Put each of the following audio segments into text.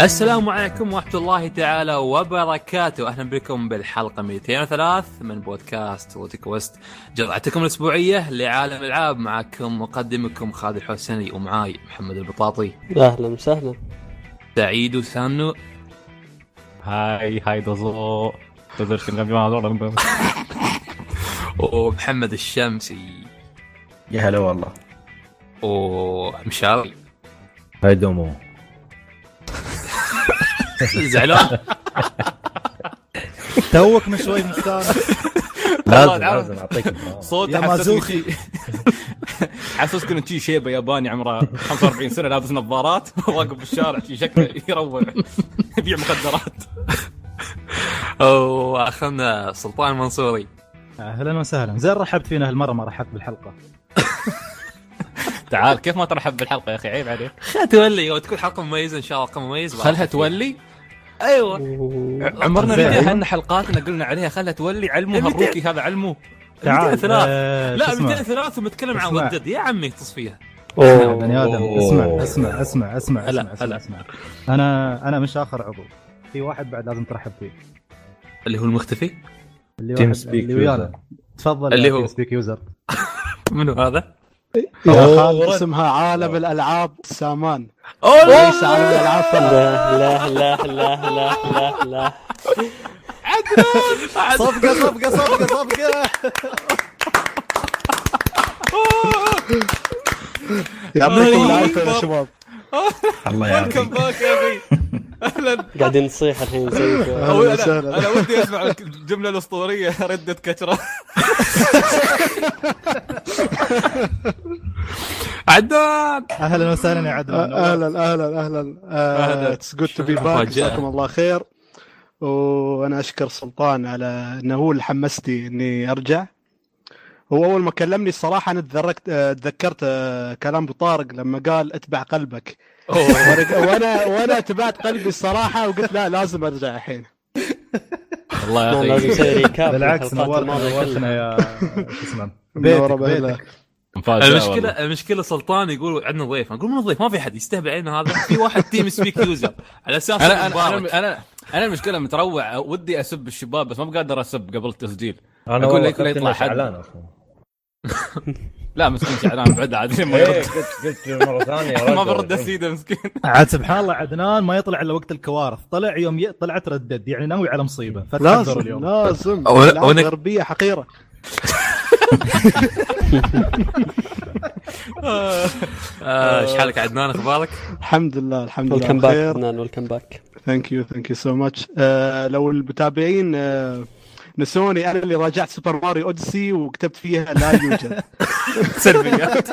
السلام عليكم ورحمة الله تعالى وبركاته، أهلا بكم بالحلقة 203 من بودكاست روتي كويست، جرعتكم الأسبوعية لعالم الألعاب. معكم مقدمكم خالد الحسيني ومعاي محمد البطاطي. أهلا وسهلا. سعيد وسانو هاي هاي ما ومحمد الشمسي. يا هلا والله. ومشاري. هاي دومو. زعلان. توك من شوي مستانس لازم. لازم أعطيك صوت يا مازوخي. حسسك انه شي شيبة ياباني عمره 45 سنة لابس نظارات واقف بالشارع شي شكله يروع يبيع مخدرات. وأخذنا سلطان منصوري. أهلا وسهلا. زين رحبت فينا هالمرة ما رحبت بالحلقة. تعال كيف ما ترحب بالحلقة يا أخي؟ عيب عليك. خلها تولي وتكون حلقة مميزة إن شاء الله حلقة مميزة خلها تولي. أيوه. عمرنا زين. نديها إحنا حلقاتنا قلنا عليها خلها تولي علمه هالروكي هذا علمه. تعال 203 آه، لا شو اسمه؟ 203 ومتكلم عن. ردد يا عمي تصفيها. يا بني آدم. اسمع اسمع اسمع اسمع هلا، اسمع اسمع, هلا. اسمع. أنا أنا مش آخر عضو. في واحد بعد لازم ترحب فيه. اللي هو المختفي؟ اللي TeamSpeak اللي ويانا. تفضل اللي هو- TeamSpeak user منو هذا؟ يا خالد اسمها عالم الألعاب سامان. اوه ليس الالعاب فقط لا لا لا لا لا لا لا. صفقة صفقة صفقة صفقة. يعطيكم العافيه يا شباب. الله يعافيك. back يا أخي. أهلا. قاعدين نصيح الحين زي. أنا أنا ودي أسمع الجملة الأسطورية ردة كتره عدنان. أهلا وسهلا يا عدنان. أهلا أهلا أهلا. أهلاً. it's good to be back. جزاكم الله خير. وأنا أشكر سلطان على إنه هو اللي حمسني إني أرجع. هو أول ما كلمني الصراحة أنا تذكرت تذكرت آه، كلام أبو طارق لما قال اتبع قلبك. وأنا- وأنا وأنا اتبعت قلبي الصراحة وقلت لا لازم أرجع الحين. والله يا لازم أخي welcome back بالعكس نورتنا يا شو اسمه بيتك المشكلة والله. المشكلة سلطان يقول عندنا ضيف. نقول من الضيف ما في حد يستهبل علينا هذا. في واحد TeamSpeak user على أساس أنا أنا. أنا أنا أنا المشكلة متروع ودي أسب الشباب بس ما بقدر أسب قبل التسجيل. أنا والله لك يطلع حد. لا مسكين شعلان بعد عاد ما إيه، يرد. قلت قلت مرة ثانية ما برد أسيدة مسكين. عاد سبحان الله عدنان ما يطلع إلا وقت الكوارث. طلع يوم ي... طلعت ردد يعني ناوي على مصيبة. فتحضر لازم اليوم. لازم. أو- غربية حقيرة. آه، إيش حالك عدنان أخبارك؟ الحمد لله الحمد welcome لله back بخير. عدنان welcome back thank you thank you so much لو المتابعين آه، نسوني أنا اللي راجعت سوبر ماريو أوديسي وكتبت فيها لا يوجد. سلبيات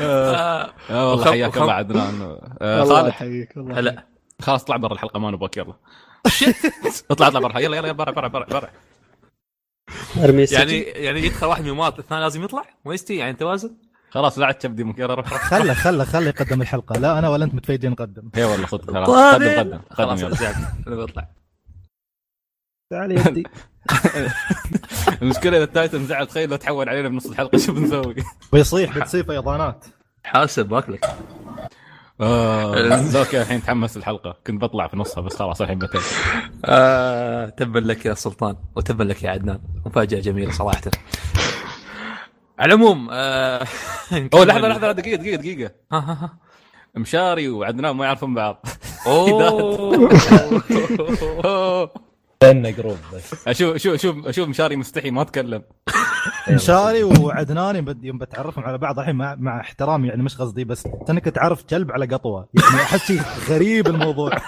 آه، آه والله حياك الله عدنان. آه، الله خالد. يحييك هلا. خلاص اطلع برا الحلقة ما نبغاك يلا. اطلع اطلع برا. يلا يلا برا برا برا برا. يعني يعني يدخل واحد يمات الثاني لازم يطلع؟ ما يستوي يعني توازن خلاص لا عاد تبدي روح. خله خله خله يقدم الحلقة. لا أنا ولا أنت متفيدين نقدم اي والله صدق خلاص. قدم قدم. قدم خلاص يلا. بطلع تعال يدي. المشكلة إذا ال Titan زعل تخيل لو تحول علينا بنص الحلقة شو بنسوي؟ بيصيح. بتصير فيضانات حاسب باكلك آه، okay الحين تحمس الحلقة. كنت بطلع في نصها بس خلاص الحين بتل آه، تبا لك يا سلطان وتبا لك يا عدنان. مفاجأة جميلة صراحة. على العموم آه، أوه لحظة لحظة دقيقة دقيقة دقيقة. مشاري وعدنان ما يعرفون بعض. أوه. لأنه جروب بس. أشوف شوف شوف أشوف مشاري مستحي ما تكلم انشاري وعدنان يوم بتعرفهم على بعض الحين مع, مع احترامي يعني مش قصدي بس انك تعرف كلب على قطوة. يعني أحس غريب الموضوع.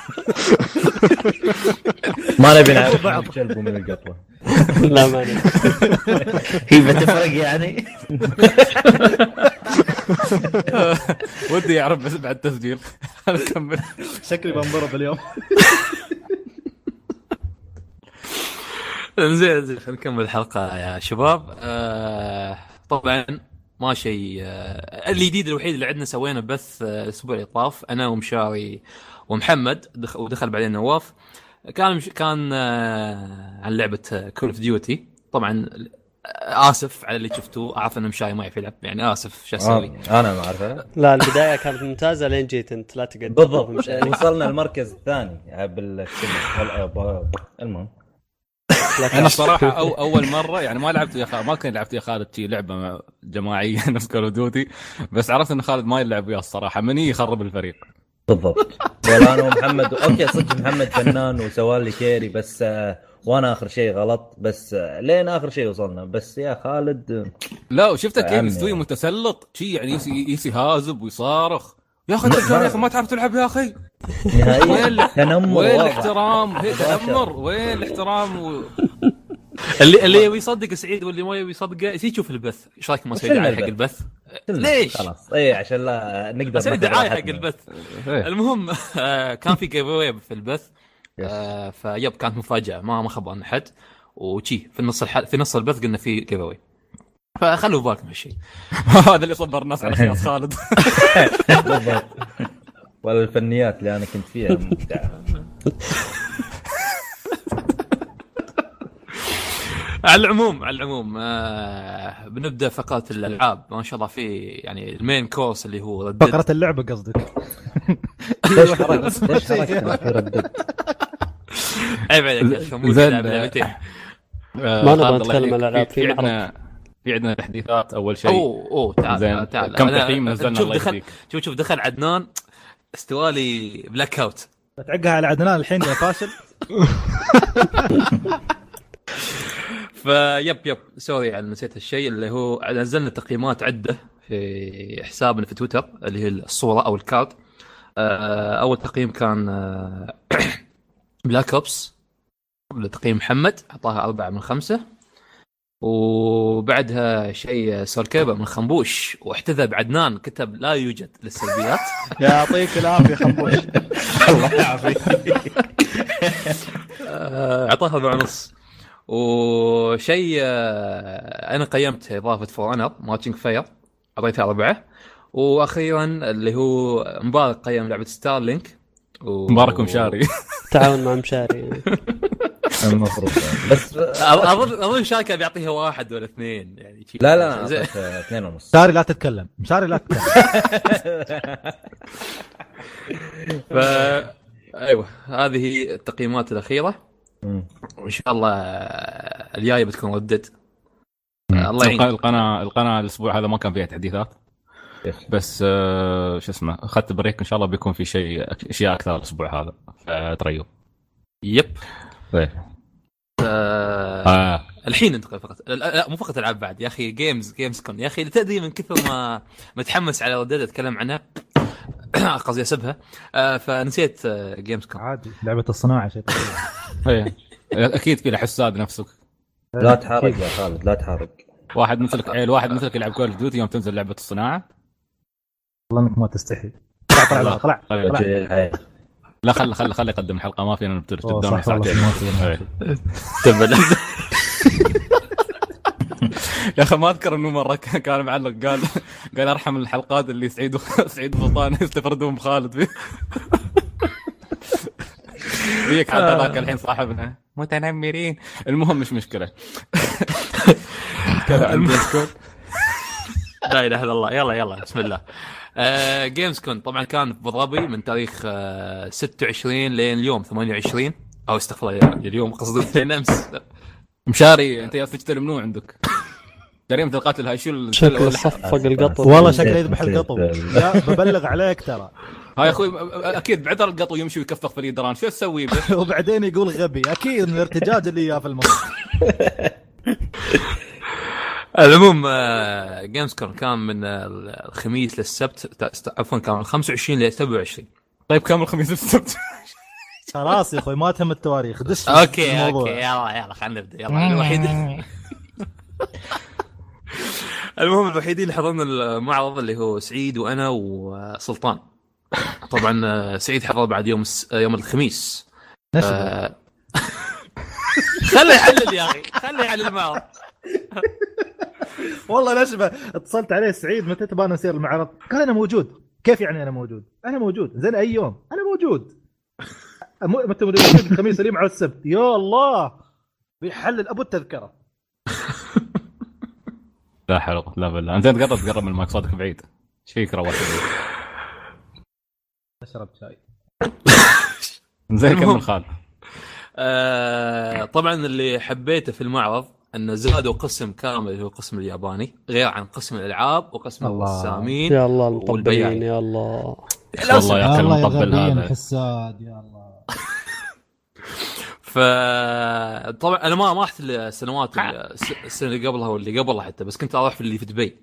ما نبي نعرف من الكلب ومن القطوة. لا ما. هي بتفرق يعني؟ ودي يعرف بس بعد التسجيل نكمل شكلي بنضرب اليوم. زين زين خلينا نكمل الحلقة يا شباب. آه طبعا ما شيء آه اللي جديد الوحيد اللي عندنا سوينا بث آه، الأسبوع اللي طاف. أنا ومشاري ومحمد دخ ودخل بعدين نواف. كان مش كان آه عن لعبة Call of Duty طبعا آسف على اللي شفتوه. أعرف ان مشاري ما يعرف يلعب. يعني آسف شو أسوي؟ آه، أنا ما اعرفها لا البداية كانت ممتازة لين جيت أنت. لا تقعد بالضبط. وصلنا المركز الثاني. بال المهم. أنا الصراحه أو أول مرة يعني ما لعبت ويا خالد ما كنت لعبت ويا خالد شي لعبة جماعية نفس Call Duty بس عرفت إن خالد ما يلعب وياه الصراحة مني يخرب الفريق. بالضبط. ولا أنا ومحمد okay صدق محمد فنان وسوى لي carry بس آه، وأنا آخر شيء غلط بس آه، لين آخر شيء وصلنا. بس يا خالد آه، لا وشفته يا كيف عمي. يستوي متسلط شي يعني يسي, يسي هازب ويصارخ. يا أخي أنت يا أخي؟ ما تعرف تلعب يا أخي؟ نهائيا. تنمر وين. الاحترام. تنمر. وين الاحترام؟ و... اللي اللي يبي يصدق سعيد واللي ما يبي يصدقه يصير يشوف البث؟ إيش رايكم أسوي فيلم دعاية حق البث. ليش؟ خلاص. اي عشان لا نقدر ناخذ دعاية حق. البث. إيه. المهم آه، كان في giveaway في البث. آه، ف yep كانت مفاجأة. ما ما خبرنا احد وشي في نص الح... في نص البث قلنا في giveaway فخلوا بالكم هالشيء. هذا اللي صبر الناس على خياس خالد. بالضبط. ولا الفنيات اللي أنا كنت فيها ممتعة. على العموم على العموم آه بنبدأ فقرة الألعاب. ما شاء الله في يعني ال main course اللي هو Red Dead فقرة اللعبة قصدك. ليش حرقت ليش حرقت في Red Dead عيب عليك. تلعب لعبتين. ما نبغى نتكلم عن الألعاب، في عندنا في عندنا تحديثات أول شيء. أوه أوه تعال. تعال. كم تقييم نزلنا؟ الله دخل يهديك. شوف شوف دخل عدنان. استوالي blackout تعقها على عدنان الحين يا فاشل. فيب يب سوري على نسيت الشيء اللي هو نزلنا تقييمات عدة في حسابنا في تويتر اللي هي الصورة أو الكارد. آه، أول تقييم كان بلاك اوبس لتقييم محمد أعطاها أربعة من خمسة. وبعدها شيء سوركيبا من خنبوش واحتذى بعدنان كتب لا يوجد للسلبيات. يعطيك العافية خنبوش. الله. يعافيك آه، أعطاها أربعة ونص وشيء آه، أنا قيمت إضافة For Honor Marching Fire أعطيتها أربعة. وأخيرا اللي هو مبارك قيم لعبة Starlink و... مبارك ومشاري تعاون مع مشاري. المفروض بس أظ- اظن أظن شاركه بيعطيها واحد ولا اثنين يعني. لا لا اثنين ونص. مشاري لا تتكلم. مشاري لا تتكلم. ف أيوه هذه هي التقييمات الأخيرة. وإن شاء الله آه، الجاية بتكون Red Dead الله الق- يعين القناه القناة الأسبوع هذا ما كان فيها تحديثات. بس آه، شو اسمه أخذت break. إن شاء الله بيكون في شيء اشياء أكثر الأسبوع هذا. فتريو yep. إيه. آه، آه. الحين ننتقل فقط. لا, لا مو فقط العاب بعد يا أخي Games Games Con يا أخي تدري من كثر ما متحمس على Red Dead أتكلم عنها. قصدي أسبها. آه فنسيت آه Games Con عادي لعبة الصناعة شيء طبيعي. إيه. أكيد في حساد نفسك. لا تحرق يا خالد لا تحرق واحد مثلك عيل واحد مثلك يلعب Call of Duty يوم تنزل لعبة الصناعة؟ والله إنك ما تستحي. طلع طلع طلع طلع. الحياة. لا خلي خلي خلي يقدم الحلقة ما فينا قدامنا صح والله، ساعتين يا أخي ما أذكر إنه مرة كان معلق قال قال أرحم الحلقات اللي سعيد و... سعيد وسلطان يستفردون بخالد. فيه فيك حتى ذاك الحين صاحبنا. متنمرين. المهم مش مشكلة. لا إله إلا الله. يلا يلا. بسم الله. آه جيمز كون طبعا كان في ابو ظبي من تاريخ آه 26 لين اليوم 28 أو استغفر الله اليوم قصدي. لين أمس. مشاري. أنت يا تشتري منو عندك؟ جريمة القتل هاي شو شكله صفق القطو والله شكله يذبح القطو لا ببلغ عليك ترى. هاي أخوي أكيد بعذر القطو يمشي ويكفخ في اليدران شو تسوي؟ وبعدين يقول غبي. أكيد من الارتجاج اللي اياه في الموضوع. العموم آه Games Con كان من آه، الخميس للسبت تا- عفوا كان من 25 ل 27 طيب كم الخميس السبت؟ خلاص يا أخوي ما تهم التواريخ دش okay الموضوع. okay يلا يلا خلينا نبدأ يلا الوحيد المهم الوحيدين اللي حضرنا المعرض اللي هو سعيد وأنا وسلطان طبعا آه، سعيد حضر بعد يوم الس... يوم الخميس. آه، خليه يحلل يا أخي خليه يحلل المعرض والله نشبه اتصلت عليه سعيد متى تبغى نسير المعرض؟ قال أنا موجود. كيف يعني أنا موجود؟ أنا موجود. زين أي يوم؟ أنا موجود. مو- متى موجود الخميس اليوم على السبت؟ يا الله! بيحلل أبو التذكرة. لا حول ولا لا بالله. أنت تقرب تقرب من المايك صوتك بعيد؟ إيش فيك روح؟ أشرب شاي. زين. كمل خالد. آه طبعا اللي حبيته في المعرض انه زادوا قسم كامل اللي هو القسم الياباني غير عن قسم الألعاب وقسم الله. الرسامين يا الله المطبلين. يا الله. والله يا أخي الله يا المطبل هذا. الحساد يا الله. ف طبعا أنا ما ما رحت السنوات الس- السنة اللي قبلها واللي قبلها حتى بس كنت أروح في اللي في دبي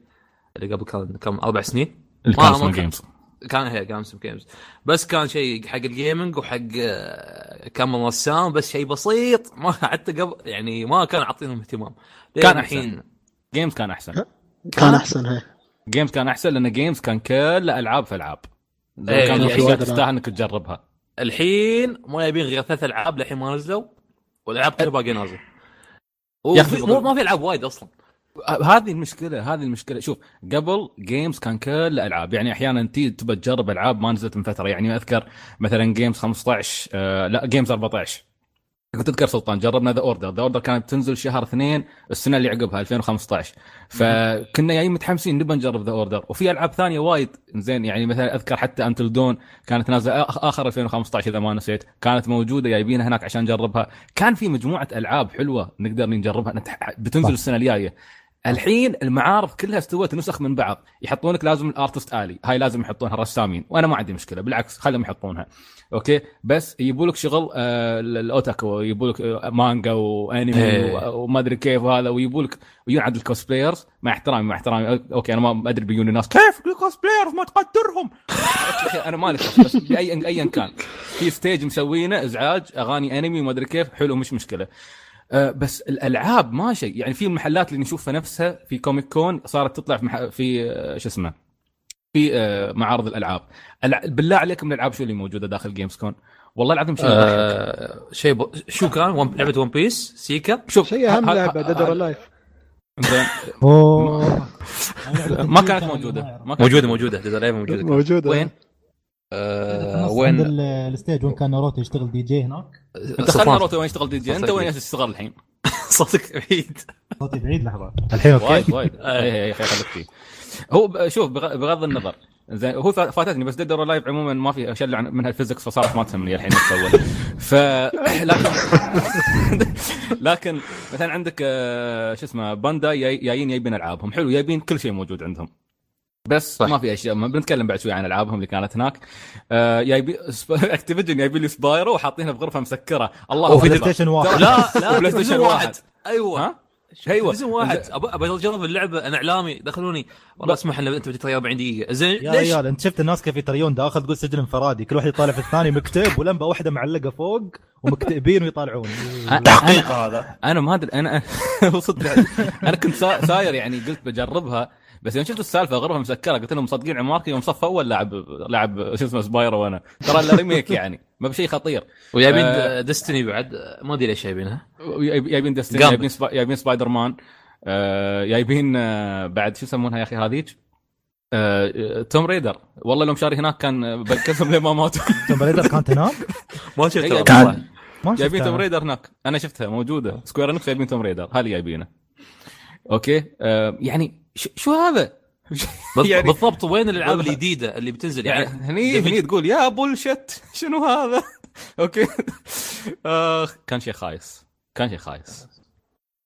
اللي قبل كان كم أربع سنين. ما- ما ال console كان- كان هي Games Games بس كان شيء حق ال gaming وحق آه، كم رسام بس شيء بسيط. ما حتى قبل يعني ما كان عاطينهم اهتمام. كان الحين جيمز كان أحسن. كان أحسن هي. جيمز كان أحسن لأن جيمز كان كله ألعاب في ألعاب. إيه، كان في تستاهل إنك تجربها. الحين ما يبين غير ثلاث ألعاب للحين ما نزلوا والألعاب كلها باقي نازلة. يا وفي- مو ما في ألعاب وايد أصلا. هذه المشكلة هذه المشكلة. شوف قبل جيمز كان كل ألعاب. يعني أحيانا انت تبى تجرب ألعاب ما نزلت من فترة. يعني أذكر مثلا Games 15 آه لا Games 14 كنت تذكر سلطان جربنا The Order The Order كانت تنزل شهر اثنين السنة اللي عقبها 2015 فكنا جايين متحمسين نبى نجرب The Order وفي ألعاب ثانية وايد زين. يعني مثلا أذكر حتى Until Dawn كانت نازلة آخر 2015 إذا ما نسيت. كانت موجودة جايبينها هناك عشان نجربها. كان في مجموعة ألعاب حلوة نقدر نجربها بتنزل. السنة الجاية. الحين المعارض كلها استوت نسخ من بعض. يحطونك لازم ال artist alley. هاي لازم يحطونها الرسامين وأنا ما عندي مشكلة. بالعكس خليهم يحطونها. okay؟ بس يجيبوا لك شغل آه الأوتاكو يجيبوا لك آه، مانجا وانمي وما أدري كيف وهذا ويجيبوا لك ويجون عند ال cosplayers مع احترامي مع احترامي. okay أنا ما أدري بيجوني ناس كيف ال cosplayers ما تقدرهم؟ أنا مالي خلاص بس باي ايا كان. في stage مسوينه إزعاج أغاني انمي وما أدري كيف. حلو مش مشكلة. آه، بس الألعاب ما شيء يعني في المحلات اللي نشوفها نفسها في Comic Con صارت تطلع في مح... في آه، شو اسمه؟ في آه، معارض الألعاب. الع... بالله عليكم الألعاب شو اللي موجودة داخل Games Con والله العظيم شيء. آه شيء ب... شو كان؟ ون... لعبة One Piece سيكا شوف شيء أهم لعبة Dead or Alive ما كانت موجودة. ما كانت موجودة موجودة. Dead Alive موجودة. موجودة. وين؟ آه وين؟ ال stage وين كان ناروتو يشتغل دي جي هناك؟ أنت خلنا ناروتو وين يشتغل دي جي؟ أنت وين تشتغل الحين؟ صوتك بعيد. صوتي بعيد لحظة. الحين okay؟ وايد وايد. اي اي خليك فيه. هو شوف بغ- بغض النظر. زين هو فا- فاتتني بس Dead or Alive عموما ما في شالين منها ال physics فصارت ما تهمني الحين أول. ف لكن لكن مثلا عندك آه، شو اسمه بانداي- جايين جايبين ألعابهم. حلو جايبين كل شيء موجود عندهم. بس صح. ما في أشياء. ما بنتكلم بعد شوي عن ألعابهم اللي كانت هناك. آه، جايبين Activision جايبين لي Spyro وحاطينها بغرفة مسكرة. الله وفي PlayStation واحد. لا لا PlayStation واحد. أيوه. ها؟ أيوه. تلفزيون واحد. ابى اجرب اللعبة. أنا إعلامي. دخلوني. والله اسمح لنا أنت بتتريق 40 دقيقه زين يا ليش؟ ريال أنت شفت الناس كيف يتريون داخل تقول سجن انفرادي. كل واحد يطالع في الثاني مكتئب ولمبة واحدة معلقة فوق ومكتئبين ويطالعون. تحقيق هذا. أنا ما أدري. أنا صدق أنا كنت سا- ساير يعني قلت بجربها. بس يوم شفت السالفة غرفة مسكرة قلت لهم مصدقين عماركم يوم صف أول لاعب لاعب شو اسمه Spyro وأنا ترى إلا remake يعني ما بشيء خطير. وجايبين آه. Destiny بعد آه، ما أدري ليش جايبينها جايب- جايبين Destiny جامد. جايبين سبا... جايبين سبايدر مان آه، جايبين آه، بعد شو يسمونها يا أخي هذيك؟ آه، Tomb Raider. والله لو شاري هناك كان بنكسب ليه ما مات Tomb Raider كانت هناك؟ ما شفت كان- والله. ما جايبين Tomb شفتها Raider هناك. أنا شفتها موجودة. Square Enix جايبين Tomb Raider. هذه جايبينه okay؟ آه، يعني شو هذا؟ يعني- بالضبط وين الألعاب الجديدة اللي بتنزل؟ يعني يعني هني هني تقول يا bullshit شنو هذا؟ okay. اخ كان شيء خايس. كان شيء خايس.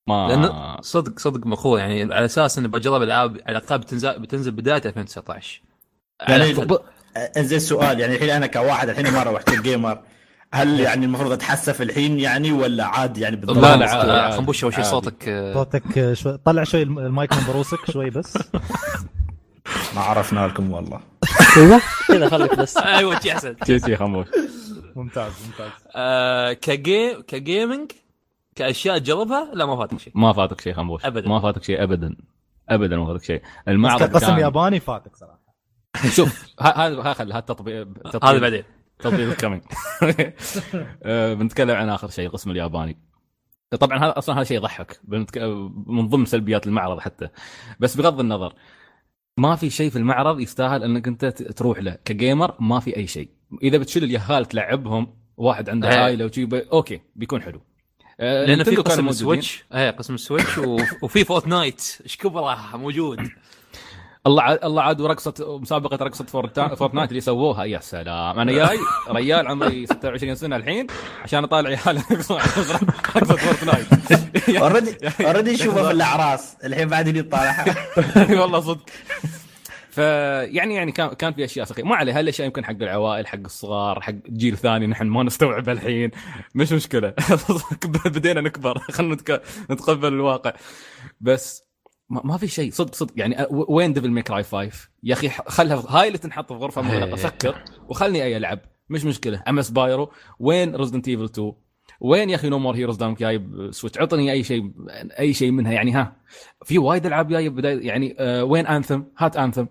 ما لأنه صدق صدق مخور يعني على أساس انه بجرب العاب على الاقل بتنزل بتنزل بداية 2019 على يعني. انزين سؤال. يعني الحين أنا كواحد الحين ما روحت ال gamer. هل يعني المفروض أتحسف الحين يعني ولا عادي يعني بالضبط؟ لا، لا، آه،. خنبوش اول شيء. صوتك آه، صوتك شوي طلع شوي الم- المايك من بروسك شوي بس. ما عرفنا لكم والله. أيوه كذا خليك بس. أيوه شي أحسن. شي شي خموش ممتاز ممتاز. آه، ك game ك gaming كأشياء تجربها؟ لا ما فاتك شيء ما فاتك شيء خموش أبداً. ما فاتك شيء ابدا. ابدا ما فاتك شيء المعرض كقسم كان ياباني فاتك صراحة. شوف هذا ها خل هذا تطبيق هذا بعدين. تطبيق gaming بنتكلم عن آخر شيء القسم الياباني. طبعا هذا أصلا هذا شيء يضحك. من ضمن سلبيات المعرض حتى. بس بغض النظر ما في شيء في المعرض يستاهل أنك أنت تروح له. ك gamer ما في أي شيء. إذا بتشيل اليهال تلعبهم واحد عنده إيه. عائله وشي ب... okay بيكون حلو. آه، لأن في Nintendo كانوا قسم. ال Switch إيه قسم ال Switch و- وفي Fortnite إيش كبره موجود. الله عاد الله عاد ورقصة مسابقة رقصة Fortnite اللي سووها يا سلام. أنا جاي ريال عمري 26 سنة الحين عشان أطالع عيال رقصه Fortnite. already already نشوفه في الأعراس. الحين بعد اللي طالعها والله صدق. فيعني يعني كان كان في أشياء سخيفة. ما عليه. هالاشياء يمكن حق العوائل حق الصغار حق جيل ثاني نحن ما نستوعب الحين؟ مش مشكلة. بدينا نكبر. خلينا نتقبل الواقع. بس ما, ما في شيء. صدق صدق. يعني وين Devil May Cry 5 يا أخي خلها هاي اللي تنحط في غرفة مغلقه سكر وخلني أي ألعب. مش مشكلة. مب Spyro. وين Resident Evil 2 وين يا أخي No More Heroes دامك جايب Switch عطني أي شيء أي شيء منها. يعني ها في وايد ألعاب جاية بداية. يعني آه وين Anthem هات Anthem.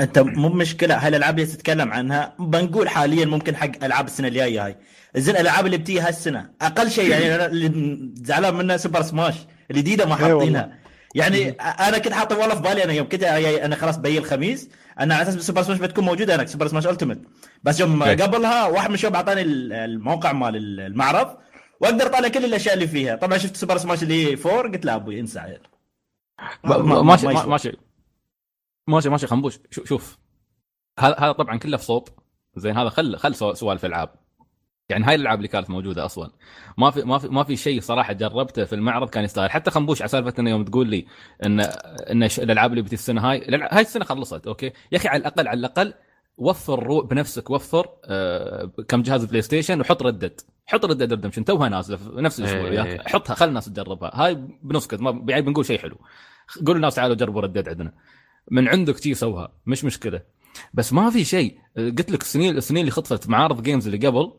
أنت مو مشكلة. هالالعاب اللي تتكلم عنها بنقول حاليا ممكن حق ألعاب السنة الجاية هاي. زين الألعاب اللي بتيجي هالسنة أقل شيء يعني زعلان منها Super Smash الجديدة ما إيه. حاطينها. يعني أنا كنت حاطه والله في بالي أنا يوم كنت أنا خلاص بيجي الخميس أنا على أساس Super Smash بتكون موجودة هناك Super Smash Ultimate بس يوم. قبلها واحد من الشباب أعطاني الموقع مال المعرض وأقدر اطالع كل الأشياء اللي فيها. طبعا شفت Super Smash اللي four قلت لا أبوي انسى عيل. ماشي. ماشي. ماشي ماشي خنبوش. شو- شوف. هذا هذا طبعا كله في صوب زين هذا خل خل سو- سوالف العاب يعني هاي الألعاب اللي كانت موجودة أصلا. ما في ما في ما في شيء صراحة جربته في المعرض كان يستاهل. حتى خنبوش على سالفة إنه يوم تقول لي ان إن الألعاب اللي بتي السنة هاي هاي السنة خلصت okay؟ يا أخي على الاقل على الأقل وفروا بنفسك وفر آه كم جهاز PlayStation وحط Red Dead حط Red Dead Redemption توها نازلة في نفس الأسبوع إيه. وياك حطها خل الناس تجربها. هاي بنسكت ما يعني بنقول شيء حلو. قول الناس تعالوا جربوا ردد عندنا. من عندك شي سوها مش مشكلة. بس ما في شيء. قلت لك السنين السنين اللي خطفت معارض جيمز اللي قبل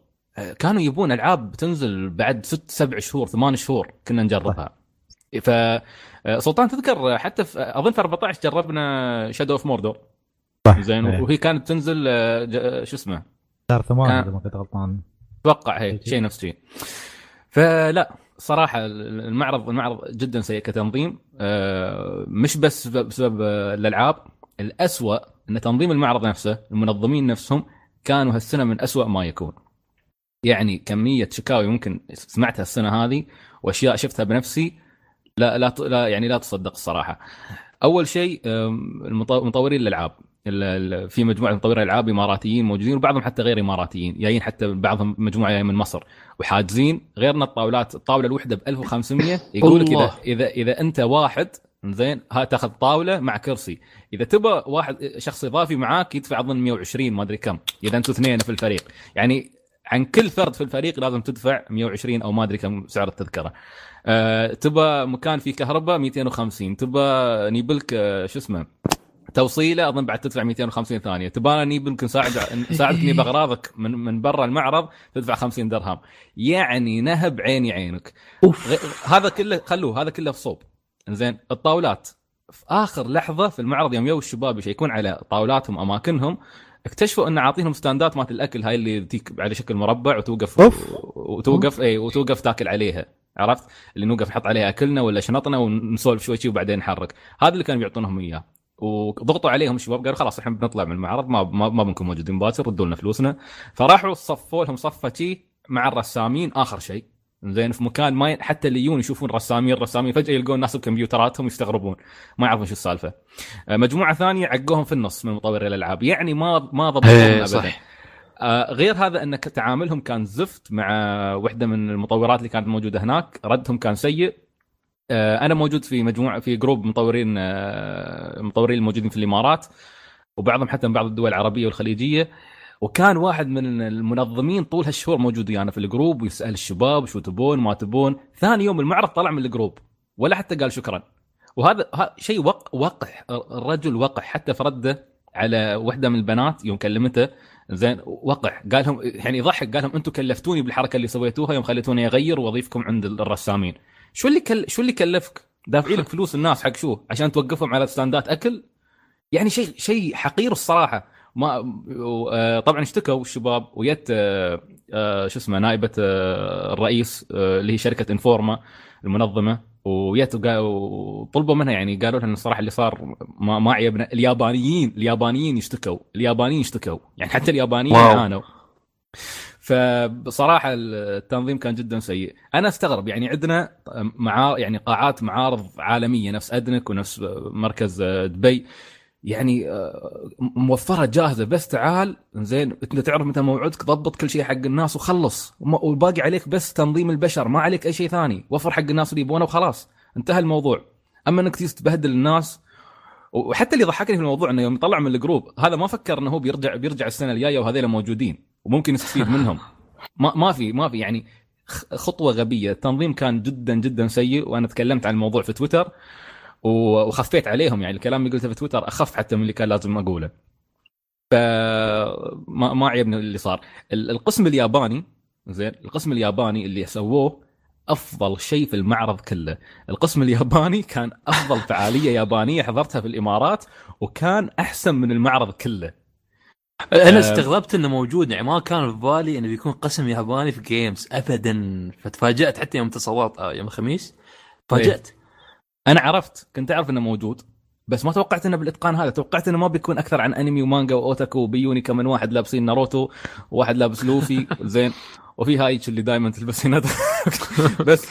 كانوا يبون ألعاب تنزل بعد ست سبع شهور ثمان شهور كنا نجربها. ف آه، سلطان تذكر حتى في أظن في 14 جربنا Shadow of Mordor صح. زين إيه. وهي كانت تنزل آه، شو اسمه؟ شهر ثمانية إذا ما كنت غلطان. أتوقع هي شيء نفس شيء. فلا صراحة المعرض المعرض جدا سيء كتنظيم. آه، مش بس بسبب- آه، الألعاب الأسوأ إن تنظيم المعرض نفسه المنظمين نفسهم كانوا هالسنة من أسوأ ما يكون. يعني كمية شكاوي ممكن سمعتها السنة هذه وأشياء شفتها بنفسي لا لا لا يعني لا تصدق الصراحة. أول شيء مطورين الألعاب. ال- ال- في مجموعة مطورين العاب إماراتيين موجودين وبعضهم حتى غير إماراتيين. جايين حتى بعضهم مجموعة جاية من مصر. وحاجزين. غيرنا الطاولات الطاولة الوحدة ب 1500 يقول لك اذا. إذا إذا أنت واحد زين ها تأخذ طاولة مع كرسي إذا تبى واحد شخص إضافي معاك يدفع أظن 120 ما أدري كم. إذا أنتم اثنين في الفريق. يعني عن كل فرد في الفريق لازم تدفع 120 أو ما أدري كم سعر التذكرة. أه تبى مكان فيه كهرباء 250 تبى نيبلك أه شو اسمه توصيلة أظن بعد تدفع 250 ثانية. تبغى نيبلك نساعد نساعدك نجيب اغراضك من من برا المعرض تدفع 50 درهم. يعني نهب عيني عينك. غ- هذا كله خلوه هذا كله في صوب. زين الطاولات. في آخر لحظة في المعرض يوم يو الشباب يشيكون على طاولاتهم أماكنهم اكتشفوا إن عاطينهم ستاندات مالت الأكل هاي اللي تجيك على شكل مربع وتوقف أوف. وتوقف اي وتوقف تاكل عليها عرفت؟ اللي نوقف نحط عليها أكلنا ولا شنطنا ونسولف شوي شوي وبعدين نحرك. هذا اللي كانوا بيعطونهم إياه. وضغطوا عليهم الشباب قالوا خلاص إحنا بنطلع من المعرض ما ما, ما بنكون موجودين باكر ردوا لنا فلوسنا. فراحوا صفوا لهم صفة شي مع الرسامين آخر شيء. زين في مكان ما ي... حتى اللي يجون يشوفون رسامين رسامين فجأة يلقون ناس بكمبيوتراتهم يستغربون. ما يعرفون شو السالفة. آه، مجموعة ثانية عقوهم في النص من مطوري الألعاب. يعني ما ما ضبطوهم ابدا. صح. آه، غير هذا أن تعاملهم كان زفت مع واحدة من المطورات اللي كانت موجودة هناك. ردهم كان سيء. آه، أنا موجود في مجموعة في group مطورين آه، مطورين الموجودين في الإمارات. وبعضهم حتى من بعض الدول العربية والخليجية. وكان واحد من المنظمين طول هالشهور موجود ويانا في ال group ويسأل الشباب شو تبون ما تبون. ثاني يوم المعرض طلع من ال group ولا حتى قال شكرا. وهذا شيء وق وقح الرجل وقح حتى في رده على واحدة من البنات يوم كلمته. زين وقح. قال لهم يعني يضحك قال لهم أنتم كلفتوني بالحركة اللي سويتوها يوم خليتوني أغير وظيفكم عند الرسامين. شو اللي كل شو اللي كلفك؟ دافعين لك فلوس الناس حق شو؟ عشان توقفهم على ستاندات أكل؟ يعني شيء شيء حقير الصراحة. ما آه، طبعا اشتكوا الشباب ويت آه، آه، شو اسمه نائبة الرئيس اللي هي شركة Informa المنظمة. ويت وطلبوا منها يعني قالوا لها ان الصراحه اللي صار ما ما عيبنا. اليابانيين اليابانيين يشتكوا اليابانيين يشتكوا يعني حتى اليابانيين. عانوا فبصراحة التنظيم كان جدا سيء. أنا أستغرب يعني عندنا مع يعني قاعات معارض عالمية نفس أدنك ونفس مركز دبي. يعني آه، موفرة جاهزة. بس تعال زين انت تعرف متى موعدك ضبط كل شيء حق الناس وخلص. والباقي عليك بس تنظيم البشر ما عليك أي شيء ثاني. وفر حق الناس اللي يبونه وخلاص. انتهى الموضوع. أما إنك تبهدل الناس وحتى اللي ضحكني في الموضوع إنه يوم يطلع من الجروب هذا ما فكر إنه هو بيرجع بيرجع السنة الجاية وهذيلا موجودين. وممكن يستفيد منهم. ما ما في ما في يعني خطوة غبية. التنظيم كان جدا جدا سيء. وأنا تكلمت عن الموضوع في تويتر. وخفيت عليهم يعني الكلام اللي قلته في تويتر أخف حتى من اللي كان لازم أقوله. فما ما عجبني اللي صار. ال- القسم الياباني زين القسم الياباني اللي سووه أفضل شيء في المعرض كله. القسم الياباني كان أفضل فعالية يابانية حضرتها في الإمارات وكان أحسن من المعرض كله. أنا آه. استغربت إنه موجود يعني ما كان في بالي إنه بيكون قسم ياباني في Games ابدا. فتفاجأت حتى يوم تصورت آه، يوم الخميس فاجأت. أنا عرفت كنت أعرف إنه موجود بس ما توقعت إنه بالإتقان هذا. توقعت إنه ما بيكون أكثر عن أنمي ومانجا وأوتاكو وبييوني كم واحد لابسين ناروتو وواحد لابس لوفي زين. وفي هايتش اللي دائما تلبس هنا. بس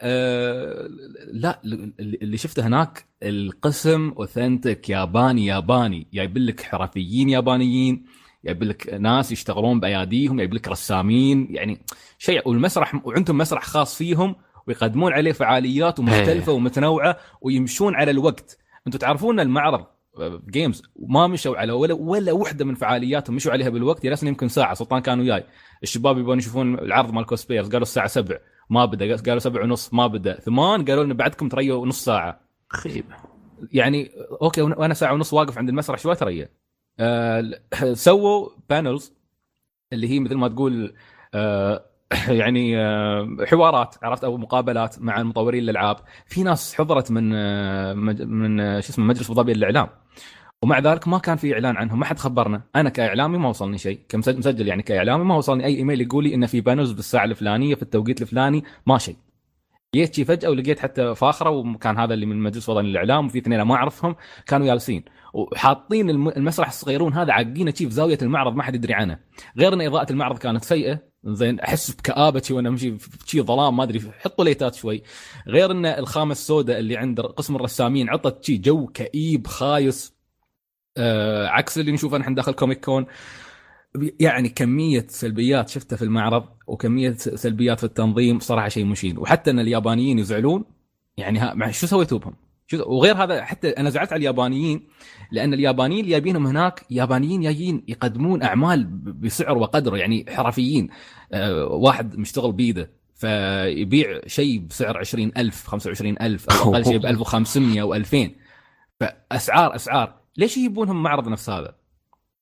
آه لا اللي اللي شفته هناك القسم authentic ياباني ياباني. جايب لك حرفيين يابانيين جايب لك ناس يشتغلون بأياديهم جايب لك رسامين يعني شيء. والمسرح وعندهم مسرح خاص فيهم ويقدمون عليه فعاليات ومختلفة ومتنوعة ويمشون على الوقت. أنتم تعرفون المعرض Games ما مشوا على ولا ولا وحدة من فعالياتهم مشوا عليها بالوقت جلسنا يمكن ساعة سلطان كانوا وياي. الشباب يبون يشوفون العرض مال cosplayers قالوا الساعة 7 ما بدأ قالوا 7 ونص ما بدأ. ثمان قالوا لنا بعدكم تريوا نص ساعة. خيبه يعني okay وأنا ساعة ونص واقف عند المسرح شوي تريا آه سووا panels اللي هي مثل ما تقول آه يعني آه حوارات عرفت؟ أو مقابلات مع المطورين الالعاب في ناس حضرت من آه من آه شو اسمه مجلس أبو ظبي للإعلام. ومع ذلك ما كان في إعلان عنهم ما حد خبرنا. أنا كإعلامي ما وصلني شيء كمسجل يعني كإعلامي ما وصلني أي إيميل يقول لي إن في panels بالساعة الفلانية في التوقيت الفلاني ما شيء. جيت شي فجأة ولقيت حتى فاخرة وكان هذا اللي من مجلس وطني للإعلام وفي اثنين ما أعرفهم كانوا جالسين وحاطين الم- المسرح الصغيرون هذا عاقينه شي في زاوية المعرض ما حد يدري عنه. غير إن إضاءة المعرض كانت سيئة زين أحس بكابه شي وأنا أمشي في ظلام ما أدري حطوا ليتات شوي. غير إن الخامه السوداء اللي عند قسم الرسامين عطت شي جو كئيب خايس. آه عكس اللي نشوفه نحن داخل Comic Con يعني كمية سلبيات شفتها في المعرض وكمية سلبيات في التنظيم صراحة شيء مشين. وحتى إن اليابانيين يزعلون يعني ها شو سويتوا بهم؟ شو وغير هذا حتى أنا زعلت على اليابانيين لأن اليابانيين اللي جايبينهم هناك يابانيين جايين يقدمون أعمال بسعر وقدر يعني حرفيين. آه واحد مشتغل بيده فيبيع شيء بسعر 20000 25000 أو أقل شيء ب 1500 أو 2000 فأسعار أسعار. ليش يجيبونهم معرض نفس هذا؟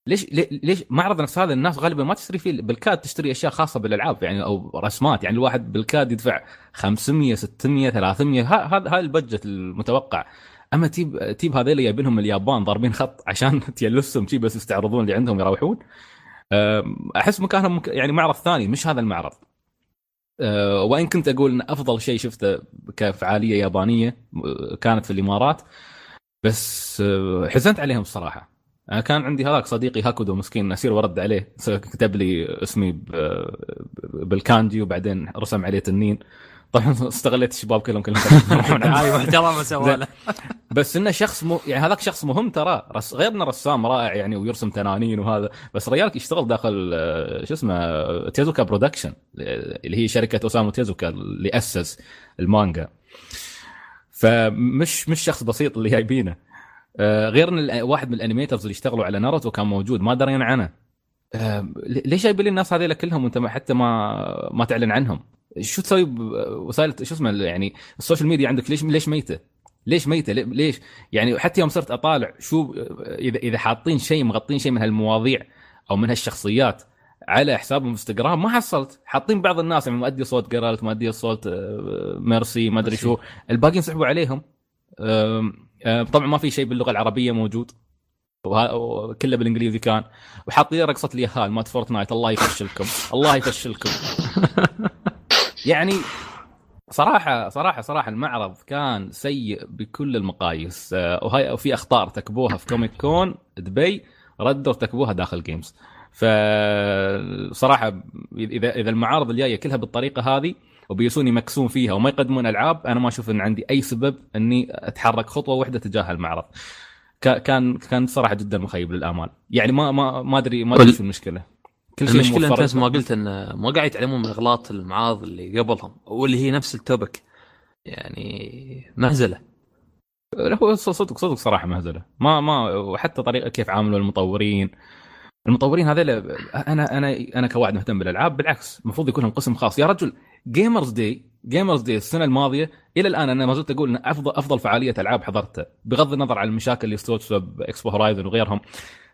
ليش لي- ليش معرض نفس هذا الناس غالبا ما تشتري فيه بالكاد تشتري أشياء خاصة بالألعاب يعني أو رسمات يعني الواحد بالكاد يدفع 500 600 300 ه- هذا هذا ال budget المتوقع. أما تيب تيب هذول جايبينهم من اليابان ضاربين خط عشان تيلسهم شي بس يستعرضون اللي عندهم يروحون. أحس مكانهم مك- يعني معرض ثاني مش هذا المعرض. أه، وإن كنت أقول إن أفضل شيء شفته كفعالية يابانية أه، كانت في الإمارات بس أه، حزنت عليهم الصراحة. كان عندي هذاك صديقي هاكودو مسكين اسير ورد عليه. كتب لي اسمي بالكانجي وبعدين رسم عليه تنين. طبعا استغليت الشباب كلهم كلهم يروحون عند- هاي محترمه سوى له. بس إنه شخص م... يعني هذاك شخص مهم ترى. رس... غير إنه رسام رائع يعني ويرسم تنانين وهذا. بس ريالك يشتغل داخل آه، شو اسمه آه، Tezuka Production آه، اللي هي شركة أوسامو تيزوكا اللي أسس المانجا. فمش مش شخص بسيط اللي جايبينه. آه، غير إن واحد من ال animators اللي اشتغلوا على ناروتو كان موجود ما درينا عنه. آه، ليش جايب لي الناس هذول كلهم وانت حتى ما ما تعلن عنهم؟ شو تسوي بوسائل شو اسمه يعني ال social media عندك ليش ليش ميتة؟ ليش ميتة؟ ليش؟ يعني حتى يوم صرت أطالع شو اذا إذا حاطين شيء مغطين شيء من هالمواضيع أو من هالشخصيات على حسابهم إنستغرام ما حصلت. حاطين بعض الناس يعني مؤدي صوت Geralt مؤدي صوت آه، Mercy ما أدري شو. الباقيين سحبوا عليهم. طبعا ما في شيء باللغة العربية موجود. وكله بالإنجليزي كان. وحاطين رقصة اليهال مال Fortnite. الله يفشلكم. الله يفشلكم. يعني صراحة صراحة صراحة المعرض كان سيء بكل المقاييس. آه، وهي وفي أخطاء ارتكبوها في Comic Con دبي ردوا ارتكبوها داخل Games فصراحه إذا إذا المعارض الجاية كلها بالطريقة هذه وبيسون يمكسون فيها وما يقدمون ألعاب أنا ما أشوف إن عندي أي سبب إني أتحرك خطوة واحدة تجاه المعرض. كا- كان كان صراحة جدا مخيب للامال يعني ما ما ما أدري ما أدري شو المشكلة. كل شيء المشكلة أنت ما قلت إن ما قاعد يتعلمون من إغلاط المعارض اللي قبلهم واللي هي نفس ال topic. يعني مهزلة. هو صدق صدق صراحة مهزلة. ما ما وحتى طريقة كيف عاملوا المطورين. المطورين هذول أنا أنا أنا كواحد مهتم بالألعاب بالعكس المفروض يكون لهم قسم خاص. يا رجل Gamers Day Gamers Day السنة الماضية إلى الآن أنا ما زلت أقول إن أفضل أفضل فعالية ألعاب حضرتها بغض النظر عن المشاكل اللي استوت Expo Horizon وغيرهم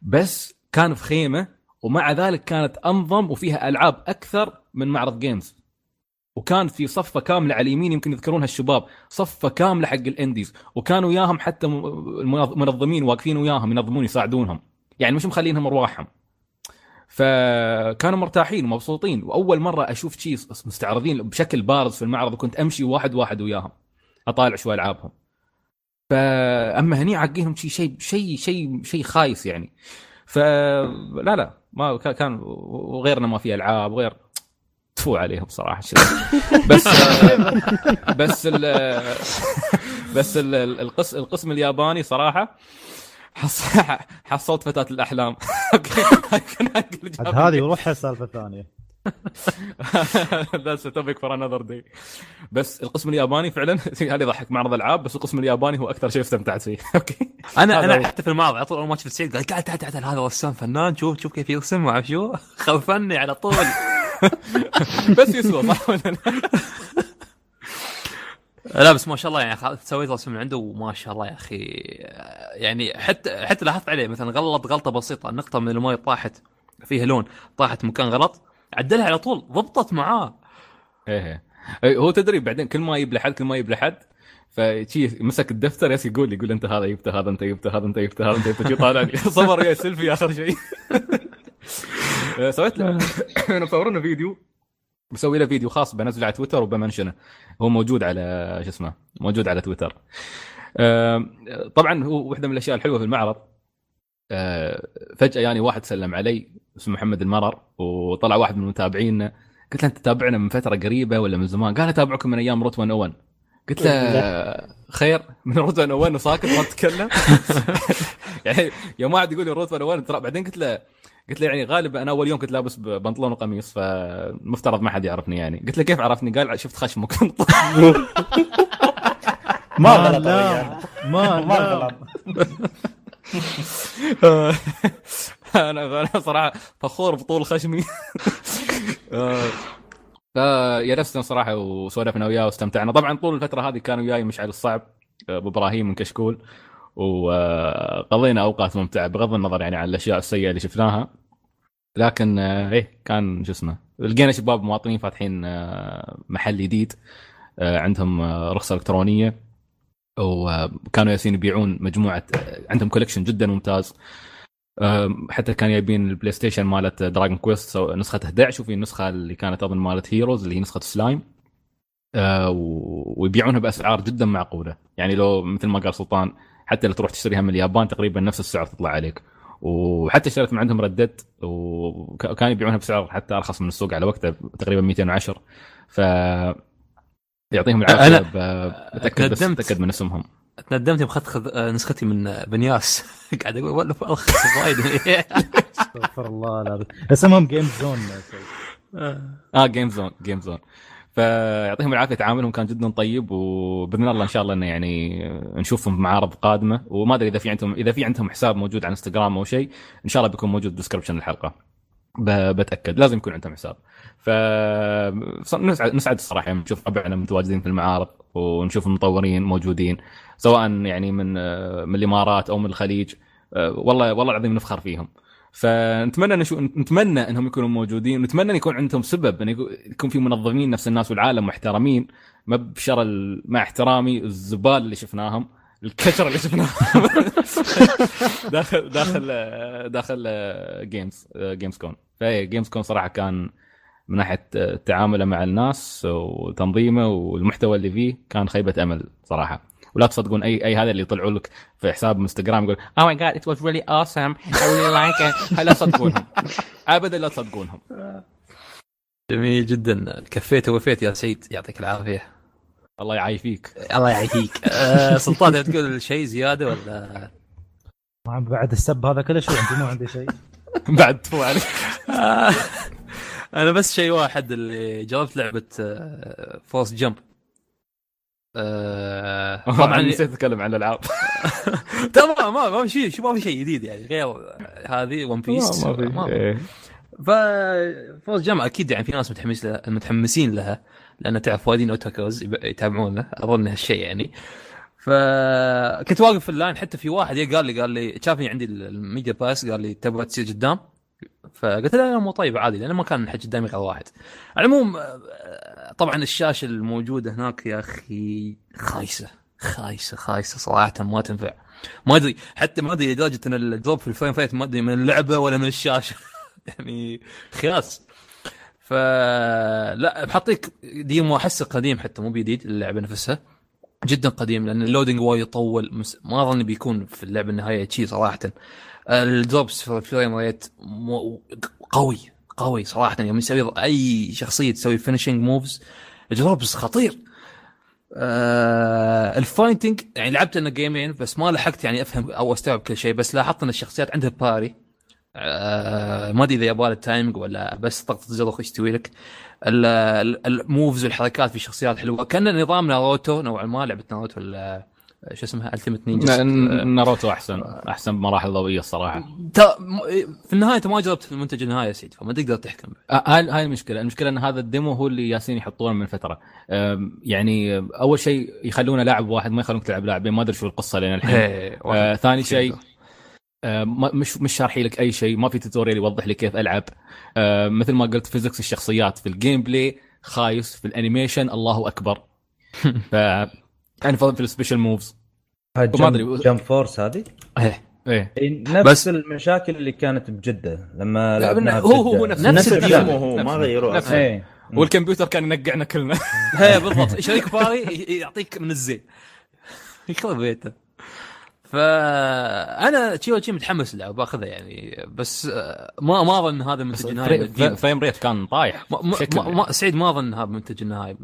بس كان في خيمة ومع ذلك كانت أنظم وفيها ألعاب أكثر من معرض Games وكان في صفة كاملة على اليمين يمكن يذكرونها الشباب صفة كاملة حق ال indies. وكانوا وياهم حتى المنظمين واقفين وياهم ينظمون يساعدونهم. يعني مش مخلينهم أرواحهم. فكانوا مرتاحين ومبسوطين وأول مرة أشوف شيء مستعرضين بشكل بارز في المعرض وكنت أمشي واحد واحد وياهم أطالع شوي ألعابهم فأما هني عاقينهم شيء شيء شيء شيء شيء خايس يعني فلا لا ما كا- كان وغيرنا ما في ألعاب وغير تفو عليهم صراحة شو. بس بس ال بس ال- القسم الياباني صراحة. حصلت فتاة الأحلام. هذه وروحها سالفه ثانية that's topic for another day بس القسم الياباني فعلا هذا يضحك معرض ألعاب بس القسم الياباني هو أكثر شيء استمتعت فيه. أوكي. أنا أنا. حتى في المعرض على طول أول ما شفت سعيد قال تعال تعال تعال هذا رسام فنان شوف شوف كيف يرسم ما اعرف شو؟ خوفني على طول. بس يسوى صح ولا لا؟ لا بس ما شاء الله يعني سويت رسم من عنده وما شاء الله يا أخي. يعني حتى حتى لاحظت عليه مثلا غلط غلطة بسيطة نقطة من الماء طاحت فيها لون طاحت مكان غلط عدلها على طول ضبطت معاه. إيه إيه، هو تدري بعدين كل ما يجيب لحد كل ما يجيب لحد في شي مسك الدفتر ياس يقول يقول أنت هذا جبته هذا أنت جبته هذا أنت جبته هذا أنت جبته طالعني صور وياي سيلفي اخر شيء آه، سويت له أنا فيديو. بسوي له فيديو خاص بنزله على تويتر وبمنشنه. هو موجود على شو اسمه موجود على تويتر. طبعا هو واحدة من الأشياء الحلوة في المعرض آه، فجأة يعني واحد سلم علي اسمه محمد المرر وطلع واحد من متابعينا قلت له أنت تتابعنا من فترة قريبة ولا من زمان؟ قال أتابعكم من أيام Route 101 قلت له خير من Route 101 وساكت ما تتكلم. يعني يوم واحد يقول لي Route 101 ترى بعدين قلت له قلت له يعني غالبا أنا أول يوم كنت لابس بنطلون وقميص فمفترض ما حد يعرفني يعني. قلت له كيف عرفني؟ قال شفت خشمك. ما غلط. لا. ما ما غلط. أنا أنا صراحة فخور بطول خشمي. آه، فجلسنا صراحة وسولفنا وياه واستمتعنا. طبعا طول الفترة هذه كان وياي مشعل الصعب آه، أبو إبراهيم من كشكول. وقضينا أوقات ممتعة بغض النظر يعني عن الأشياء السيئة اللي شفناها. لكن آه، إيه كان شو اسمه لقينا شباب مواطنين فاتحين آه، محل جديد آه، عندهم رخصة إلكترونية. وكانوا ياسين يبيعون مجموعة عندهم collection جدا ممتاز. حتى كانوا جايبين ال PlayStation مالت Dragon Quest نسخة 11 وفي النسخة اللي كانت أظن مالت Heroes اللي هي نسخة سلايم ويبيعونها بأسعار جدا معقولة. يعني لو مثل ما قال سلطان حتى لو تروح تشتريها من اليابان تقريبا نفس السعر تطلع عليك. وحتى اشتريت من عندهم Red Dead وكانوا يبيعونها بسعر حتى أرخص من السوق على وقتها تقريبا 210 ف يعطيهم العافية بتأكد بس تندمت. بتأكد من اسمهم تندمت يوم اخذت خذ- نسختي من بنياس. قاعد أقول والله أرخص وايد. استغفر الله العظيم. اسمهم جيم زون آه. جيم زون جيم زون فيعطيهم العافية تعاملهم كان جدا طيب وبإذن الله إن شاء الله إنه يعني نشوفهم في معارض قادمة. وما أدري إذا في عندهم إذا في عندهم حساب موجود على إنستغرام أو شيء إن شاء الله بيكون موجود description الحلقة بتأكد. لازم يكون عندهم حساب. ف نسعد نسعد الصراحة يعني نشوف ربعنا متواجدين في المعارض ونشوف المطورين موجودين سواء يعني من من الإمارات أو من الخليج. آه، والله والله العظيم نفخر فيهم. فنتمنى نشو... نتمنى إنهم يكونوا موجودين ونتمنى إن يكون عندهم سبب إن يكون- في منظمين نفس الناس والعالم محترمين. ما بشر. مع احترامي الزبال اللي شفناهم الكشر اللي شفناهم. داخل داخل داخل Games Games Con فاي Games Con صراحة كان من ناحية تعامله مع الناس وتنظيمه والمحتوى اللي فيه كان خيبة أمل صراحة. ولا تصدقون اي أي هذا اللي يطلعوا لك في حساب إنستغرام يقول oh my God it was really awesome I really like لا تصدقونهم. ابدا لا تصدقونهم. جميل جدا. كفيت ووفيت يا سعيد. يعطيك العافية. الله يعافيك. الله يعافيك. آه، سلطان تقول شيء زيادة ولا؟ ما بعد السب هذا كله شو عندي؟ مو عندي شيء. بعد تفو عليك. آه، أنا بس شيء واحد اللي جربت لعبة آه، Force Jump آه، طبعا نسيت أتكلم عن الألعاب. ترى ما ما في شيء ما في شيء جديد يعني غير هذه One Piece ما في إيه. ف Force Jump أكيد يعني في ناس متحمس لها متحمسين لها لأن تعرف وايدين otakus يتابعونه. أظن هالشيء يعني. فكنت واقف في ال line حتى في واحد قال لي قال لي شافني عندي ال media pass قال لي تبغى تصير قدام؟ فقلت له لا مو طيب عادي لأنه ما كان حد قدامي غير واحد. على العموم آه، طبعا الشاشة الموجودة هناك يا أخي خايسة خايسة خايسة صراحة ما تنفع. ما أدري حتى ما أدري لدرجه ان ال drop في ال frame rate ما أدري من اللعبة ولا من الشاشة. يعني خياس. فلا بحطيك demo أحسه قديم حتى مو بجديد اللعبة نفسها. جدا قديم لأن ال loading وايد يطول ما أظن بيكون في اللعبة النهاية شيء صراحة. ال drops في ال frame rate قوي. قوي صراحة يوم يسوي أي شخصية تسوي finishing moves drops خطير. آه ال fighting يعني لعبت إنه game-ين بس ما لحقت يعني أفهم أو أستوعب كل شيء بس لاحظت إن الشخصيات عندها parry آه ما أدري إذا يبغى ال timing ولا بس ضغط الزر يستوي لك؟ ال- ال- ال moves والحركات في شخصيات حلوة. كأن نظام ناروتو نوعا ما لعبة ناروتو شو اسمها Ultimate Ninja Naruto أحسن أحسن بمراحل ضوئية الصراحة م- في النهاية أنت ما جربت المنتج النهائي يا سيد فما تقدر تحكم آه، هاي هاي المشكلة، المشكلة إن هذا ال demo هو اللي ياسين يحطونه من فترة. يعني أول شيء يخلونه لاعب واحد ما يخلونك تلعب لاعبين ما أدري شو القصة لين الحين. آه ثاني شيء آه مش مش شارحي لك أي شيء، ما في tutorial يوضح لي كيف ألعب. آه مثل ما قلت physics الشخصيات في ال gameplay خايس، في ال animation الله أكبر. يعني في ال special moves ما أدري. Jump Force هذه إيه إيه إيه، نفس بس- المشاكل اللي كانت بجدة لما لا، هو- هو. نفس- نفس نفس ال demo. هو ما غيروه نفس- إيه والكمبيوتر كان ينقعنا كلنا. هي بالضبط شريك باري يعطيك من الزين يخرب بيته فأنا تشيو تشي متحمس اللعبه باخذها يعني بس آه، ما ما أظن هذا المنتج النهائي. frame rate كان طايح ما ما ما ما سعيد ما أظن هذا المنتج النهائي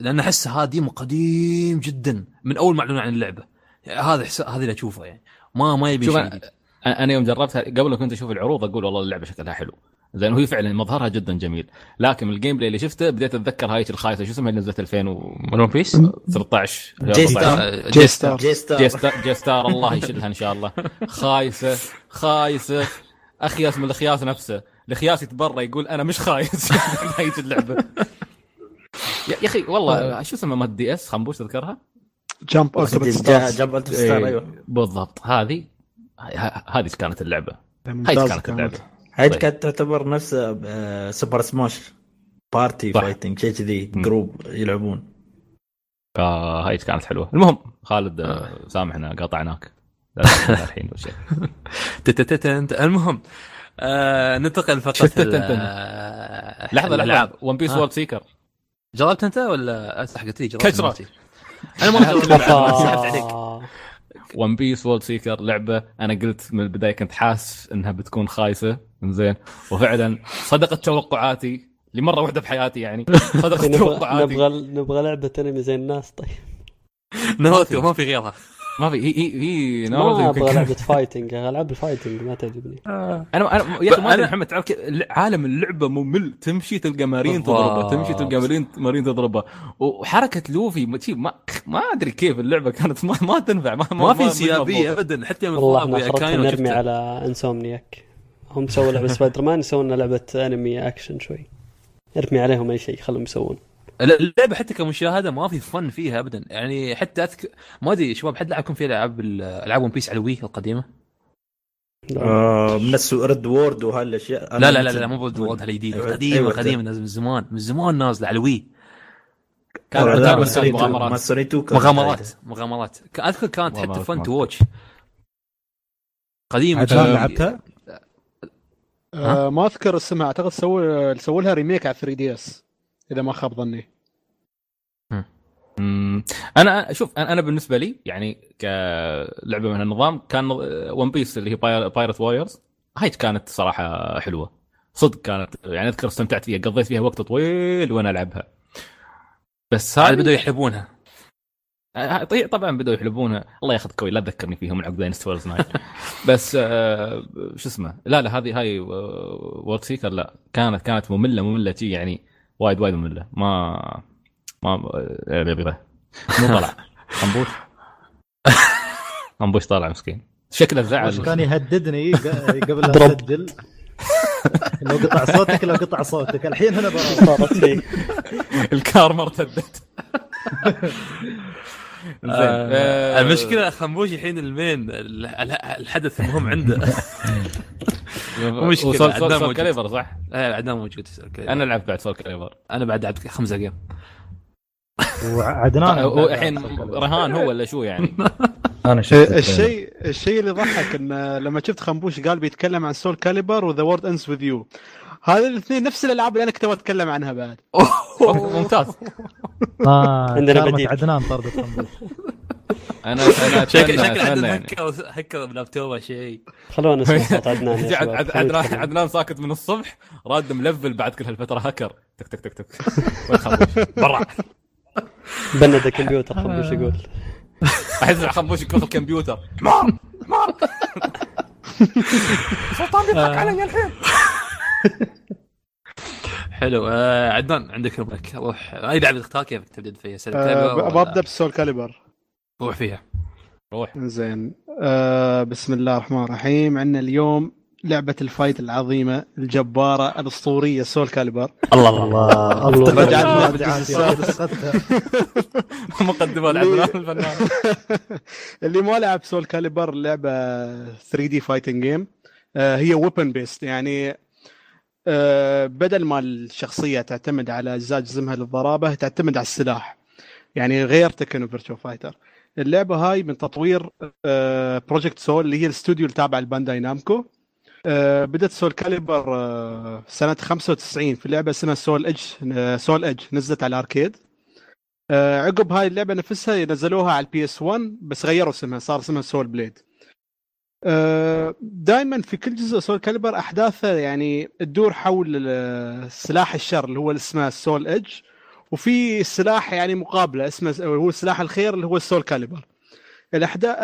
لأن احس هذا demo قديم جدا من أول معلومه عن اللعبة يعني هذا هذا اللي أشوفه يعني ما ما يبي شيء. أنا يوم جربتها قبل ما كنت أشوف العروض أقول والله اللعبة شكلها حلو زين هو فعلا مظهرها جدا جميل. لكن ال gameplay اللي شفته بديت أتذكر هاي الخايسة شو اسمها اللي نزلت 2013 One Piece؟ 13 جي ستار. آه، جي ستار جي ستار جي ستار جي ستار الله يشيلها إن شاء الله. خايسة. خايسة. اخيس من الخياس نفسه. الخياس يتبرى يقول أنا مش خايس. هاي اللعبة. يا أخي والله شو اسمها مال DS؟ خنبوش تذكرها؟ Jump Stars إيه، أيوه. بالضبط. هذه ه- هذه كانت اللعبة؟ هاي كانت. اللعبة؟ هاي طيب. كانت تعتبر نفس آه، Super Smash party صح. fighting شيء كذي. group يلعبون آه هاي كانت حلوة المهم خالد آه. سامحنا قاطعناك الحين. المهم آه ننتقل انت. آه، لحظة. لحظة One Piece آه. World Seeker جربت أنت ولا حقت لي جربت كسرة. مرتي. أنا ما جربت سحبت عليك آه. One Piece World Seeker لعبة. أنا قلت من البداية كنت حاسس إنها بتكون خايسة. زين وفعلا صدقت توقعاتي لمرة واحدة بحياتي يعني. صدقت نبغى توقعاتي. نبغى نبغى لعبة أنمي زي الناس طيب. ناروتو ما في غيرها. ما في هي هي هي ما أبغى لعبه fighting العاب ال fighting ما تعجبني. أنا أنا يا أخي ما أدري محمد تعرف عالم اللعبة ممل تمشي تلقى marine. تضربه تمشي تلقى marine marine تضربه. وحركة لوفي ما- ما, ما أدري كيف اللعبة كانت ما, ما تنفع ما, ما في مش سيابيه مضبوطة. ابدا حتى يوم والله إحنا نرمي. على Insomniac هم سووا لعبة سبايدر مان يسوون لعبة انمي اكشن شوي. ارمي عليهم أي شيء خلهم يسوون. اللعبة حتى كمشاهدة ما في fun فيها ابدا. يعني حتى اذكر ما أدري شباب حد لعبكم في ألعاب ال- ألعاب One Piece على ال Wii القديمة؟ آه، من Red World وهالاشياء لا لا لا, لا مو Red World الجديده أيوة، قديمة أيوة، قديمة نازلة من زمان. من زمان نازلة على ال Wii كان لا، كان ماستري تو- مغامرات. مغامرات مغامرات. أذكر كانت حتى fun to watch قديمة. لعبتها؟ آه ما أذكر اسمها أعتقد سووا سووا لها remake على 3 DS إذا ما خاب ظني. أنا شوف أنا أنا بالنسبة لي يعني كلعبة من النظام كان One Piece اللي هي Pirate Warriors هاي كانت صراحة حلوة. صدق كانت يعني أذكر استمتعت فيها قضيت فيها وقت طويل وأنا ألعبها. بس هذا هذه بدأوا يحلبونها آه، طبعا بدأوا يحلبونها الله ياخذ Koei لا تذكرني فيهم العقد Dynasty Warriors 9 بس آه، شو اسمه؟ لا لا هذه هاي World Seeker لا. كانت كانت مملة مملة شي يعني. وايد وايد مملة. ما ما آه، مو طلع. قنبوش قنبوش طالع مسكين. شكله زعل. كان يهددني قبل لا. اسجل لو قطع صوتك لو قطع صوتك. الحين أنا بقى صارت لي. الكارما ارتدت. زين آه آه، المشكلة خنبوش الحين المين ال- ال- الحدث المهم عنده. مشكلة، وصل موجود. Calibur صح؟ إيه عدنان موجود أنا لعبت بعد Soul Calibur أنا بعد لعبت خمسة game وعدنان. هو الحين رهان هو ولا شو يعني؟ أنا شفت الشيء الشيء اللي ضحك إن لما شفت خنبوش قال بيتكلم عن Soul Calibur و The World Ends with You هذه الاثنين نفس الألعاب اللي أنا كنت أتكلم عنها بعد. ممتاز. آه عندنا بديل. عدنان طردت خنبوش. أنا أنا شكل اتمنى شكل أتمنى يعني. هكر هكر بلابتوبه شيء. خلونا نسمع صوت عدنان عدنان. عدنان ساكت من الصبح راد ملفل بعد كل هالفترة هكر. تك تك تك تك؟ برا. بند الكمبيوتر خنبوش يقول. أحس خنبوش يكون في الكمبيوتر. حمار حمار سلطان يضحك علي الحين. حلو. آه عدنان عندك المايك روح. أي لعبه تختار؟ كيف تبدأ فيها؟ سلك أبغى أبدأ ب Soul Calibur. روح فيها. روح. زين. أه بسم الله الرحمن الرحيم. عندنا اليوم لعبة ال fight العظيمة الجبارة الأسطورية Soul Calibur. الله الله. الله. الله. الله رجعتنا رجعت بالجزء السادس. سقطها. مقدمه لعدنان الفنان. اللي ما لعب Soul Calibur لعبة 3D fighting game هي weapon based يعني آه، بدل ما الشخصية تعتمد على أجزاء جسمها للضرابة تعتمد على السلاح. يعني غير Tekken Virtua Fighter اللعبة هاي من تطوير Project Soul اللي هي الاستوديو التابع ل Bandai Namco. آه، بدت Soul Calibur آه، سنة 95 في لعبة اسمها Soul Edge Soul Edge نزلت على ال arcade آه، عقب هاي اللعبة نفسها نزلوها على ال PS 1 بس غيروا اسمها صار اسمها Soul Blade دائما في كل جزء Soul Calibur أحداثه يعني تدور حول سلاح الشر اللي هو اسمه ال Soul Edge وفي سلاح يعني مقابله اسمه هو سلاح الخير اللي هو ال Soul Calibur الاحداث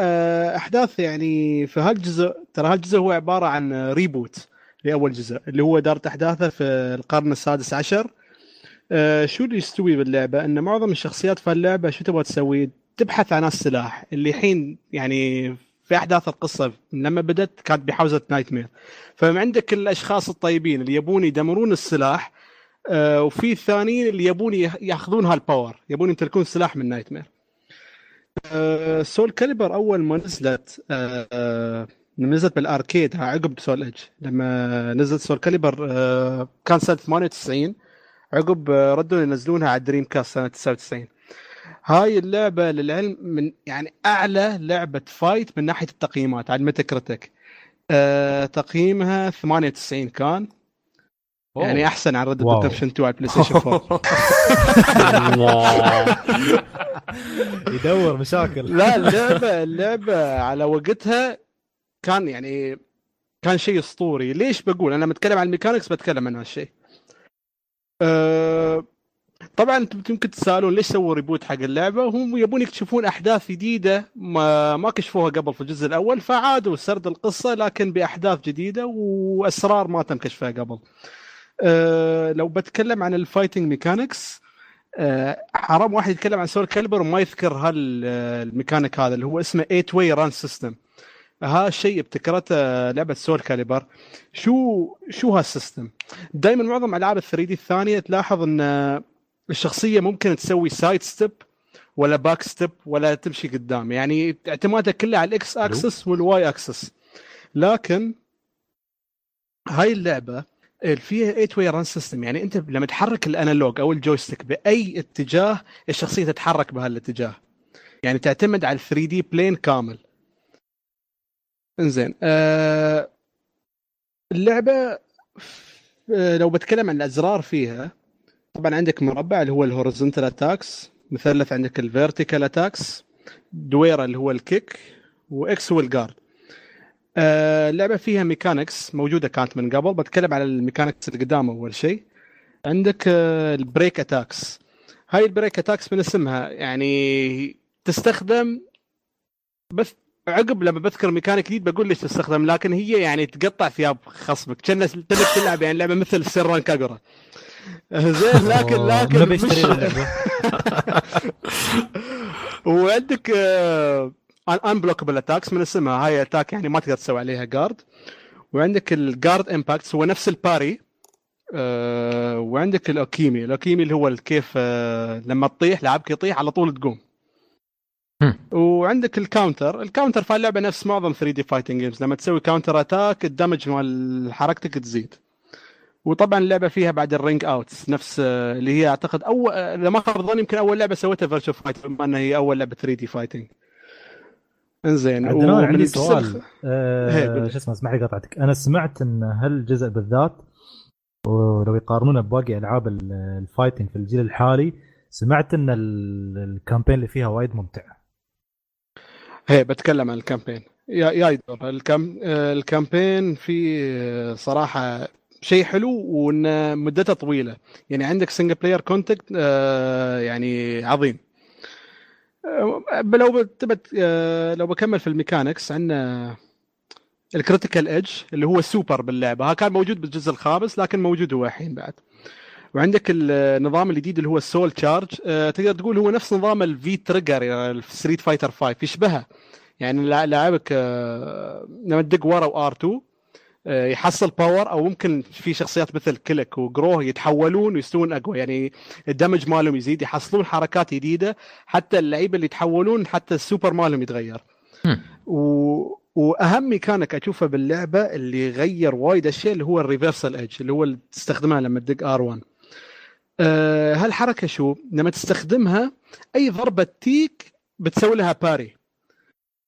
أحداث يعني في هالجزء ترى هالجزء هو عبارة عن reboot لأول جزء اللي هو دارت أحداثه في القرن السادس عشر. آه، شو اللي يستوي باللعبة؟ إن معظم الشخصيات في اللعبه شو تبغى تسوي؟ تبحث عن السلاح اللي الحين يعني في أحداث القصة لما بدت كانت بحوزة Nightmare فعندك الأشخاص الطيبين اللي يبون يدمرون السلاح آه، وفي الثانيين اللي يبون ياخ- يأخذون هال power يبون يمتلكون سلاح من Nightmare Soul Calibur أول ما نزلت آه، آه، نزلت بال arcade عقب Soul Edge لما نزلت Soul Calibur كان سنة 98 عقب ردوا ينزلونها على Dreamcast سنه 99 هاي اللعبة للعلم من يعني أعلى لعبة fight من ناحية التقييمات. على ال Metacritic أه تقييمها 98 كان. يعني أحسن عن Red. Redemption 2 على ال PlayStation 4 يدور مشاكل. لا اللعبة اللعبة على وقتها كان يعني كان شيء أسطوري. ليش بقول؟ أنا متكلم عن ال mechanics بتكلم عن هالشيء. أه طبعا أنتم يمكن تسألون ليش سووا reboot حق اللعبة؟ هم يبون يكتشفون أحداث جديدة ما ما كشفوها قبل في الجزء الأول فعادوا سرد القصة لكن بأحداث جديدة وأسرار ما تم كشفها قبل. أه لو بتكلم عن ال fighting mechanics أه حرام واحد يتكلم عن Soul Calibur وما يذكر هالميكانيك هذا اللي هو اسمه 8 way run system ها الشيء ابتكرته لعبة Soul Calibur شو شو هال system؟ دائما معظم ألعاب ال 3 D الثانية تلاحظ إن الشخصية ممكن تسوي side step ولا back step ولا تمشي قدام. يعني اعتمادها كله على الإكس أكسس والواي أكسس. لكن هاي اللعبة فيها 8 way run system يعني أنت لما تحرك ال analog أو ال joystick بأي اتجاه الشخصية تتحرك بهالاتجاه. يعني تعتمد على 3 D plane كامل. إنزين. آه اللعبة آه لو بتكلم عن الأزرار فيها طبعا عندك مربع اللي هو ال horizontal attacks مثلث عندك ال vertical attacks دويرة اللي هو ال kick و X هو ال guard آه، اللعبة فيها mechanics موجودة كانت من قبل بتكلم على ال mechanics اللي قدام أول شيء. عندك آه، ال break attacks هاي ال break attacks من اسمها يعني تستخدم بس عقب لما بذكر ميكانيك جديد بقول ليش تستخدم لكن هي يعني تقطع ثياب خصمك تبي تلعب يعني لعبة مثل Senran Kagura زين لكن لكن نبي مش- يشتري اللعبة. وعندك unblockable attacks من اسمها. هاي attack يعني ما تقدر تسوي عليها guard وعندك ال guard impacts هو نفس ال parry آه، وعندك ال ukemi ال ukemi اللي هو الكيف آه، لما تطيح لاعبك يطيح على طول تقوم. وعندك ال counter ال counter في اللعبة نفس معظم 3 D fighting games لما تسوي counter attack ال damage مال حركتك تزيد. وطبعا اللعبه فيها بعد ال ring out نفس آه، اللي هي أعتقد اول آه، إذا ما خاب ظني يمكن أول لعبة سويتها Virtua Fighter بما إنها هي أول لعبة 3 D fighting إنزين عدنان عندي سؤال. آه. شو اسمه اسمح لي قطعتك أنا سمعت إن هالجزء بالذات ولو يقارنونه بباقي ألعاب ال- ال fighting في الجيل الحالي سمعت إن ال- ال campaign اللي فيها وايد ممتع. هي بتكلم عن ال campaign يا يا ال cam ال campaign في صراحة شيء حلو وإن مدته طويلة. يعني عندك single player content يعني عظيم. آه، لو بتبت آه، لو بكمل في ال mechanics عندنا ال critical edge اللي هو السوبر باللعبة. ها كان موجود بالجزء الخامس لكن موجود هو الحين بعد. وعندك النظام الجديد اللي هو ال soul charge أه تقدر تقول هو نفس نظام ال V trigger في Street Fighter 5 يشبهها يعني لاعبك لما تدق ورا و R 2 أه يحصل power أو ممكن في شخصيات مثل كليك و Groh يتحولون ويستوون أقوى. يعني ال damage مالهم يزيد يحصلون حركات جديدة حتى اللعيبة اللي يتحولون حتى السوبر مالهم يتغير. و... وأهم ميكانيك أشوفه باللعبة اللي غير وايد أشياء اللي هو ال reversal edge اللي هو اللي تستخدمها لما تدق R 1 أه هالحركة شو؟ لما تستخدمها أي ضربة تيك بتسوي لها parry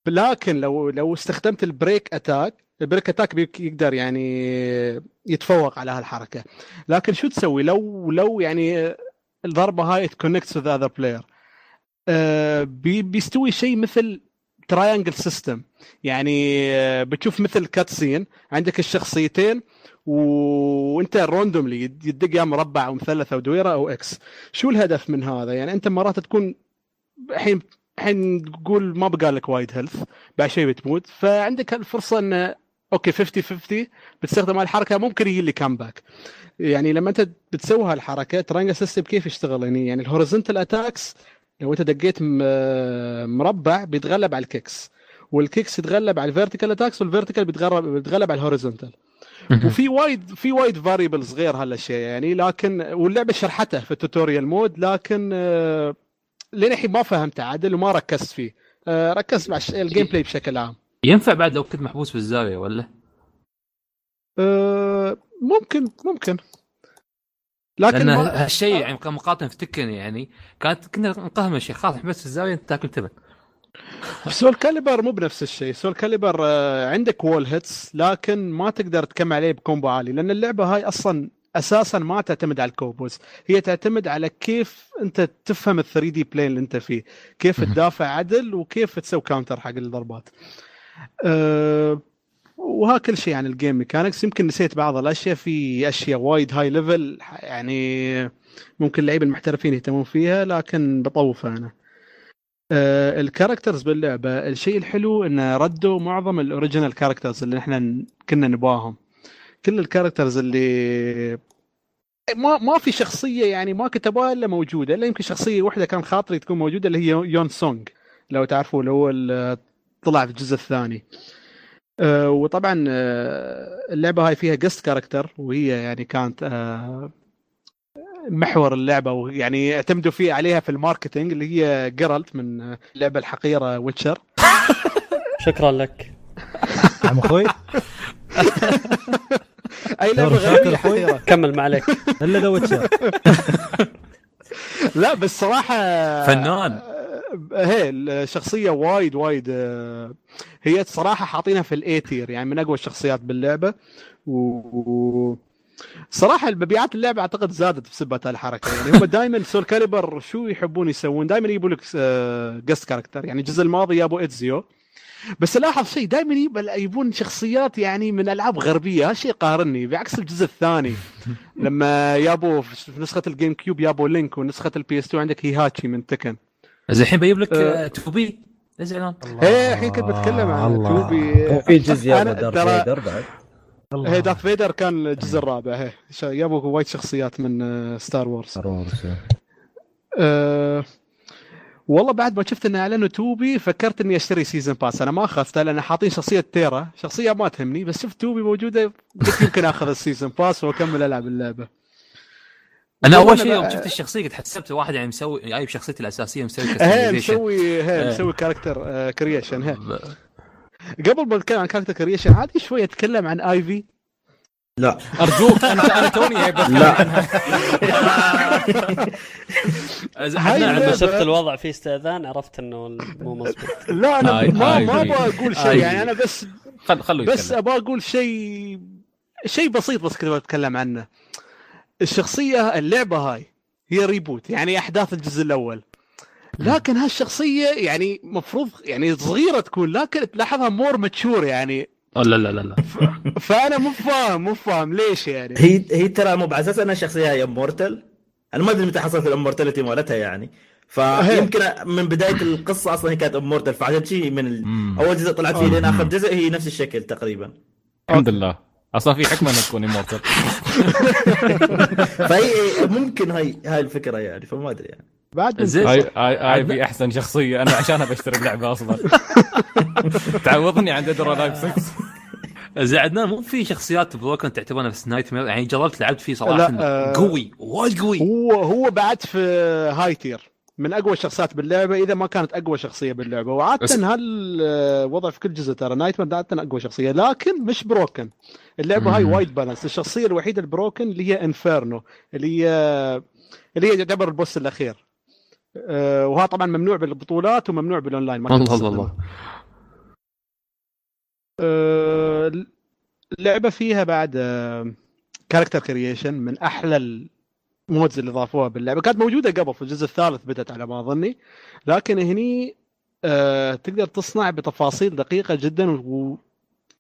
لكن لو لو استخدمت ال break attack ال break attack يقدر يعني يتفوق على هالحركة. لكن شو تسوي؟ لو لو يعني الضربة هاي ت connect with other player بيستوي شيء مثل triangle system يعني آه، بتشوف مثل cutscene عندك الشخصيتين وانت randomly يدق يا مربع أو مثلث أو دويرة أو X شو الهدف من هذا؟ يعني أنت مرات تكون الحين الحين تقول ما بقى لك وايد health بعد شوي بتموت. فعندك الفرصه ان okay 50 50 بتستخدم هالحركه ممكن يجي لي comeback يعني لما أنت بتسوي هالحركة triangle system كيف يشتغل؟ يعني يعني ال horizontal attacks لو أنت دقيت مربع بيتغلب على ال kicks وال kicks يتغلب على ال vertical attacks وال vertical بيتغلب بيتغلب على ال horizontal وفي وايد في وايد variables غير هالأشياء يعني لكن واللعبة شرحتها في ال tutorial mode لكن آه، لين الحين ما فهمته عدل وما ركزت فيه. آه، ركزت مع ال gameplay بشكل عام. ينفع بعد لو كنت محبوس بالزاويه ولا؟ آه، ممكن ممكن. لكن هالشيء يعني كان مقاطع في Tekken يعني. كانت كنا نقهمش يا خلاص حبست في الزاوية انت تاكل تبن. Soul Calibur مو بنفس الشيء. Soul Calibur آه، عندك wall hits لكن ما تقدر تكمل عليه ب combo عالي. لأن اللعبة هاي أصلا أساسا ما تعتمد على ال combos. هي تعتمد على كيف أنت تفهم ال 3D plane اللي أنت فيه. كيف. تدافع عدل وكيف تسوي counter حق الضربات. أه وها كل شيء عن ال game mechanics يمكن نسيت بعض الأشياء. في أشياء وايد high level يعني ممكن اللعيبة المحترفين يهتمون فيها لكن بطوفها أنا. آه، ال characters باللعبة. الشيء الحلو انه ردوا معظم ال original characters اللي إحنا كنا نباهم كل ال characters اللي ما ما في شخصية يعني ما كتبوها إلا موجودة. إلا يمكن شخصية واحدة كان خاطري تكون موجودة اللي هي Yun-seong لو تعرفوا اللي هو طلع في الجزء الثاني. آه، وطبعا آه، اللعبة هاي فيها guest character وهي يعني كانت آه، محور اللعبة ويعني اعتمدوا فيه عليها في ال marketing اللي هي Geralt من اللعبة الحقيرة Witcher شكرا لك. عم أخوي. أي لعبة غير. حقيره كمل ما عليك. إلا The Witcher لا بس صراحة فنان. هي الشخصية وايد وايد آه، هي صراحة حاطينها في ال A tier يعني من أقوى الشخصيات باللعبة. و صراحة المبيعات اللعبة أعتقد زادت بسبب هالحركه يعني هم دائما Soul Calibur شو يحبون يسوون؟ دائما يجيبوا لك guest character يعني الجزء الماضي جابوا Ezio بس لاحظ شيء دائما يجيبون شخصيات يعني من ألعاب غربية هالشيء قاهرني بعكس الجزء الثاني. لما جابوا في نسخة ال GameCube جابوا Link ونسخة ال PS 2 عندك Heihachi من Tekken زين الحين بجيب لك أه. آه، 2B. لا زعلان إيه الحين كنت بتكلم عن الله. 2B. وفي جزء Darth Vader بعد؟ هي Darth Vader كان الجزء الرابع. هي شا- جابوا وايد شخصيات من آه، Star Wars Star Wars. أه والله بعد ما شفت إنه أعلنوا 2B فكرت إني أشتري season pass أنا ما أخذته لأن حاطين شخصية Tira. شخصية ما تهمني بس شفت 2B موجودة قلت يمكن أخذ ال season pass وأكمل ألعب اللعبة. أنا أول شيء يوم شفت الشخصية قد حسبت واحد يعني مسوي جايب شخصيته الأساسية مسوي customization. مسوي إيه. مسوي character آه creation قبل ما نتكلم عن character creation عادي شوي أتكلم عن Ivy لا أرجوك أنا أنا توني لا. هاي لما شفت الوضع فيه استئذان عرفت إنه مو مضبوط لا أنا آي- ما آي ما. أبغى أقول شيء يعني. أنا بس خل خلوا بس أبغى أقول شيء شيء بسيط بس كذا بتكلم عنه الشخصية اللعبة هاي هي reboot يعني أحداث الجزء الأول. لكن هالشخصية يعني مفروض يعني صغيرة تكون لكن تلاحظها more mature يعني. لا لا لا لا. فأنا مو فاهم مو فاهم ليش يعني. هي هي ترى مو بعزاز انها شخصية هي immortal أنا ما أدري متى حصلت ال immortality مالتها يعني. فيمكن من بداية القصة أصلا هي كانت immortal فعشان شيء من ال... أول جزء طلعت فيه لين آخر جزء هي نفس الشكل تقريبا. الحمد لله. أصلا في حكمة انها تكون immortal فهي ممكن هاي هاي الفكرة يعني فما أدري يعني. بعد هاي هاي هاي في أحسن شخصية أنا عشانها بشتري اللعبه أصلا. تعوضني عن Dead or Alive 6 زين عدنان مو في شخصيات broken تعتبر نفس Nightmare يعني جربت لعبت فيه صراحة لا، آه، قوي وايد قوي. هو هو بعد في high tier من أقوى الشخصيات باللعبة إذا ما كانت أقوى شخصية باللعبة. وعادة هالوضع في كل جزء ترى Nightmare عادة أقوى شخصية لكن مش broken اللعبة هاي. وايد balanced الشخصية الوحيدة ال broken اللي هي Inferno اللي هي اللي هي تعتبر ال boss الأخير أه وها طبعا ممنوع بالبطولات وممنوع بالأونلاين ما الله الله. الله أه اللعبة فيها بعد character creation من أحلى ال modes اللي ضافوها باللعبة كانت موجودة قبل في الجزء الثالث بدت على ما أظني لكن هني أه تقدر تصنع بتفاصيل دقيقة جدا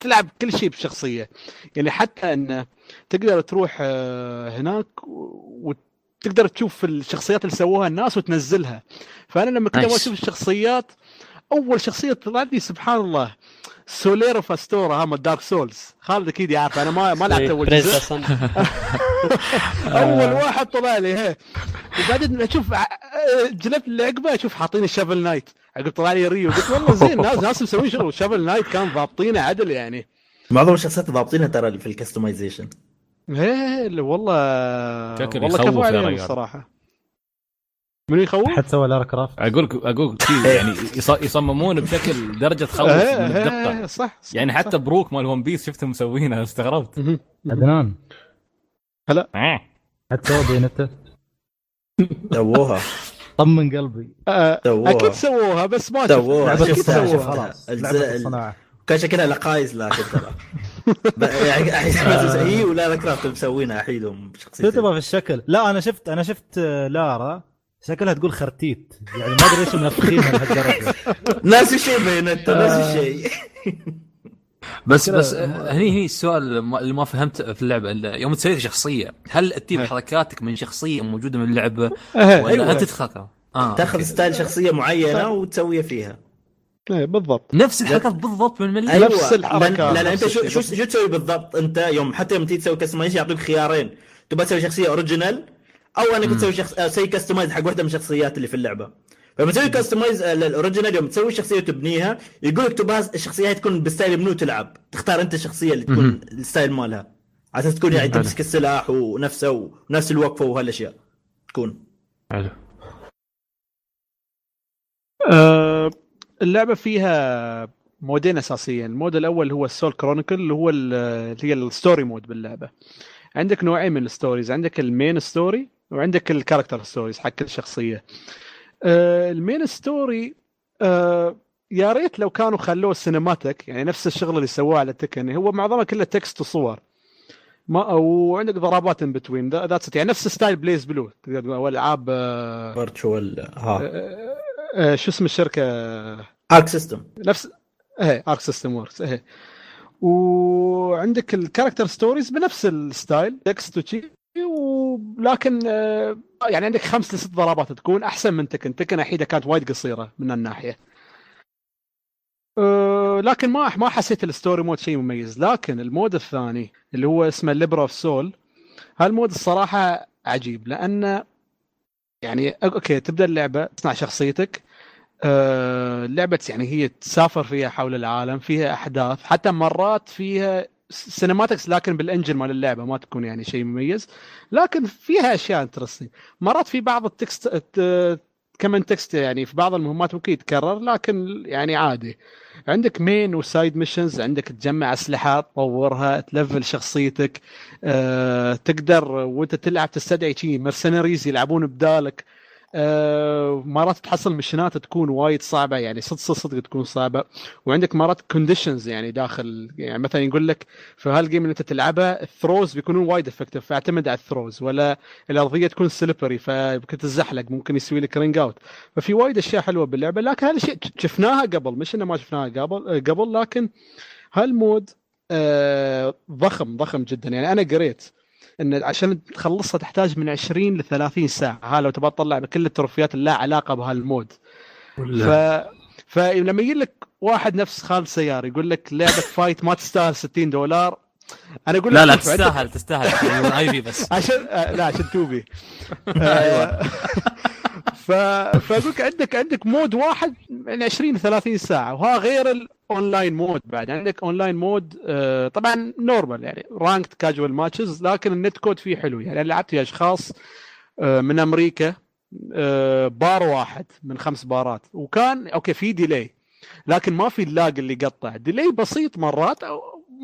وتلعب كل شيء بشخصية يعني حتى إن تقدر تروح أه هناك وتقدر تشوف الشخصيات اللي سووها الناس وتنزلها فأنا لما كنت. أشوف الشخصيات أول شخصية طلعت لي سبحان الله Solaire of Astora ها Dark Souls خالد أكيد يعرف أنا ما ما لعبت أول بريز جزء. أول واحد طلع لي هي. وبعدين أشوف جلبت اللي عقبه أشوف حاطين ال Shovel Knight عقب طلع لي Ryu قلت والله زين ناس ناس مسوين شغل. Shovel Knight كان ضابطينه عدل يعني. معظم الشخصيات ضابطينها ترى في ال customization اللي والله شكل والله يخوف كفو يا عليهم رجال. الصراحة. منو يخوف؟ حد سوى لارا كرافت أقول أقول يعني يص- يصممون بشكل درجة تخوف من الدقه صح صح، يعني حتى صح. بروك مال ون بيس شفتهم مسوينها استغربت. عدنان. آه. حد سوى بينته؟ سووها. طمن قلبي. آه، سووها. أكيد سووها بس ما سووها. لعبة أكيد سووها. خلاص. الصناعة. كان شكلها لقايز لكن ترى. يعني هي ولا لا كرافت مسوينها حيلهم بشخصيتين تعتبر في الشكل؟ لا أنا شفت أنا شفت آه، لارا. شكلها تقول خرتيت. يعني ما أدري ليش منفخينها لهالدرجه نفس الشيء بينتا نفس الشيء بس كذا بس ما- هني هني السؤال اللي ما- اللي ما فهمت في اللعبة يوم تسوي شخصية هل تجيب إيه. حركاتك من شخصية موجودة من اللعبة؟ إيه، ولا أيوة. انت تخلقها؟ آه. تاخذ. ستايل شخصية معينة وتسويها فيها. إيه، بالضبط. نفس الحركات بالضبط من ملي أيوه. نفس الحركات، لا لا أنت شو. شو شو تسوي بالضبط أنت يوم حتى يوم تيجي تسوي customize يعطيك خيارين. تبغى تسوي شخصية original أو أنك تسوي شخص آه، تسوي customize حق واحدة من الشخصيات اللي في اللعبة. فلما تسوي customize لل original يوم تسوي الشخصيه وتبنيها يقول لك تبغى الشخصية تكون بال style منو تلعب. تختار أنت الشخصية اللي تكون. ال style مالها. على أساس تكون يعني. تمسك السلاح ونفسه ونفس الوقفة وهالأشياء. تكون. حلو. آه، اللعبة فيها مودين اساسيين ال mode الأول هو ال Soul Chronicle اللي هو ال- اللي هي ال story mode باللعبة. عندك نوعين من ال stories عندك ال main story وعندك ال character stories حق كل شخصية. آه، ال main story آه، يا ريت لو كانوا خلوه cinematic يعني نفس الشغل اللي سووه على Tekken هو معظمها كله text وصور. ما وعندك ضربات in between fights يعني نفس style BlazBlue تقدر تقول أو ألعاب visual ها. آه، آه، شو اسم الشركة؟ Arc System نفس إيه Arc System Works إيه. وعندك ال character stories بنفس ال style text وشي. ولكن آه، يعني عندك خمس لست ضربات تكون أحسن من Tekken. Tekken احيدها كانت وايد قصيرة من الناحية. أه، لكن ما ما حسيت ال story mode شيء مميز. لكن ال mode الثاني اللي هو اسمه Libra of Soul هال mode الصراحة عجيب. لأنه يعني okay تبدأ اللعبة تصنع شخصيتك. آه، لعبة يعني هي تسافر فيها حول العالم فيها أحداث. حتى مرات فيها cinematics لكن بال engine مال اللعبة ما تكون يعني شيء مميز. لكن فيها أشياء interesting مرات في بعض ال text الت- كمان text يعني في بعض المهمات ممكن يتكرر لكن يعني عادي. عندك main و side missions عندك تجمع أسلحة تطورها تلفل شخصيتك أه تقدر وانت تلعب تستدعي شي mercenaries يلعبون بدالك. أه مرات تحصل مشنات تكون وايد صعبة يعني صدق صدق صدق تكون صعبة. وعندك مرات conditions يعني داخل يعني مثلا يقول لك في هال game اللي انت تلعبها ال throws بيكونون وايد effective فاعتمد على ال throws ولا الأرضية تكون slippery فممكن تتزحلق ممكن يسوي لك ring out ففي وايد أشياء حلوة باللعبة لكن هذا الشيء شفناها قبل مش إنه ما شفناها قبل قبل لكن هال mode آه، ضخم ضخم جدا. يعني أنا قريت إن عشان تخلصها تحتاج من 20 ل 30 ساعة. ها لو تبغى تطلع بكل التروفيات اللي لها علاقة بهال mode ف فلما يجي لك واحد نفس خالد سيار يقول لك لعبة fight ما تستاهل 60 دولار أنا أقول لك لا لا تستاهل تستاهل. اي في بس. عشان آه، لا عشان توبي. أيوة. ف... فاقول لك عندك عندك mode واحد من 20 ل 30 ساعة. وها غير ال online mode بعد. عندك online mode آه، طبعا normal يعني ranked casual matches لكن ال netcode فيه حلو. يعني أنا لعبت ويا أشخاص آه، من أمريكا آه، بار واحد من خمس بارات. وكان okay في delay لكن ما في ال lag اللي يقطع. delay بسيط مرات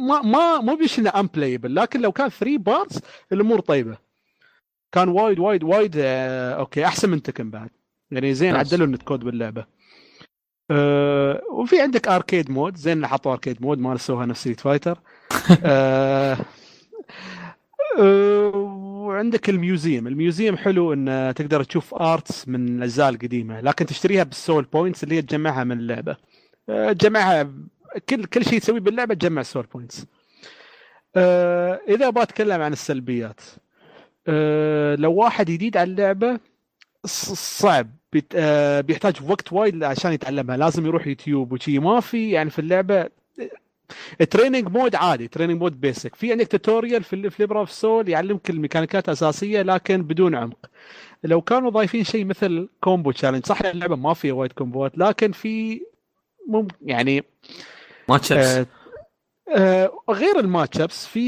ما ما مو بيش انه unplayable لكن لو كان 3 bars الأمور طيبة. كان وايد وايد وايد آه، okay أحسن من Tekken بعد. يعني زين بس. عدلوا ال netcode باللعبة. أه وفي عندك arcade mode زين اللي حطوا arcade mode ما نسوها نفس Street Fighter أه أه وعندك ال museum. ال museum حلو إن تقدر تشوف arts من الأجزاء القديمة لكن تشتريها بال soul points اللي هي تجمعها من اللعبة. أه تجمعها كل كل شيء تسويه باللعبة تجمع soul points أه إذا أبغى أتكلم عن السلبيات. أه لو واحد جديد على اللعبة صعب. بيت- آه، بيحتاج وقت وايد عشان يتعلمها. لازم يروح يوتيوب وشي. ما في يعني في اللعبة training mode عادي training mode basic في عندك tutorial في في Libra of Soul يعلمك الميكانيكات الاساسيه لكن بدون عمق. لو كانوا ضايفين شيء مثل combo challenge صح اللعبة ما فيها وايد كومبوات لكن في مم يعني ماتش آه آه غير ال match ups في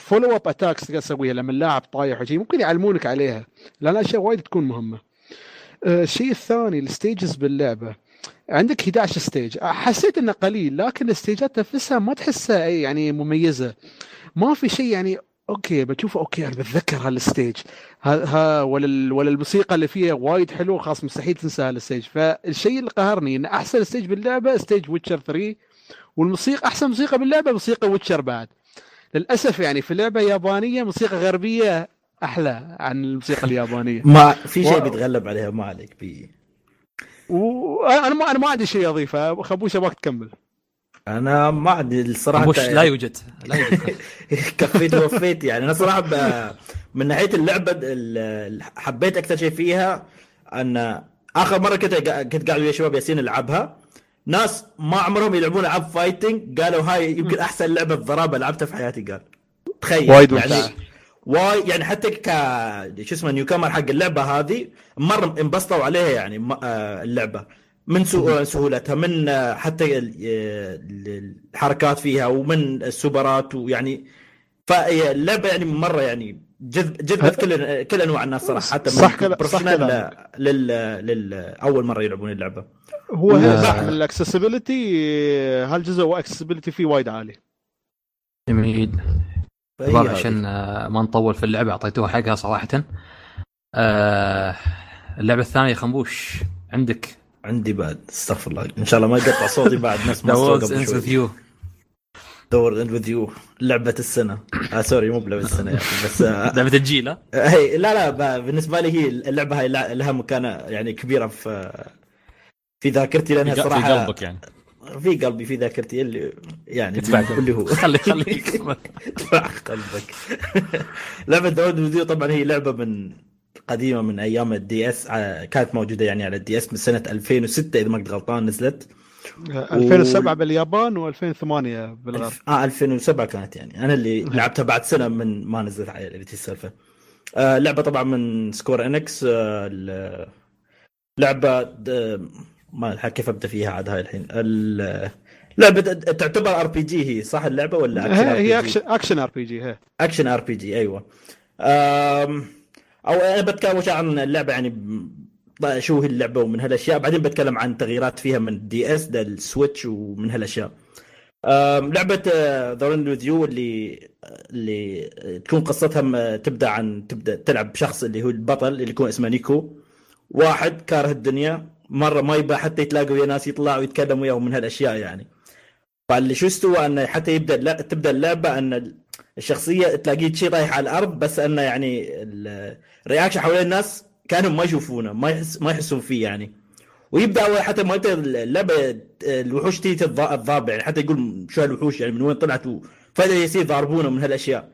follow up attacks تقدر تسويها لما اللاعب طايح وشي. ممكن يعلمونك عليها لأن أشياء وايد تكون مهمة. آه الشيء الثاني ال stages باللعبة. عندك 11 stage حسيت إنه قليل لكن الستيجات نفسها ما تحسها يعني مميزة. ما في شيء يعني okay بشوفه okay أنا بتذكر هال stage ها, ها ولا ولا الموسيقى اللي فيها وايد حلوة خلاص مستحيل تنسى هال stage فالشيء اللي قهرني إن أحسن stage باللعبة stage Witcher 3 والموسيقى أحسن موسيقى باللعبة موسيقى Witcher بعد. للأسف يعني في لعبة يابانية موسيقى غربية أحلى عن الموسيقى اليابانية. ما في شيء و- بيتغلب عليها ما عليك بي. وأنا ما أنا ما عندي شيء أضيفه. خبوش ابغاك تكمل. أنا ما عندي الصراحة أنت- لا يوجد. لا يوجد. كفيت ووفيت يعني. أنا صراحة ب... من ناحية اللعبة ال- ال- حبيت أكثر شيء فيها أن آخر مرة كنت كنت قاعد ويا شباب ياسين العبها ناس ما عمرهم يلعبون العاب fighting قالوا هاي يمكن أحسن لعبة ضرابة لعبتها في حياتي قال. تخيل. وايد يعني. وايد يعني حتى ك شو اسمه newcomer حق اللعبة هذه مرة انبسطوا عليها يعني آه، اللعبة. من سهولتها من آه، حتى ال- ال- الحركات فيها ومن السوبرات ويعني فاللعبه يعني مرة يعني جذب جذبت كل كل أنواع الناس صراحة حتى من صح صح professional كلامك. لل لل أول مرة يلعبون اللعبة. هو آه. صح ال accessibility هالجزء هو accessibility فيه وايد عالي؟ جميل. عشان آه، ما نطول في اللعبة أعطيتوها حقها صراحة. آه، اللعبة الثانية خنبوش عندك؟ عندي بعد استغفر الله. إن شاء الله ما يقطع صوتي بعد ذا ما قبل شوي. يو دور اند وذ يو لعبة السنة. آه سوري مو بلعبة السنة يعني بس آه لعبة الجيل ها؟ هي لا لا ب- بالنسبة لي هي اللعبة هاي لها مكانة يعني كبيرة في في ذاكرتي لأنها في صراحة قلبك يعني. في قلبي في ذاكرتي اللي يعني اللي هو. خلي خليك. ادفع قلبك. لعبة داود فيديو طبعا هي لعبة من قديمة من أيام الدي اس كانت موجودة يعني على الدي اس من سنة 2006 إذا ما كنت غلطان نزلت. 2007 باليابان و2008 بالغرب آه 2007 كانت يعني. أنا اللي لعبتها بعد سنة من ما نزلت على اللي السالفه آه لعبة طبعا من سكور انكس آه لعبة ما كيف أبدأ فيها عاد هاي الحين؟ ال- لعبة تعتبر RPG هي صح اللعبة ولا هي هي؟ action action RPG هي. اكشن RPG أيوه. أم أو أنا بتكلم عن اللعبة يعني شو هي اللعبة ومن هالأشياء بعدين بتكلم عن تغييرات فيها من DS للسويتش ومن هالأشياء. أم لعبة ذا وورلد وذ يو اللي اللي تكون قصتها تبدأ عن تبدأ تلعب بشخص اللي هو البطل اللي يكون اسمه نيكو. واحد كاره الدنيا. مرة ما يبغى حتى يتلاقى ويا ناس يطلع ويتكلم وياهم من هالأشياء يعني. فاللي شو استوى انه حتى يبدأ الل- تبدأ اللعبة أن الشخصية تلاقيه شيء طايح على الأرض بس انه يعني ال- الرياكشن حوالين الناس كانوا ما يشوفونه ما يحس ما يحسون فيه يعني. ويبدأ أول حتى ما يبدا اللعبة الوحوش تيجي تضارب يعني حتى يقول شو هالوحوش يعني من وين طلعت؟ فجاه يصير يضاربونه من هالأشياء.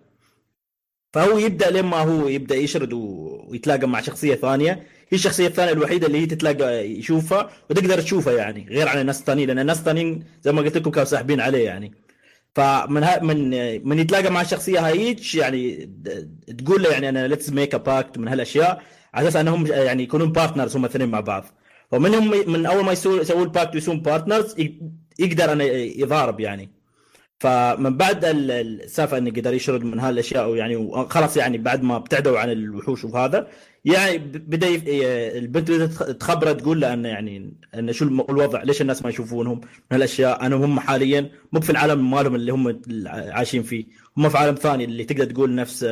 فهو يبدأ لين ما هو يبدأ يشرد ويتلاقى مع شخصية ثانية. هي الشخصية الثانية الوحيدة اللي هي تتلاقى يشوفها وتقدر تشوفها يعني غير عن الناس الثانيين لأن الناس الثانيين زي ما قلت لكم كانوا ساحبين عليه يعني. فمن ها من من يتلاقى مع الشخصية هايج يعني تقول له يعني أنا let's make a pact من هالأشياء على أساس أنهم يعني يكونون partners هم الاثنين مع بعض. فمنهم من أول ما يسوون ال pact ويصيرون partners يقدر انه يضارب يعني. فمن بعد ال- السالفة إنه قدر يشرد من هالأشياء ويعني خلاص يعني بعد ما ابتعدوا عن الوحوش وهذا يعني بدأ ي- البنت بدأت تخ- تخبره تقول له انه يعني انه شو الوضع ليش الناس ما يشوفونهم؟ من هالأشياء أنا هم حاليا مو في العالم مالهم اللي هم عايشين فيه هم في عالم ثاني اللي تقدر تقول نفس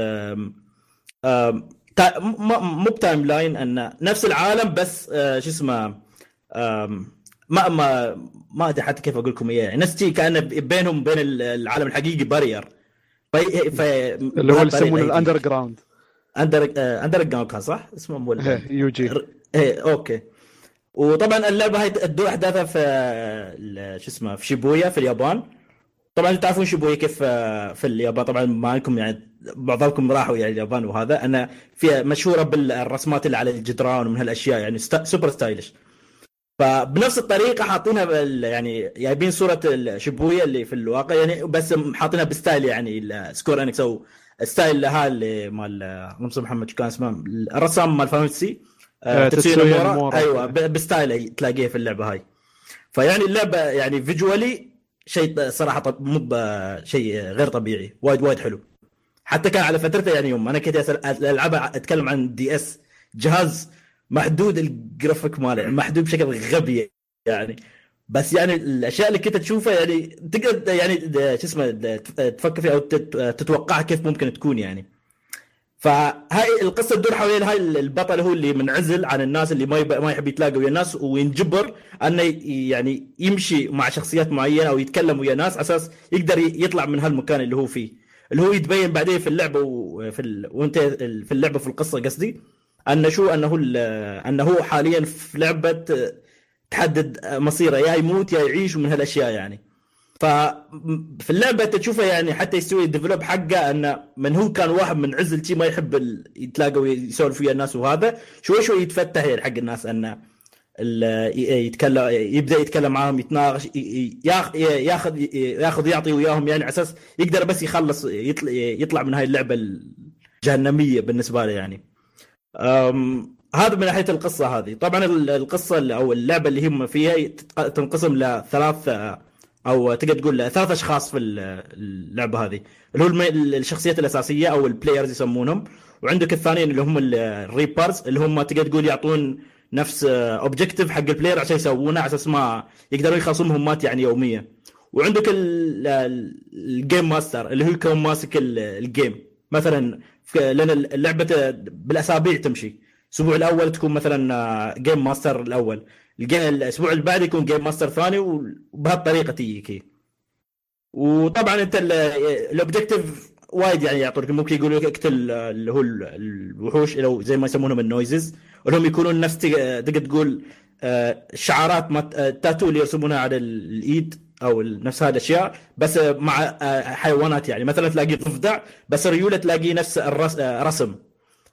مو ب timeline انه نفس العالم بس آه، شو اسمه ما ما ما أدري حتى كيف أقول لكم إياه يعني نفس كأن بينهم وبين العالم الحقيقي barrier في اللي هو اللي يسمونه ال underground under underground كان صح؟ اسمه مو UG إيه okay. وطبعا اللعبة هاي تدور احداثها في شو اسمه في شيبويا في اليابان. طبعا أنتم تعرفون شيبويا كيف آه، في اليابان. طبعا ما لكم يعني بعضكم راحوا يعني اليابان وهذا. انها فيها مشهورة بالرسمات اللي على الجدران ومن هالأشياء يعني ستا super stylish فبنفس الطريقة حاطينها بال- يعني جايبين صورة الشيبويا اللي في الواقع يعني بس حاطينها ب style يعني سكوير انكس أو style ها اللي مال اللهم صل محمد شو كان اسمه؟ الرسام مال فانتسي آه، تيتسويا تيتسويا. نومورا. أيوه ب- ب style ه تلاقيه في اللعبة هاي. فيعني اللعبة يعني visually شيء صراحة طب مو شيء غير طبيعي. وايد وايد حلو. حتى كان على فترته يعني يوم أنا كنت العبها أتكلم عن DS جهاز محدود الجرافيك ماله محدود بشكل غبي يعني. بس يعني الأشياء اللي كنت تشوفها يعني تقدر يعني شو اسمه تفكر فيها أو تت- تتوقعها كيف ممكن تكون يعني فهاي القصة تدور حوالين هاي البطل هو اللي منعزل عن الناس اللي ما. ما يحب يتلاقى ويا الناس وينجبر أنه يعني يمشي مع شخصيات معينة أو يتكلم ويا ناس على أساس يقدر يطلع من هالمكان اللي هو فيه اللي هو يتبين بعدين في اللعبة وفي ال... وانت في اللعبة في القصة قصدي أنه شو أنه. أنه هو حاليا في لعبة تحدد مصيره يا يموت يا يعيش ومن هالأشياء يعني. ففي اللعبة أنت تشوفه يعني حتى يسوي الديفلوب حقه أنه من هو كان واحد منعزل شي ما يحب يتلاقى ويسولف ويا الناس وهذا شوي شوي يتفتح حق الناس أنه ي- يتكلم يبدأ يتكلم معاهم يتناقش ياخذ ياخذ يعطي وياهم يعني على أساس يقدر بس يخلص يطلع, من هاي اللعبة الجهنميه بالنسبة له يعني. هذا من ناحية القصة هذه. طبعا ال- القصة أو اللعبة اللي هم فيها تنقسم لثلاث أو تقدر تقول ثلاث أشخاص في ال- اللعبة هذه. اللي هو الشخصيات الأساسية أو ال players يسمونهم. وعندك الثانيين اللي هم ال- ال reapers اللي هم تقدر تقول يعطون نفس objective حق ال player عشان يسوونه على أساس ما يقدرون يخلصون مهمات يعني يومية. وعندك ال- ال- ال game master اللي هو يكون ماسك ال- ال game مثلا لأن اللعبة بالأسابيع تمشي. الأسبوع الأول تكون مثلا game master الأول. الأسبوع اللي بعده يكون game master ثاني وبهالطريقه تجيك هي. وطبعا أنت ال- ال objective وايد يعني يعطونك. ممكن يقولوا لك اقتل اللي هو ال- الوحوش هو زي ما يسمونهم ال noises. اللي هم يكونون نفس تق- تقدر تقول آه، الشعارات آه، التاتو اللي يرسمونها على ال- الايد أو نفس هذه الأشياء بس آه، مع آه، حيوانات يعني. مثلا تلاقي ضفدع بس ريوله تلاقي نفس الرس- آه، رسم.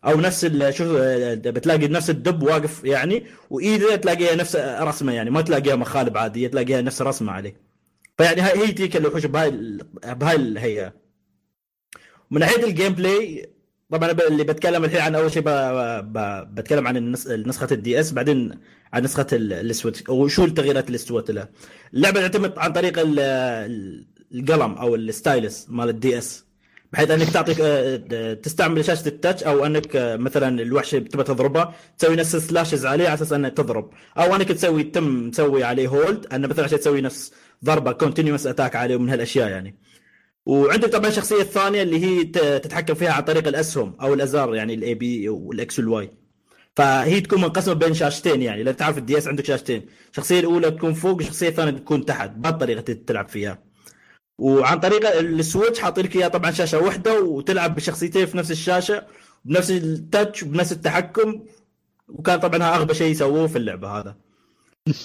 أو نفس ال- شو آه، بتلاقي نفس الدب واقف يعني وايده تلاقيها نفس رسمة يعني ما تلاقيها مخالب عاديه تلاقيها نفس رسمة عليه فيعني هي تلك الوحوش بهاي بهاي الهيئه من ناحية ال gameplay طبعا اللي بتكلم الحين عن أول شيء. بتكلم عن. نسخة ال DS بعدين عن نسخة ال- السويتش وشو التغييرات اللي استوت لها اللعبة تعتمد عن طريق ال... ال- القلم أو ال stylus مال ال DS بحيث أنك تعطيك آه، تستعمل شاشة ال touch أو أنك آه، مثلا الوحش تبى تضربه تسوي نفس slashes عليه على أساس أنه تضرب. أو أنك تسوي تم تسوي عليه hold أنه مثلا عشان تسوي نفس ضربة continuous attack عليه ومن هالأشياء يعني. وعندك طبعا الشخصية الثانية اللي هي تتحكم فيها عن طريق الأسهم أو الازرار يعني ال A B وال X وال Y فهي تكون منقسمة بين شاشتين يعني. لأن تعرف ال DS عندك شاشتين. الشخصيه الأولى تكون فوق والشخصيه الثانية تكون تحت بهالطريقه تلعب فيها. وعن طريق السويتش حاطين لك اياها طبعا شاشة واحدة وتلعب بشخصيتين في نفس الشاشة بنفس ال touch وبنفس التحكم. وكان طبعا أغبى شيء يسووه في اللعبة هذا.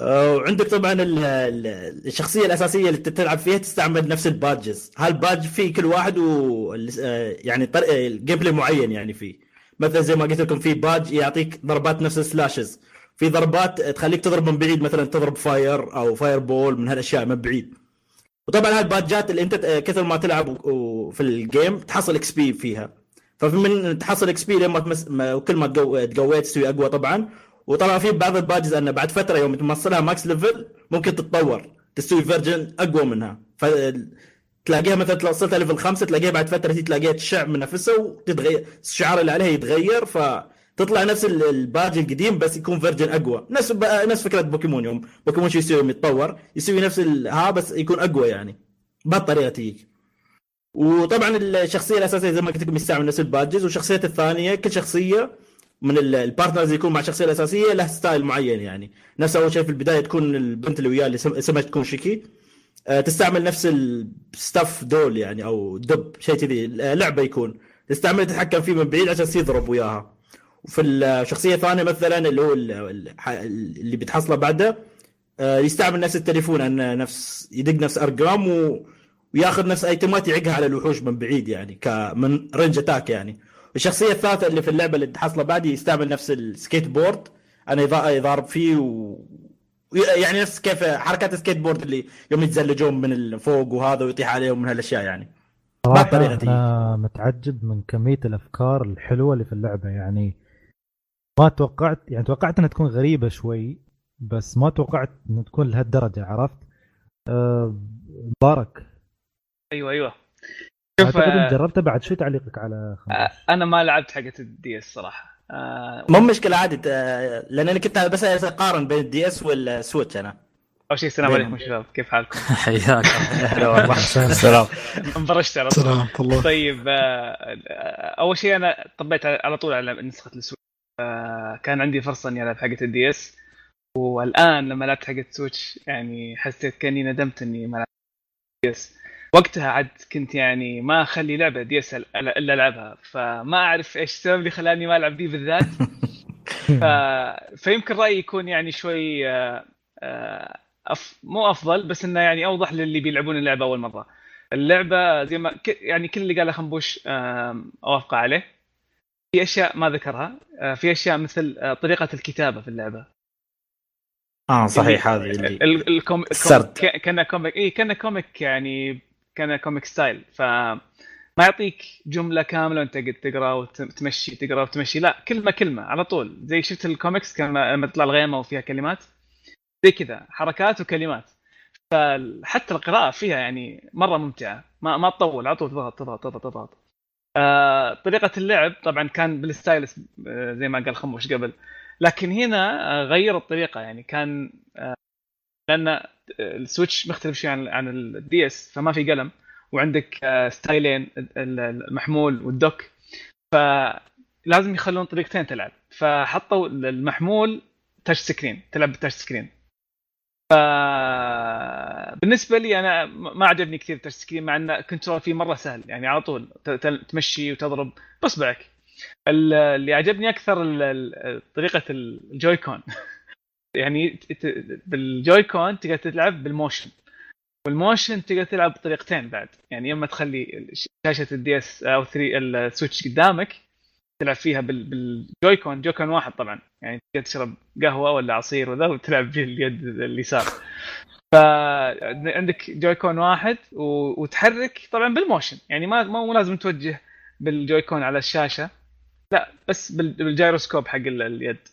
آه، وعندك طبعا ال- ال- الشخصية الأساسية اللي تلعب فيها تستعمل نفس ال badges. هال badge فيه كل واحد و آه، يعني ال gameplay معين يعني فيه. مثلا زي ما قلت لكم في badge يعطيك ضربات نفس ال slashes. في ضربات تخليك تضرب من بعيد مثلا تضرب fire أو fireball من هالأشياء من بعيد. وطبعا هال badge ات اللي انت كثر ما تلعب في ال game تحصل XP فيها. فمن تحصل XP لما تمس... وكل ما تقو- تقويت تسوي أقوى طبعا. وطبعا في بعض ال badges انه بعد فترة يوم توصلها max level ممكن تتطور تسوي version أقوى منها. ف تلاقيها مثلا لو وصلتها level خمسة تلاقيها بعد فترة تلاقيها تشع من نفسها وتتغير الشعار اللي عليها يتغير. فتطلع نفس ال- ال badge القديم بس يكون version أقوى. نفس. نفس فكرة بوكيمون يوم. بوكيمون شو يسوي؟ يتطور يسوي نفس. ها بس يكون أقوى يعني. بهالطريقه تجيك وطبعا الشخصية الأساسية زي ما قلت لكم يستعمل نفس ال badges. والشخصيات الثانية كل شخصية من ال- ال partners يكون مع الشخصيه الأساسية له style معين يعني. نفس أول شيء في البداية تكون البنت اللي وياه اللي اسم- اسمها تكون شيكي. آه، تستعمل نفس ال stuffed doll يعني أو دب شيء كذي. لعبة يكون. تستعمل تتحكم فيه من بعيد عشان يضرب وياها. وفي الشخصيه الثانية مثلا اللي هو ال- ال- اللي بتحصله بعده آه، يستعمل نفس التليفون انه نفس يدق نفس أرقام و... وياخذ نفس أيتمات يعقها على الوحوش من بعيد يعني كمن range attack يعني. الشخصية الثالثة اللي في اللعبة اللي تحصله بعد يستعمل نفس السكيت بورد أنا يضا- يضارب فيه و... يعني نفس كيف حركات السكيت بورد اللي يوم يتزلجون من فوق وهذا ويطيح عليهم من هالأشياء يعني. صراحة. أنا متعجب من كمية الأفكار الحلوة اللي في اللعبة يعني. ما توقعت يعني توقعت إنها تكون غريبة شوي بس ما توقعت إنها تكون لهالدرجة عرفت؟ أه مبارك. أيوه أيوه. شوف اعتقد آه، انت جربتها بعد شو تعليقك على خمسة؟ آه، أنا ما لعبت حقة ال DS صراحة. آه، مو مشكلة عادي لأن أنا كنت بس أقارن بين ال DS وال Switch أنا. أول شيء السلام. عليكم شباب كيف حالكم؟ حياك هلا والله. السلام انبرشت على طول. سلام الله. طيب آه، أول شيء أنا طبيت على طول على نسخة ال Switch. كان عندي فرصة إني ألعب حقة ال DS. والآن لما لعبت حقة ال Switch يعني حسيت كأني ندمت إني ما لعبت DS. وقتها عاد كنت يعني ما أخلي لعبة DS الا ألعبها. فما أعرف إيش السبب اللي خلاني ما ألعب دي بالذات. ف... فيمكن رأيي يكون يعني شوي آه، آه، أف... مو أفضل بس إنه يعني أوضح للي بيلعبون اللعبة أول مرة. اللعبة زي ما ك... يعني كل اللي قاله خنبوش آم، اوافق عليه. في أشياء ما ذكرها. آه، في أشياء مثل آه، طريقة الكتابة في اللعبة. آه صحيح هذه اللي ال- ال com... كان comic. إي كان comic يعني كان comic style. ف ما يعطيك جملة كاملة وأنت قد تقرأ وتمشي تقرأ وتمشي. لا كلمة كلمة على طول. زي شفت الكوميكس كان لما تطلع الغيمة وفيها كلمات. زي كذا حركات وكلمات. فحتى القراءة فيها يعني مرة ممتعة. ما ما تطول على طول تضغط تضغط تضغط تضغط. آه طريقة اللعب طبعا كان بال stylus آه، زي ما قال خنبوش قبل. لكن هنا آه، غير الطريقة يعني كان لأن ال Switch مختلف شوي عن عن ال DS فما في قلم وعندك ستايلين ال- المحمول وال dock فلازم يخلون طريقتين تلعب. فحطوا المحمول touch screen تلعب بال touch screen بالنسبة لي أنا ما عجبني كثير touch screen مع إن control فيه مرة سهل. يعني على طول تمشي وتضرب باصبعك ال- اللي عجبني أكثر طريقة ال Joy-Con. يعني بال Joy-Con تقدر تلعب بال motion. وال motion تقدر تلعب بطريقتين بعد. يعني اما تخلي شاشة ال DS أو sorry ال Switch قدامك تلعب فيها بال- بال Joy-Con Joy-Con واحد طبعا. يعني تشرب قهوة ولا عصير وذا وتلعب باليد اليسار. فعندك Joy-Con واحد وتحرك طبعا بال motion. يعني ما مو لازم توجه بال Joy-Con على الشاشة. لا بس بال- بالجيروسكوب حق ال- اليد.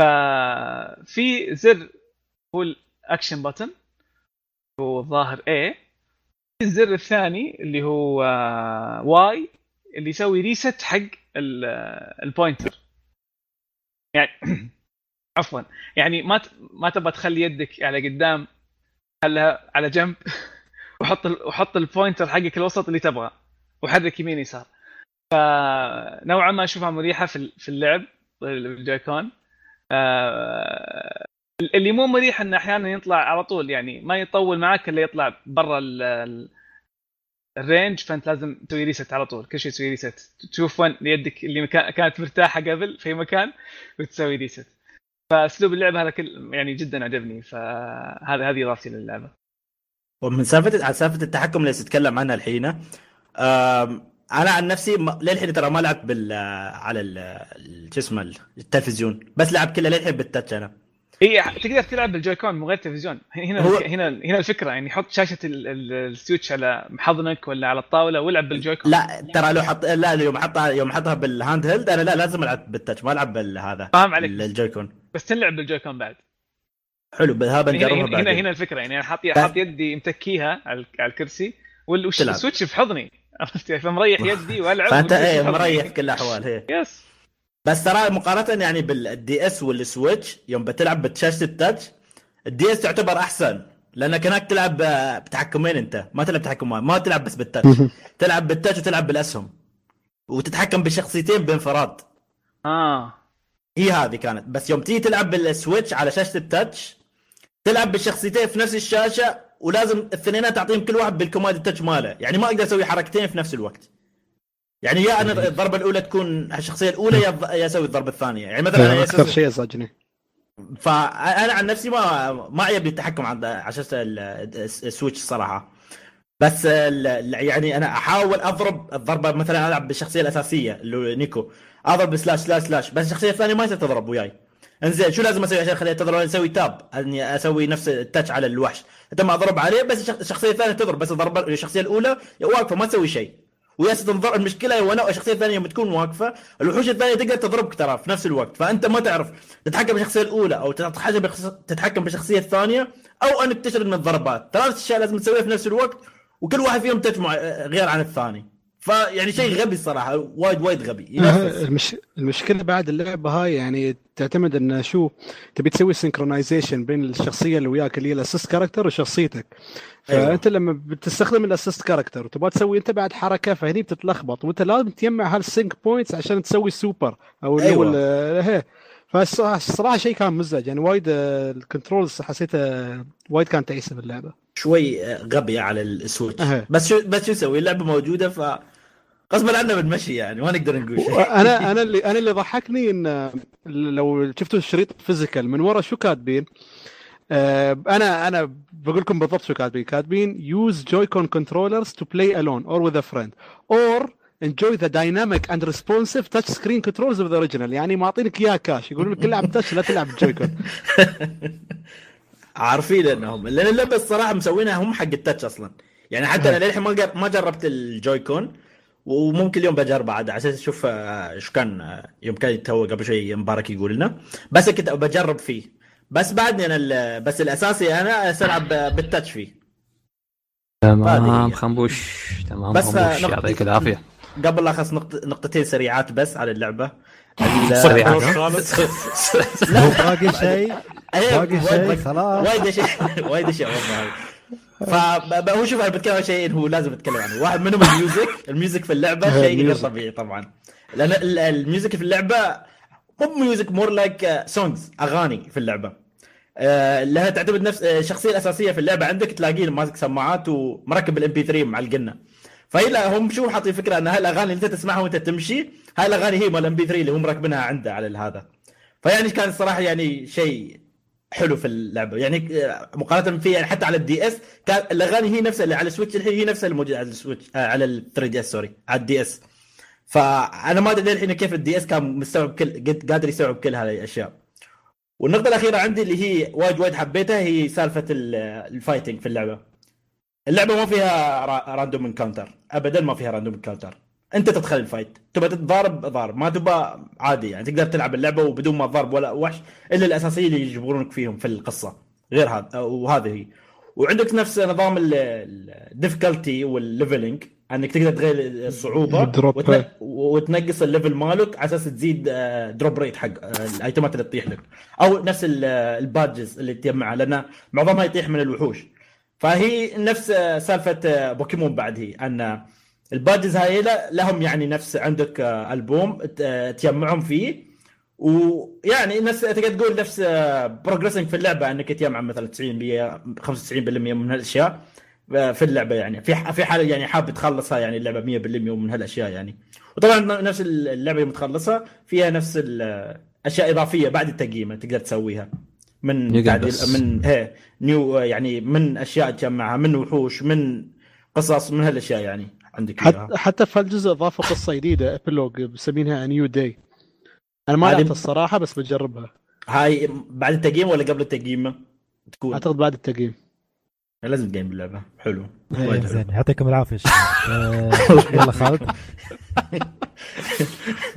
ففي زر هو ال action button هو الظاهر الزر الثاني اللي هو Y اللي يسوي reset حق ال- ال pointer يعني عفوا. يعني ما ما تبغى تخلي يدك على قدام خلها على جنب وحط وحط ال pointer حقك الوسط اللي تبغاه وحرك يمين يسار. فنوعا ما أشوفها مريحة في في اللعب بال Joy-Con آه، اللي مو مريح انه أحيانا يطلع على طول يعني ما يطول معك إلا يطلع برا ال range فأنت لازم تسوي reset على طول. كل شيء تسوي reset تشوف وين يدك اللي مكان كانت مرتاحة قبل في مكان وتسوي reset فأسلوب اللعبه هذا كل يعني جدا عجبني. فهذا هذه اضافتي للعبة. ومن سالفة على سالفة التحكم اللي تتكلم عنها الحين أنا عن نفسي للحين ترى ما لعبت بال على شو اسمه التلفزيون. بس لعب كله للحين بال touch أنا. هي تقدر تلعب بال Joy-Con من غير تلفزيون. هنا هو- هنا هنا الفكرة يعني حط شاشة ال- ال- ال Switch على محضنك ولا على الطاولة والعب بال Joy-Con. لا ترى لو حط لا يوم احطها يوم احطها بال handheld أنا لا لازم ألعب بال touch ما ألعب بالهذا فاهم عليك. ال Joy-Con. بس تلعب بال Joy-Con بعد. حلو هذا هنا نجربها هنا, هنا, بعدين. هنا الفكرة يعني أنا حاط حاط يدي متكيها على الكرسي وال- وش- تلعب. ال Switch في حضني عرفت فمريح يدي وألعب فأنت وال Switch إيه. مريح كل الأحوال هي يس بس ترى مقارنة يعني بال DS وال Switch يوم بتلعب بشاشه ال touch ال DS تعتبر أحسن لأنك هناك تلعب آه، بتحكمين أنت. ما تلعب تحكم ما تلعب بس بال touch تلعب بال touch وتلعب بالأسهم. وتتحكم بشخصيتين بانفراد. آه. هي هذه كانت. بس يوم تيجي تلعب بال Switch على شاشه ال touch تلعب بالشخصيتين في نفس الشاشة ولازم الاثنين تعطيهم كل واحد بال command ال touch ماله. يعني ما أقدر أسوي حركتين في نفس الوقت. يعني يا أنا الضربة الأولى تكون الشخصية الأولى يا أسوي الضربة الثانية. يعني مثلا أنا أكثر شيء ازعجني فأنا عن نفسي ما ما عجبني التحكم على ال- ال Switch الصراحه بس يعني أنا أحاول أضرب الضربة مثلا ألعب بالشخصية الأساسية اللي نيكو. أضرب slash slash slash. بس الشخصية الثانية ما يصير تضرب وياي. انزين شو لازم أسوي عشان أخليها تضرب؟ أسوي tap. أني أسوي نفس ال touch على الوحش. تم أضرب عليه بس الشخ- الشخصية الثانية تضرب. بس الضربه الشخصية الأولى واقفة ما تسوي شيء. ويا تنظر المشكلة وأنا الشخصيه الثانية يوم تكون واقفة الوحوش الثانية تقدر تضربك ترى في نفس الوقت. فأنت ما تعرف تتحكم بالشخصية الأولى أو تتحكم تتحكم بالشخصية الثانية أو انك تشرد من الضربات ثلاث اشياء لازم تسويها في نفس الوقت وكل واحد فيهم تجمع غير عن الثاني. فيعني شيء غبي الصراحة وايد وايد غبي. المش... المشكلة بعد اللعبة هاي يعني تعتمد إن شو تبي تسوي synchronization بين الشخصية اللي وياك اللي هي ال assist character وشخصيتك. أيوة. فأنت لما بتستخدم ال assist character وتبغى تسوي أنت بعد حركة فهني بتتلخبط. وأنت لازم تجمع هال sync points عشان تسوي السوبر أو اللي أيوة. فالصراحه الصراحة شيء كان مزعج. يعني وايد ال controls حسيته وايد كان تعيسه باللعبه شوي غبي على ال Switch. بس شو بس شو نسوي اللعبة موجودة ف غصبا عنا بنمشي يعني ما نقدر نقول شيء. أنا أنا اللي أنا اللي ضحكني إن لو شفتوا الشريط physical من ورا شو كاتبين؟ آه، أنا أنا بقول لكم بالضبط شو كاتبين. كاتبين use joy-con controllers to play alone or with a friend or enjoy the dynamic and responsive touch screen controls of the original. يعني معطينك إياها كاش يقولون لك العب touch لا تلعب جوي-كون عارفين إنهم لأن اللعبة الصراحة مسوينها هم حق التاتش أصلا. يعني حتى أنا للحين ما ما جربت الجويكون وممكن اليوم بجربه عاد على أساس أشوف آه، إيش كان آه، يوم كان تو قبل شوي مبارك يقول لنا. بس كنت بجرب فيه. بس بعدني أنا ال- بس الأساسي أنا العب بالتاتش فيه. تمام خنبوش تمام بس خنبوش نقطة- يعطيك العافية. قبل لا اخلص نقط... نقطتين سريعات بس على اللعبة. ال- سريعات. باقي شيء؟ أيوة، باقي وايد- شيء خلاص. وايد اشياء وايد اشياء والله. فهو شوف أنا بتكلم عن شيئين هو لازم أتكلم عنه. واحد منهم ال music. ال music في اللعبة شيء غير. طبيعي طبعا. لأن ال- ال music في اللعبة مو music more like songs أغاني في اللعبة. آه، لها تعتمد نفس الشخصيه الأساسية في اللعبة عندك. تلاقيه ماسك سماعات ومركب ال MP3 معلقنا فهي هم شو حاطين فكرة إن هاي الأغاني اللي أنت تسمعها وأنت تمشي هاي الأغاني هي مال MP3 اللي هم مركبينها عنده على هذا. فيعني كان الصراحة يعني شيء حلو في اللعبة. يعني آه، مقارنة في يعني حتى على ال DS كان الأغاني هي نفسها اللي على ال Switch الحين هي نفسها الموجودة على ال Switch آه، على ال 3DS sorry على ال DS. فأنا ما أدري الحين كيف ال DS كان مستوعب كل قادر يستوعب كل هذه الاشياء والنقطة الأخيرة عندي اللي هي وايد وايد حبيتها هي سالفة ال- ال fighting في اللعبة. اللعبة ما فيها ra- random encounter ابدا ما فيها random encounter انت تدخل ال fight. تبى تتضارب ضارب. ما تبى عادي يعني. تقدر تلعب اللعبة وبدون ما تضارب ولا وحش إلا الاساسيين اللي يجبرونك فيهم في القصة. غير هذا وهذه هي. وعندك نفس نظام ال difficulty وال leveling أنك تقدر تغير الصعوبة. وتنقص ال level مالك على أساس تزيد آه، drop rate حق آه، الأيتمات اللي تطيح لك. أو نفس آه، ال badges اللي تجمعها لأن معظمها يطيح من الوحوش. فهي نفس آه، سالفة آه، بوكيمون بعد هي أن ال badges هاي لهم يعني نفس عندك آه، ألبوم آه، تجمعهم فيه. ويعني نفس تقدر تقول نفس progressing في اللعبة إنك تجمع مثلا 90% 95% من هالأشياء آه، في اللعبة يعني. في في حاله يعني حاب تخلصها يعني اللعبة 100% ومن هالأشياء يعني. وطبعا نفس اللعبة اللي متخلصها فيها نفس الاشياء إضافية بعد التقييمه تقدر تسويها. من تعديل. من هي new يعني من أشياء تجمعها من وحوش من قصص من هالأشياء يعني. عندك. حتى حتى في هالجزء اضافوا قصة جديدة epilogue مسمينها New Day أنا ما لعبت الصراحة بس بجربها. هاي بعد التقييم ولا قبل التقييم؟ تكون أعتقد بعد التقييم. لازم تقيم باللعبة. حلو. إيه، وايد. زين يعطيكم العافية. آه، يلا خالد.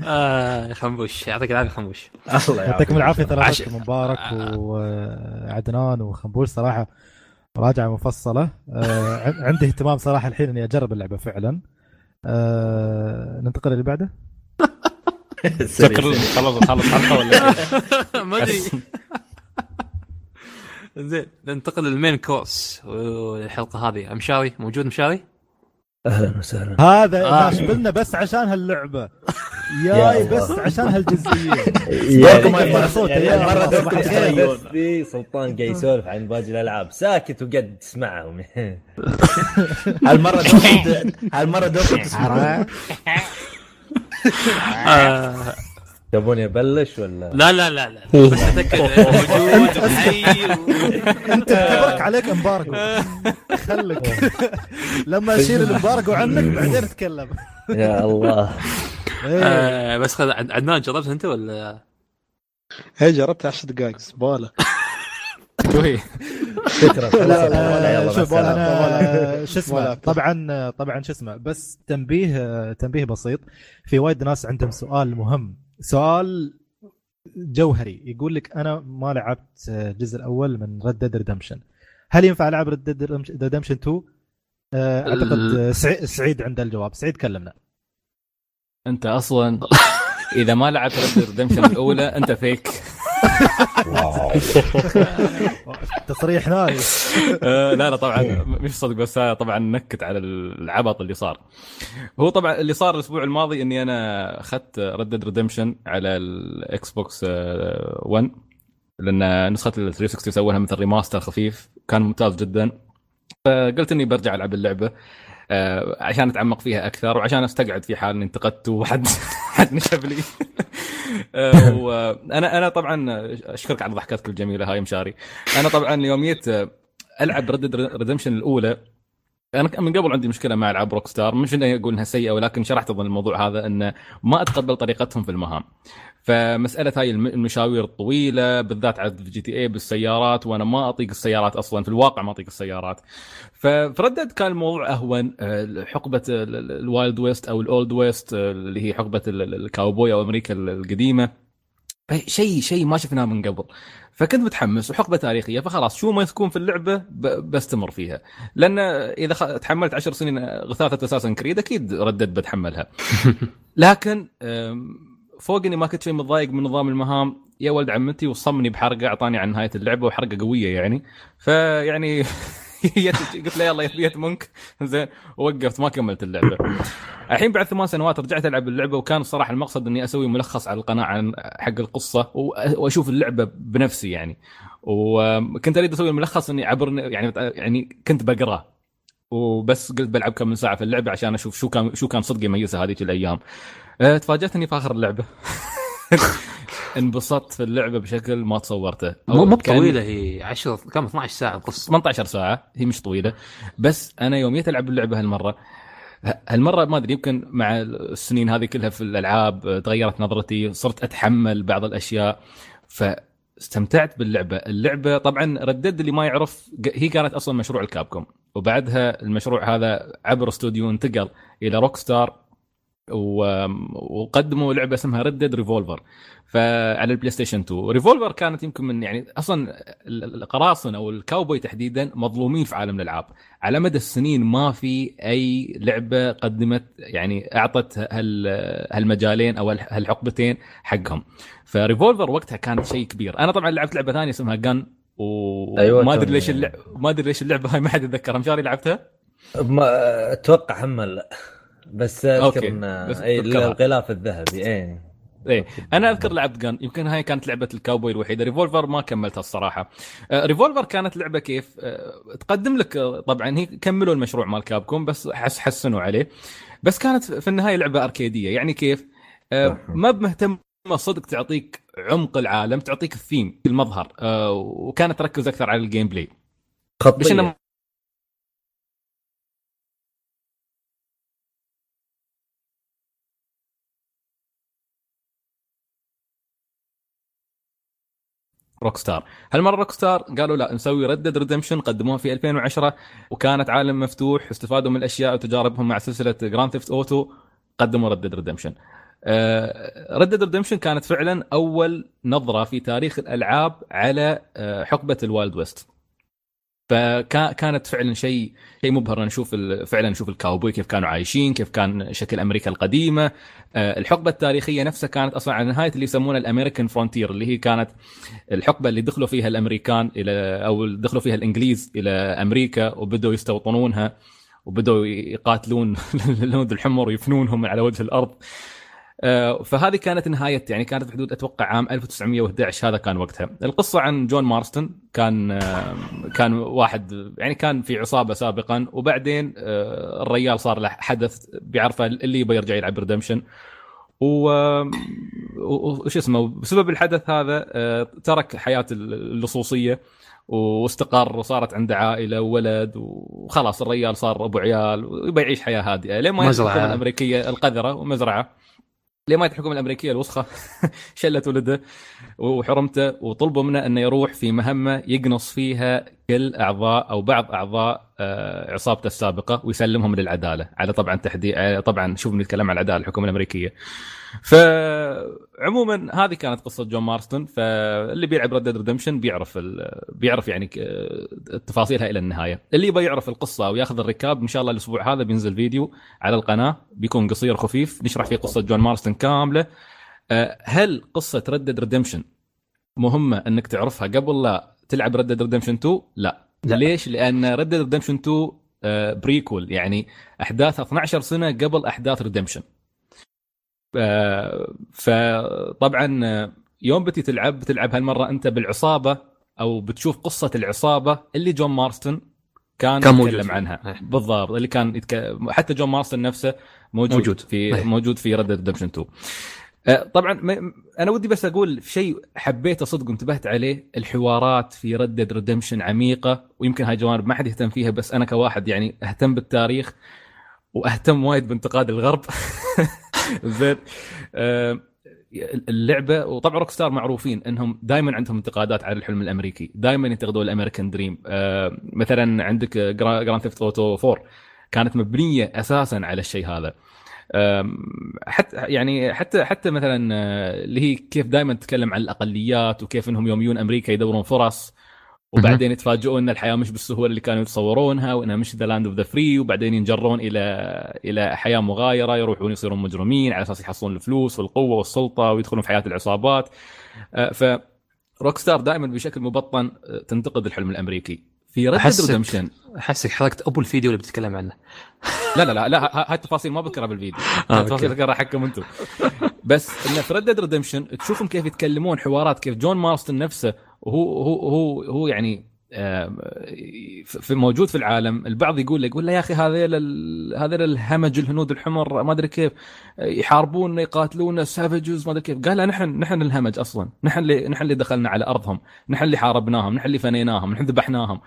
آه خنبوش. يعطيك العافية خنبوش. الله يعطيكم العافية ترى مبارك وعدنان وخنبوش صراحة. راجعه مفصلة. آه، عندي اهتمام صراحة الحين إني أجرب اللعبة فعلا. آه، ننتقل اللي بعده؟ شكرا خلص خلص حلقة ولا ما أدري. زين ننتقل للمين كورس. والحلقة هذه. مشاري موجود مشاري؟ أهلا وسهلا. هذا آه. ناش بلنا بس عشان هاللعبة. يا ياي. بس عشان هالجزئية. يا- يا- صوته يعني يا. تتخيلون بس في سلطان قاعد يسولف عن باقي الألعاب. ساكت وقد تسمعهم. هالمرة هالمرة دوركم تسمعون آه. تبوني أبلش ولا؟ لا لا لا لا. بس أتأكد. موجود انت تبرك عليك امبارجو خلك. لما اشيل الامبارجو عنك بعدين أتكلم. يا الله. إيه. آه بس خذ عدنان جربت أنت ولا؟ هي جربت 10 دقائق زبالة. شو هي؟ شكرا. خلاص لا يلا مع شوف السلامة. أنا شو اسمه طبعا طبعا شو اسمه بس تنبيه تنبيه بسيط. في وايد ناس عندهم سؤال مهم. سؤال جوهري. يقول لك أنا ما لعبت الجزء الأول من Red Dead Redemption هل ينفع ألعب Red Dead Redemption 2 آه، اعتقد سعيد عنده الجواب. سعيد كلمنا. أنت أصلا إذا ما لعبت Red Dead Redemption الأولى أنت فيك تصريح ناري آه، لا لا طبعا مش صدق بس أنا طبعا نكت على العبط اللي صار. هو طبعا اللي صار الأسبوع الماضي إني أنا أخذت Red Dead Redemption على ال Xbox 1 لأن نسخة ال 360 سووا لها مثل remaster خفيف كان ممتاز جدا. فقلت إني برجع ألعب اللعبة. آه، عشان أتعمق فيها أكثر وعشان أستقعد في حال إني انتقدت وحد حد نشب لي آه، وأنا أنا طبعا أشكرك على ضحكاتك الجميلة هاي مشاري. أنا طبعا يوم جيت ألعب Red Dead Redemption الأولى. أنا من قبل عندي مشكلة مع ألعاب Rockstar مش إني أقول إنها سيئة ولكن شرحت أظن الموضوع هذا إنه ما أتقبل طريقتهم في المهام. فمسألة هاي الم- المشاوير الطويلة بالذات على GTA بالسيارات وأنا ما أطيق السيارات أصلا في الواقع ما أطيق السيارات. ف Red Dead كان الموضوع أهون آه، حقبة ال- ال- ال Wild West أو ال Old West آه، اللي هي حقبة ال- ال- الكاوبوي أو أمريكا ال- القديمة. شيء شيء ما شفناه من قبل. فكنت متحمس وحقبة تاريخية فخلاص شو ما تكون في اللعبة بستمر فيها. لأن إذا. تحملت عشر سنين غثاثة Assassin's Creed أكيد Red Dead بتحملها. لكن فوق إني ما كنت شيء متضايق من نظام المهام. يا ولد عمتي وصمني بحرقة أعطاني عن نهاية اللعبة وحرقة قوية يعني. فيعني قلت له يلا يثبيت منك زين ووقفت ما كملت اللعبة. الحين بعد ثمان سنوات رجعت ألعب اللعبة وكان الصراحه المقصد إني أسوي ملخص على القناة عن حق القصة وأشوف اللعبة بنفسي يعني. وكنت أريد أسوي الملخص إني عبر يعني يعني كنت بقراه وبس قلت بلعب كم من ساعة في اللعبة عشان أشوف شو كان شو كان صدق يميزها هذيك الأيام. تفاجات اني في آخر اللعبة. انبسطت في اللعبة بشكل ما تصورته. مو مو بطويلة هي 10 كم؟ 12 ساعة القصة 18 ساعة هي مش طويلة. بس أنا يوم جيت ألعب اللعبة هالمرة هالمرة ما أدري يمكن مع السنين هذه كلها في الألعاب تغيرت نظرتي صرت أتحمل بعض الأشياء فاستمتعت باللعبة. اللعبة طبعا ردد اللي ما يعرف هي كانت أصلا مشروع ال Capcom. وبعدها المشروع هذا عبر استوديو انتقل إلى Rockstar وقدموا لعبة اسمها Red Dead Revolver فعلى ال PlayStation 2 Revolver كانت يمكن من يعني أصلا ال- القراصنة أو الكاوبوي تحديدا مظلومين في عالم الألعاب. على مدى السنين ما في أي لعبة قدمت يعني أعطت هال هالمجالين أو هال- هالحقبتين حقهم. ف Revolver وقتها كانت شيء كبير. أنا طبعا لعبت لعبة ثانية اسمها Gun وما أيوة، أدري. ليش اللعبه ما أدري ليش اللعبة هاي ما حد يتذكرها. مشاري لعبتها؟ ما أتوقع حمل لا. بس أذكر إي. الغلاف الذهبي إيه إيه أنا أذكر لعبة Gun يمكن هاي كانت لعبة الكاوبوي الوحيدة. Revolver ما كملتها الصراحة. Revolver كانت لعبة كيف آه، تقدم لك آه، طبعا هي كملوا المشروع مال Capcom بس حس حسنوا عليه. بس كانت في النهاية لعبة اركيديه يعني كيف؟ ما بمهتم صدق تعطيك عمق العالم تعطيك الثيم المظهر. وكانت تركز أكثر على ال gameplay خطيه Rockstar هالمرة Rockstar قالوا لا نسوي Red Dead Redemption قدموها في 2010 وكانت عالم مفتوح استفادوا من الأشياء وتجاربهم مع سلسلة Grand Theft Auto قدموا Red Dead Redemption Red Dead Redemption كانت فعلا أول نظرة في تاريخ الألعاب على آه، حقبة ال Wild West. فكانت فعلا شيء شيء مبهر. نشوف فعلا نشوف الكاوبوي كيف كانوا عايشين كيف كان شكل أمريكا القديمة. آه، الحقبة التاريخية نفسها كانت أصلا على نهاية اللي يسمونها ال American Frontier اللي هي كانت الحقبة اللي دخلوا فيها الأمريكان إلى أو دخلوا فيها الإنجليز إلى أمريكا وبدأوا يستوطنونها وبدأوا يقاتلون الهنود الحمر ويفنونهم على وجه الأرض. فهذه كانت نهاية يعني كانت في حدود أتوقع عام 1911 هذا كان وقتها. القصة عن جون مارستون كان آه، كان واحد يعني كان في عصابة سابقا وبعدين آه، الريال صار له حدث بيعرفه اللي يبغى يرجع يلعب Redemption وش اسمه بسبب الحدث هذا آه، ترك حياة اللصوصية واستقر وصارت عنده عائلة وولد وخلاص الريال صار أبو عيال ويبغى يعيش حياة هادئة. لين ما. الحكومة الأمريكية القذرة ومزرعة. لين ما جت الحكومة الأمريكية الوسخة؟ شلت ولده وحرمته وطلبوا منه أنه يروح في مهمة يقنص فيها كل أعضاء أو بعض أعضاء آه، عصابته السابقة ويسلمهم للعدالة. على طبعا تحديد طبعا شوف نتكلم عن العدالة الحكومة الأمريكية. فعموما هذه كانت قصة جون مارستون فاللي بيلعب Red Dead Redemption بيعرف ال... بيعرف يعني تفاصيلها إلى النهاية. اللي يبغى يعرف القصة وياخذ ال recap إن شاء الله الأسبوع هذا بينزل فيديو على القناة بيكون قصير خفيف نشرح فيه قصة جون مارستون كاملة. أه، هل قصة Red Dead Redemption مهمة إنك تعرفها قبل لا تلعب Red Dead Redemption 2 لا. لا. ليش؟ لأن Red Dead Redemption 2 آه، prequel يعني احداثها 12 سنة قبل أحداث Redemption فطبعا يوم بتي تلعب بتلعب هالمرة أنت بالعصابة أو بتشوف قصة العصابة اللي جون مارستون كان, كان موجود يتكلم. عنها إيه. بالضبط اللي كان يتك... حتى جون مارستون نفسه موجود, موجود. في إيه. موجود في Red Dead Redemption 2 آه، طبعا أنا ودي بس أقول شيء حبيته صدق وانتبهت عليه الحوارات في Red Dead Redemption عميقة ويمكن هاي جوانب ما حد يهتم فيها بس أنا كواحد يعني أهتم بالتاريخ وأهتم وايد بانتقاد الغرب. زين. آه، اللعبة وطبعا Rockstar معروفين إنهم دائما عندهم انتقادات على الحلم الأمريكي. دائما ينتقدون ال American Dream. آه، مثلا عندك Grand Theft Auto 4 كانت مبنية أساسا على الشيء هذا. حتى يعني حتى حتى مثلا آه، اللي هي كيف دائما تتكلم عن الأقليات وكيف إنهم يوم يجون أمريكا يدورون فرص. وبعدين يتفاجئون إن الحياة مش بالسهولة اللي كانوا يتصورونها وإنها مش the land of the free وبعدين ينجرون إلى إلى حياة مغايرة يروحون يصيرون مجرمين على أساس يحصلون الفلوس والقوة والسلطة ويدخلون في حياة العصابات. آه، ف Rockstar دائما بشكل مبطن آه، تنتقد الحلم الأمريكي. في Red أحسك- Redemption أحسك حرقت أبو الفيديو اللي بتتكلم عنه. لا لا لا لا هاي التفاصيل ما بذكرها بالفيديو. آه، هاي التفاصيل. بذكرها حقكم أنتم. بس انه في Red Dead Redemption تشوفهم كيف يتكلمون حوارات كيف جون مارستن نفسه وهو هو هو هو يعني آم، في موجود في العالم. البعض يقول له يقول له يا أخي هذيل هذيل الهمج الهنود الحمر ما أدري كيف يحاربونا يقاتلونا سافجز ما أدري كيف. قال نحن نحن الهمج أصلا. نحن اللي نحن اللي دخلنا على أرضهم. نحن اللي حاربناهم. نحن اللي فنيناهم. نحن ذبحناهم.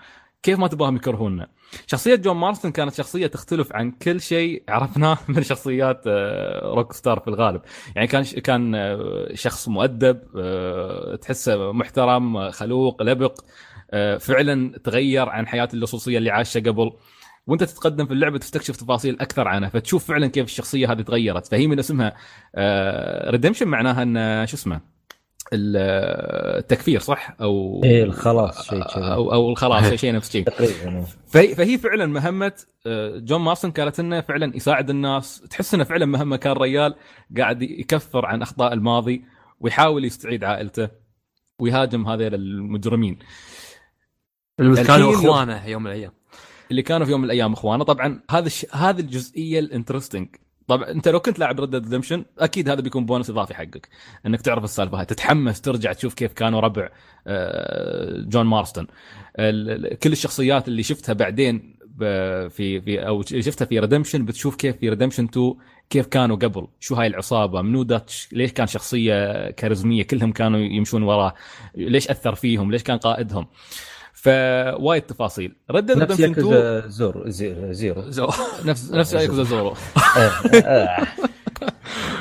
كيف ما تبغاهم يكرهونا. شخصية جون مارستن كانت شخصية تختلف عن كل شيء عرفناه من شخصيات آه، روك ستار في الغالب. يعني كان كان آه، شخص مؤدب آه، تحسه محترم خلوق لبق فعلا تغير عن حياة اللصوصية اللي عاشها قبل. وانت تتقدم في اللعبة تستكشف تفاصيل أكثر عنها فتشوف فعلا كيف الشخصية هذه تغيرت. فهي من اسمها Redemption معناها ان شو اسمه؟ التكفير صح؟ أو إيه الخلاص شيء كذا. أو أو الخلاص شيء- شيء نفس شيء. تقريبا فهي, فهي فعلا مهمة آه، جون مارسون كانت إنه فعلا يساعد الناس. تحس إنه فعلا مهمة كان ريال قاعد يكفر عن أخطاء الماضي ويحاول يستعيد عائلته ويهاجم هذول المجرمين. اللي كانوا إخوانه يوم من الأيام. اللي كانوا في يوم من الأيام إخوانه. طبعا هذا الش... هذه الجزئية ال interesting. طبعا انت لو كنت لاعب Red Dead Redemption أكيد هذا بيكون بونس إضافي حقك إنك تعرف السالفة هاي تتحمس ترجع تشوف كيف كانوا ربع آه، جون مارستون كل الشخصيات اللي شفتها بعدين في في أو شفتها في Redemption بتشوف كيف في Redemption 2 كيف كانوا قبل شو هاي العصابة منو داتش ليش كان شخصية كاريزمية كلهم كانوا يمشون وراه ليش أثر فيهم ليش كان قائدهم. فوايد تفاصيل. Red نفس Redemption 2 Yakuza Zero Ze- Zero. Ze نفس نفس Yakuza Zero.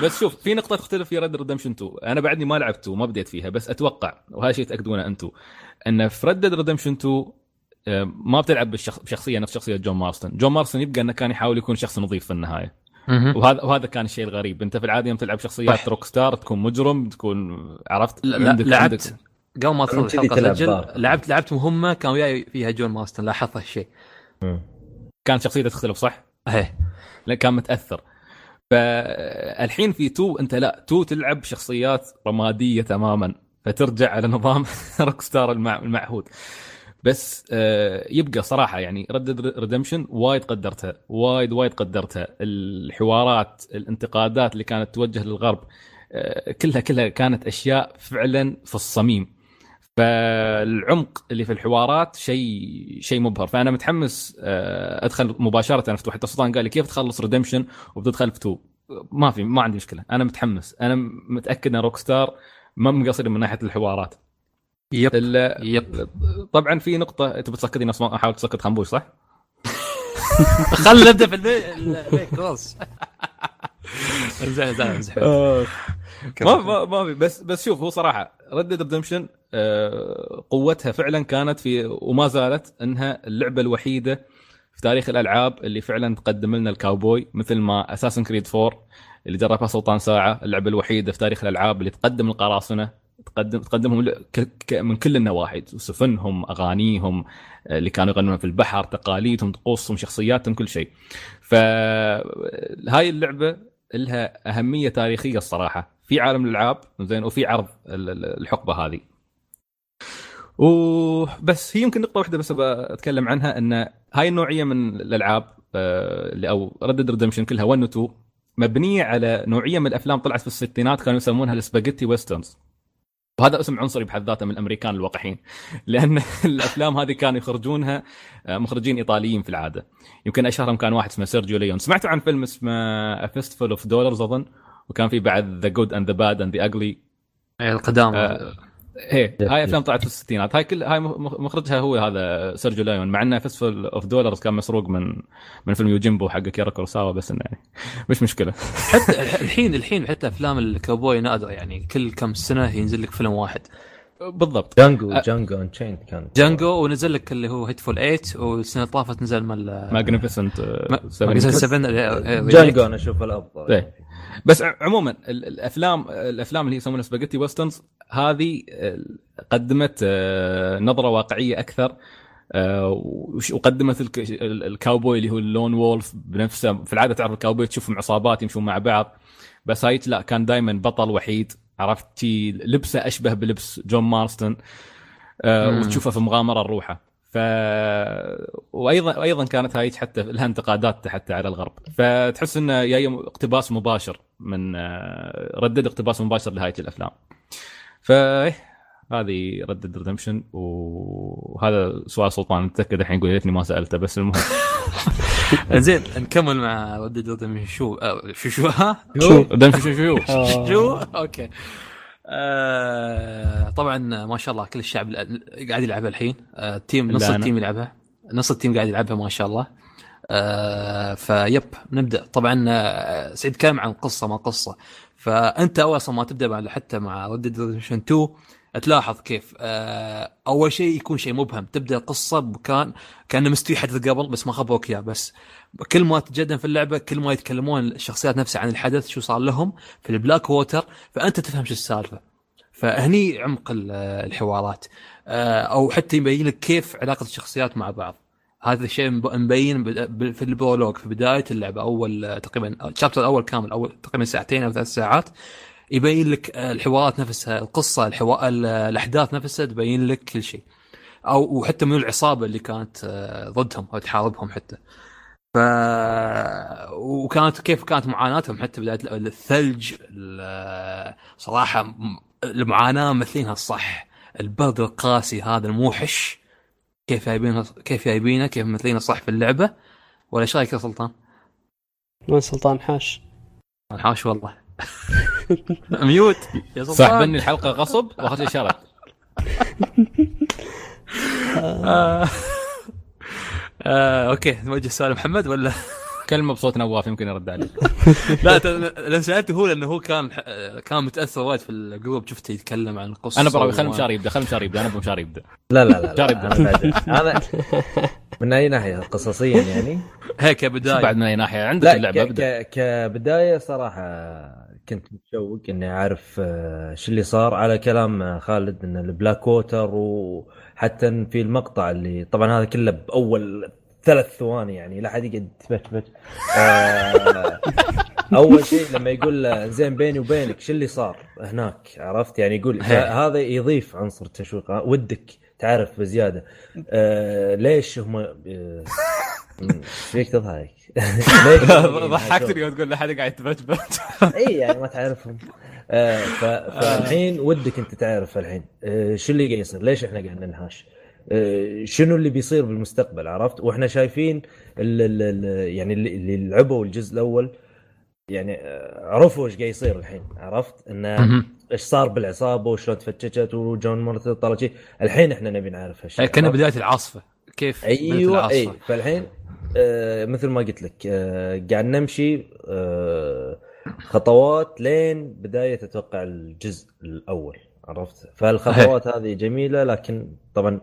بس شوف في نقطة تختلف في Red Dead Redemption 2 أنا بعدني ما لعبت 2 ما بديت فيها بس أتوقع وهذا شيء تأكدونه أنتم أن في Red Dead Redemption 2 آه، ما بتلعب بالشخ- بشخصية نفس شخصية جون مارستون جون مارستون يبقى إنه كان يحاول يكون شخص نظيف في النهاية. وهذا وهذا كان الشيء الغريب. أنت في العادة يوم تلعب شخصيات. Rockstar تكون مجرم تكون عرفت؟ لا- لا- عندك- لعبت. عندك- قبل ما اللي الحلقة اسجل بار. لعبت لعبت مهمه كان وياي فيها جون مارستون لاحظت هالشيء. كانت شخصيته تختلف صح؟ إيه كان متأثر فالحين في two أنت لا تو تلعب شخصيات رمادية تماما فترجع على نظام Rockstar المع... المعهود بس آه، يبقى صراحة يعني Red Dead Redemption وايد قدرتها وايد وايد قدرتها الحوارات الانتقادات اللي كانت توجه للغرب آه، كلها كلها كانت أشياء فعلا في الصميم فالعمق اللي في الحوارات شيء شيء مبهر. فأنا متحمس آه، أدخل مباشرة. افتح حتى سلطان قال لي كيف تخلص Redemption وبتدخل في 2 ما في ما عندي مشكلة. أنا متحمس. أنا متأكد إن Rockstar ما مقصرين من ناحية الحوارات. Yep. Yep. طبعا في نقطة أنت بتسكتني ما أحاول تسكت خنبوش صح؟ خل نبدأ في البيت خلاص. امزح امزح امزح ما ما ما في. بس بس شوف هو صراحة Red Dead Redemption قوتها فعلا كانت في وما زالت إنها اللعبة الوحيدة في تاريخ الألعاب اللي فعلا تقدم لنا الكاوبوي مثل ما Assassin's Creed 4 اللي جربها سلطان ساعة اللعبة الوحيدة في تاريخ الألعاب اللي تقدم القراصنة تقدم تقدمهم من كل النواحي سفنهم أغانيهم آه، اللي كانوا يغنون في البحر تقاليدهم طقوسهم شخصياتهم كل شيء. فهاي اللعبة لها أهمية تاريخية الصراحة. في عالم الألعاب زين وفي عرض ال- ال- الحقبة هذه. وبس هي يمكن نقطة واحدة بس أتكلم عنها إن هاي النوعية من الألعاب آه، اللي أو Red Dead Redemption كلها 1 و 2 مبنية على نوعية من الأفلام طلعت في الستينات كانوا يسمونها ال Spaghetti Westerns. وهذا اسم عنصري بحد ذاته من الأمريكان الوقحين لأن الأفلام هذه كانوا يخرجونها آه، مخرجين إيطاليين في العادة. يمكن أشهرهم كان واحد اسمه سيرجيو ليوني سمعتوا عن فيلم اسمه Fistful of Dollars أظن؟ وكان في بعد The Good and The Bad and The Ugly القدامى آه، إيه هاي أفلام طلعت في الستينات. هاي كل هاي مخ- مخرجها هو هذا سيرجيو لايون مع إنه Fistful of Dollars كان مسروق من من فيلم Yojimbo حق أكيرا كوروساوا بس إنه يعني مش مشكلة. حتى الحين الحين حتى أفلام الكاوبوي نادرة يعني كل كم سنة ينزل لك فيلم واحد. بالضبط. Django أه. Django Unchained كان. Django ونزل لك اللي هو Hateful 8 والسنة اللي طافت نزل مال Magnificent Magnificent 7 Django أنا أشوف الأفضل. إيه. بس عموما ال- الأفلام الأفلام اللي يسمونها Spaghetti Westerns هذه قدمت آه، نظرة واقعية أكثر آه، وقدمت الك- ال- الكاوبوي اللي هو ال lone wolf بنفسه. في العادة تعرف الكاوبوي تشوفهم عصابات يمشون مع بعض بس هاي لا كان دائما بطل وحيد عرفت لبسه أشبه بلبس جون مارستون آه، مم. وتشوفه في مغامرة لروحه ف وأيضا أيضا كانت هاي حتى لها انتقادات حتى على الغرب. فتحس انه جاي اقتباس مباشر من آه، Red Dead اقتباس مباشر لهاي الأفلام. ف هذه Red Dead Redemption وهذا سؤال سلطان متأكد الحين يقول يا ريتني ما سألته بس المهم. زين نكمل مع Red Dead Redemption شو آه، شو شو ها؟ شو؟ شو. شو؟ Okay. آه طبعا ما شاء الله كل الشعب قاعد يلعبها الحين. آه ال team نص. ال team يلعبها. نص ال team قاعد يلعبها ما شاء الله. آه ف yep نبدأ. طبعا آه، سعيد كلام عن قصة ما قصة. فأنت أول أصلا ما تبدأ مع حتى مع Red Dead Redemption 2 تلاحظ كيف آه أول شيء يكون شيء مبهم. تبدأ القصة بكان كأنه مستوي حدث قبل بس ما خبروك إياه بس. كل ما تتقدم في اللعبة كل ما يتكلمون الشخصيات نفسها عن الحدث شو صار لهم في البلاك ووتر فأنت تفهم شو السالفة. فهني عمق ال- الحوارات. آه، أو حتى يبين لك كيف علاقة الشخصيات مع بعض. هذا الشيء مب- مبين في ال prologue في بداية اللعبة أول تقريبا ال chapter الأول كامل أول تقريبا ساعتين أو ثلاث ساعات. يبين لك الحوارات نفسها القصة الحوا... ال- الأحداث نفسها تبين لك كل شيء. أو وحتى من العصابة اللي كانت آه، ضدهم أو تحاربهم حتى. ف وكانت كيف كانت معاناتهم حتى بداية الثلج ال- صراحة المعاناة مثلينها الصح. البرد القاسي هذا الموحش كيف جايبينه كيف جايبينه كيف مثلينه صح في اللعبة. ولا إيش رأيك يا سلطان؟ وين سلطان حاش. حاش والله. ميوت. يا سلطان. صح بني الحلقة غصب واخر شيء شرط آه. آه، أوكي. نوجه السؤال محمد ولا؟ كلمة بصوت نواف يمكن يرد عليك. لا لأن سالته هو لأنه هو كان كان متأثر وايد في الجروب. شفته يتكلم عن القصة أنا براوي خلي و- مشاري يبدأ خلي مشاري يبدأ. أنا مشاري يبدأ. لا لا لا, جارب. لا أنا من أي ناحية؟ قصصيا يعني؟ هيك كبدايه بعد من أي ناحية؟ عندك اللعبة؟ أبدأ. كبداية صراحة كنت متشوق إني أعرف آه، شو اللي صار على كلام آه، خالد إن البلاك ووتر وحتى في المقطع اللي طبعا هذا كله بأول ثلاث ثواني يعني لا حد يقعد يتفتفت آه، أول شيء لما يقول زين بيني وبينك شو اللي صار هناك؟ عرفت؟ يعني يقول. هذا يضيف عنصر تشويق آه، ودك تعرف بزيادة. آه ليش هم إيش فيك تضحك؟ ضحكتني يوم تقول لا حد قاعد يتبجبج إي يعني ما تعرفهم آه ف... فالحين ودك أنت تعرف الحين آه شو اللي قاعد يصير؟ ليش إحنا قاعد ننهاش؟ آه شنو اللي بيصير بالمستقبل عرفت؟ وإحنا شايفين. يعني اللي لعبوا الجزء الأول يعني آه، عرفوا إيش قاعد يصير الحين عرفت؟ إنه. إيش صار بالعصابة وشلون تفتشت وجون مرت طلع شيء الحين إحنا نبي نعرف هالشيء كان؟ بداية العاصفة كيف أيوه إي. فالحين آه مثل ما قلت لك آه قاعد نمشي آه خطوات لين بداية أتوقع الجزء الأول عرفت؟ فالخطوات هذه جميلة لكن طبعا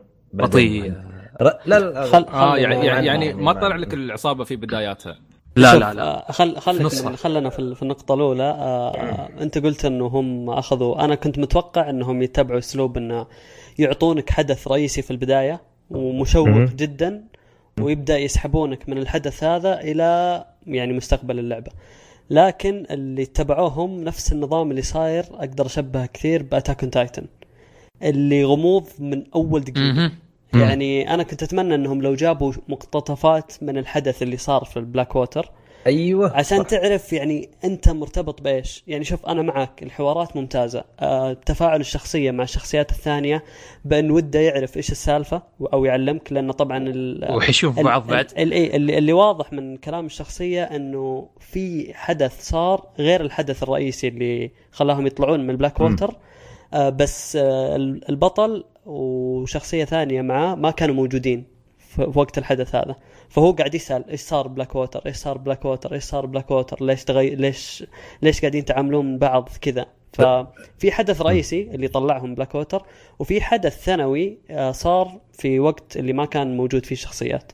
ر- لا لا, خل آه يعني يعني, يعني يعني ما طلع لك العصابة في بداياتها. لا لا لا. آه، خل خل. خلنا في ال- في النقطة الأولى. آه، أنت قلت إنه هم أخذوا أنا كنت متوقع إنهم يتبعوا أسلوب إنه يعطونك حدث رئيسي في البداية ومشوق. جدا ويبدأ يسحبونك من الحدث هذا إلى يعني مستقبل اللعبة. لكن اللي اتبعوهم نفس النظام اللي صاير أقدر أشبهه كثير ب Attack Titan اللي غموض من أول دقيقة. مهم. يعني أنا كنت أتمنى إنهم لو جابوا مقتطفات من الحدث اللي صار في البلاك ووتر أيوه. عشان صح. تعرف يعني أنت مرتبط بإيش. يعني شوف أنا معك الحوارات ممتازة. آه، تفاعل الشخصية مع الشخصيات الثانية بأن وده يعرف إيش السالفة أو يعلمك لأنه طبعا ال- وحيشوف بعض بعد. ال- ال- اللي, اللي واضح من كلام الشخصية إنه في حدث صار غير الحدث الرئيسي اللي خلاهم يطلعون من البلاك ووتر آه بس آه ال- البطل وشخصية ثانية معاه ما كانوا موجودين. في وقت الحدث هذا. فهو قاعد يسأل إيش صار بلاك ووتر؟ إيش صار بلاك ووتر؟ إيش صار بلاك ووتر؟ ليش تغي... ليش ليش قاعدين يتعاملون بعض كذا؟ ففي حدث رئيسي اللي طلعهم بلاك ووتر وفي حدث ثانوي آه، صار في وقت اللي ما كان موجود فيه الشخصيات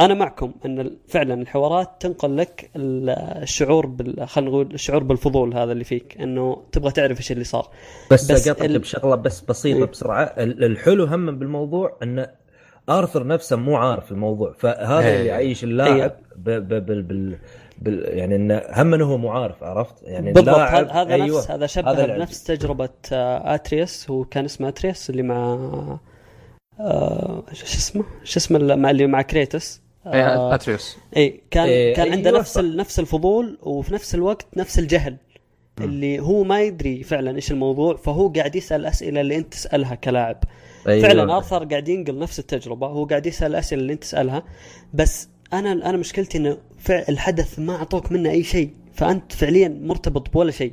أنا معكم أن فعلا الحوارات تنقل لك ال- الشعور بال... خلينا نقول الشعور بالفضول هذا اللي فيك إنه تبغى تعرف إيش اللي صار. بس, بس أقطعك ال- بشغلة بس بسيطة إيه. بسرعة. ال- الحلو هم بالموضوع أن آرثر نفسه مو عارف الموضوع فهذا إيه. اللي يعيش اللاعب ب ب بال بال بال يعني إنه هم إنه هو مو عارف عرفت؟ يعني بالضبط. اللاعب- هذا هذا أيوة، نفس هذا شبه هذا بنفس تجربة آه، اتريس هو كان اسمه اتريس اللي مع آه شو اسمه؟ شو اسمه اللي مع اللي مع كريتوس؟ إيه، آه آتريوس. اي كان إيه، كان عنده أيوة، نفس نفس الفضول وفي نفس الوقت نفس الجهل اللي هو ما يدري فعلا إيش الموضوع فهو قاعد يسأل الاسئله اللي أنت تسألها كلاعب. أيوة. فعلا ارثر قاعد ينقل نفس التجربة هو قاعد يسأل الاسئله اللي أنت تسألها بس أنا أنا مشكلتي إنه فع- الحدث ما أعطوك منه أي شيء فأنت فعليا مرتبط بولا شيء.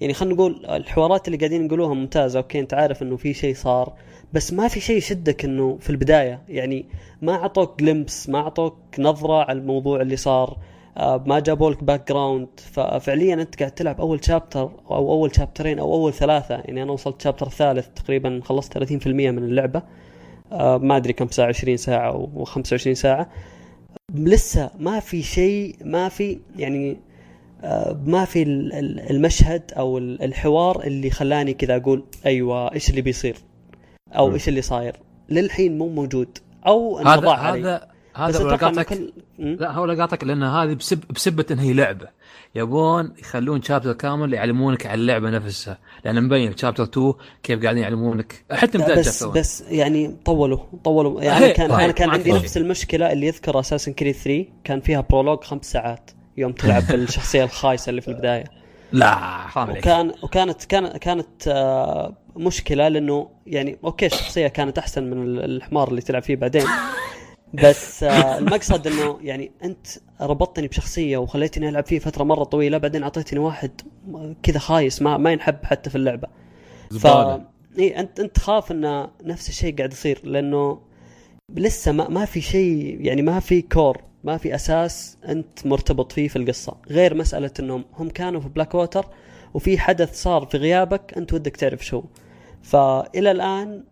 يعني خلينا نقول الحوارات اللي قاعدين نقولوها ممتازة أوكي أنت عارف إنه في شيء صار بس ما في شيء يشدك إنه في البداية. يعني ما أعطوك glimpse ما أعطوك نظرة على الموضوع اللي صار. ما جابوا لك background ففعليا أنت قاعد تلعب أول chapter أو أول شابترين أو أول ثلاثة. يعني أنا وصلت chapter الثالث تقريبا خلصت 30% من اللعبة. آه، ما أدري كم ساعة 20 ساعة أو 25 ساعة. لسه ما في شيء ما في يعني آه، ما في ال- ال- المشهد أو ال- الحوار اللي خلاني كذا أقول أيوه إيش اللي بيصير؟ أو. إيش اللي صاير؟ للحين مو موجود. أو هذا هذا هذا لقاطك? لا هو لقاطك لأن هذه بسب بسبة إن هي لعبة. يبون يخلون شابتر كامل يعلمونك على اللعبة نفسها. لأن مبين chapter 2 كيف قاعدين يعلمونك. حتى بدايه بس chapter 1 بس يعني طولوا طولوا. يعني هي- كان أنا كان عندي نفس المشكلة اللي يذكر اساسن كريد 3 كان فيها prologue خمس ساعات يوم تلعب بالشخصية الخايسة اللي في البداية. لا حرام عليك. وكان وكانت كان كانت آه، مشكلة لأنه يعني أوكي الشخصية كانت أحسن من ال- الحمار اللي تلعب فيه بعدين. بس آه، المقصد إنه يعني أنت ربطتني بشخصية وخليتني ألعب فيه فترة مرة طويلة بعدين أعطيتني واحد كذا خايس ما ما ينحب حتى في اللعبة. ف زبالة. إي انت أنت خاف انه نفس الشيء قاعد يصير لأنه لسه ما ما في شيء يعني ما في core ما في أساس أنت مرتبط فيه في القصة. غير مسألة انهم هم كانوا في بلاك ووتر وفي حدث صار في غيابك أنت ودك تعرف شو. فإلى الآن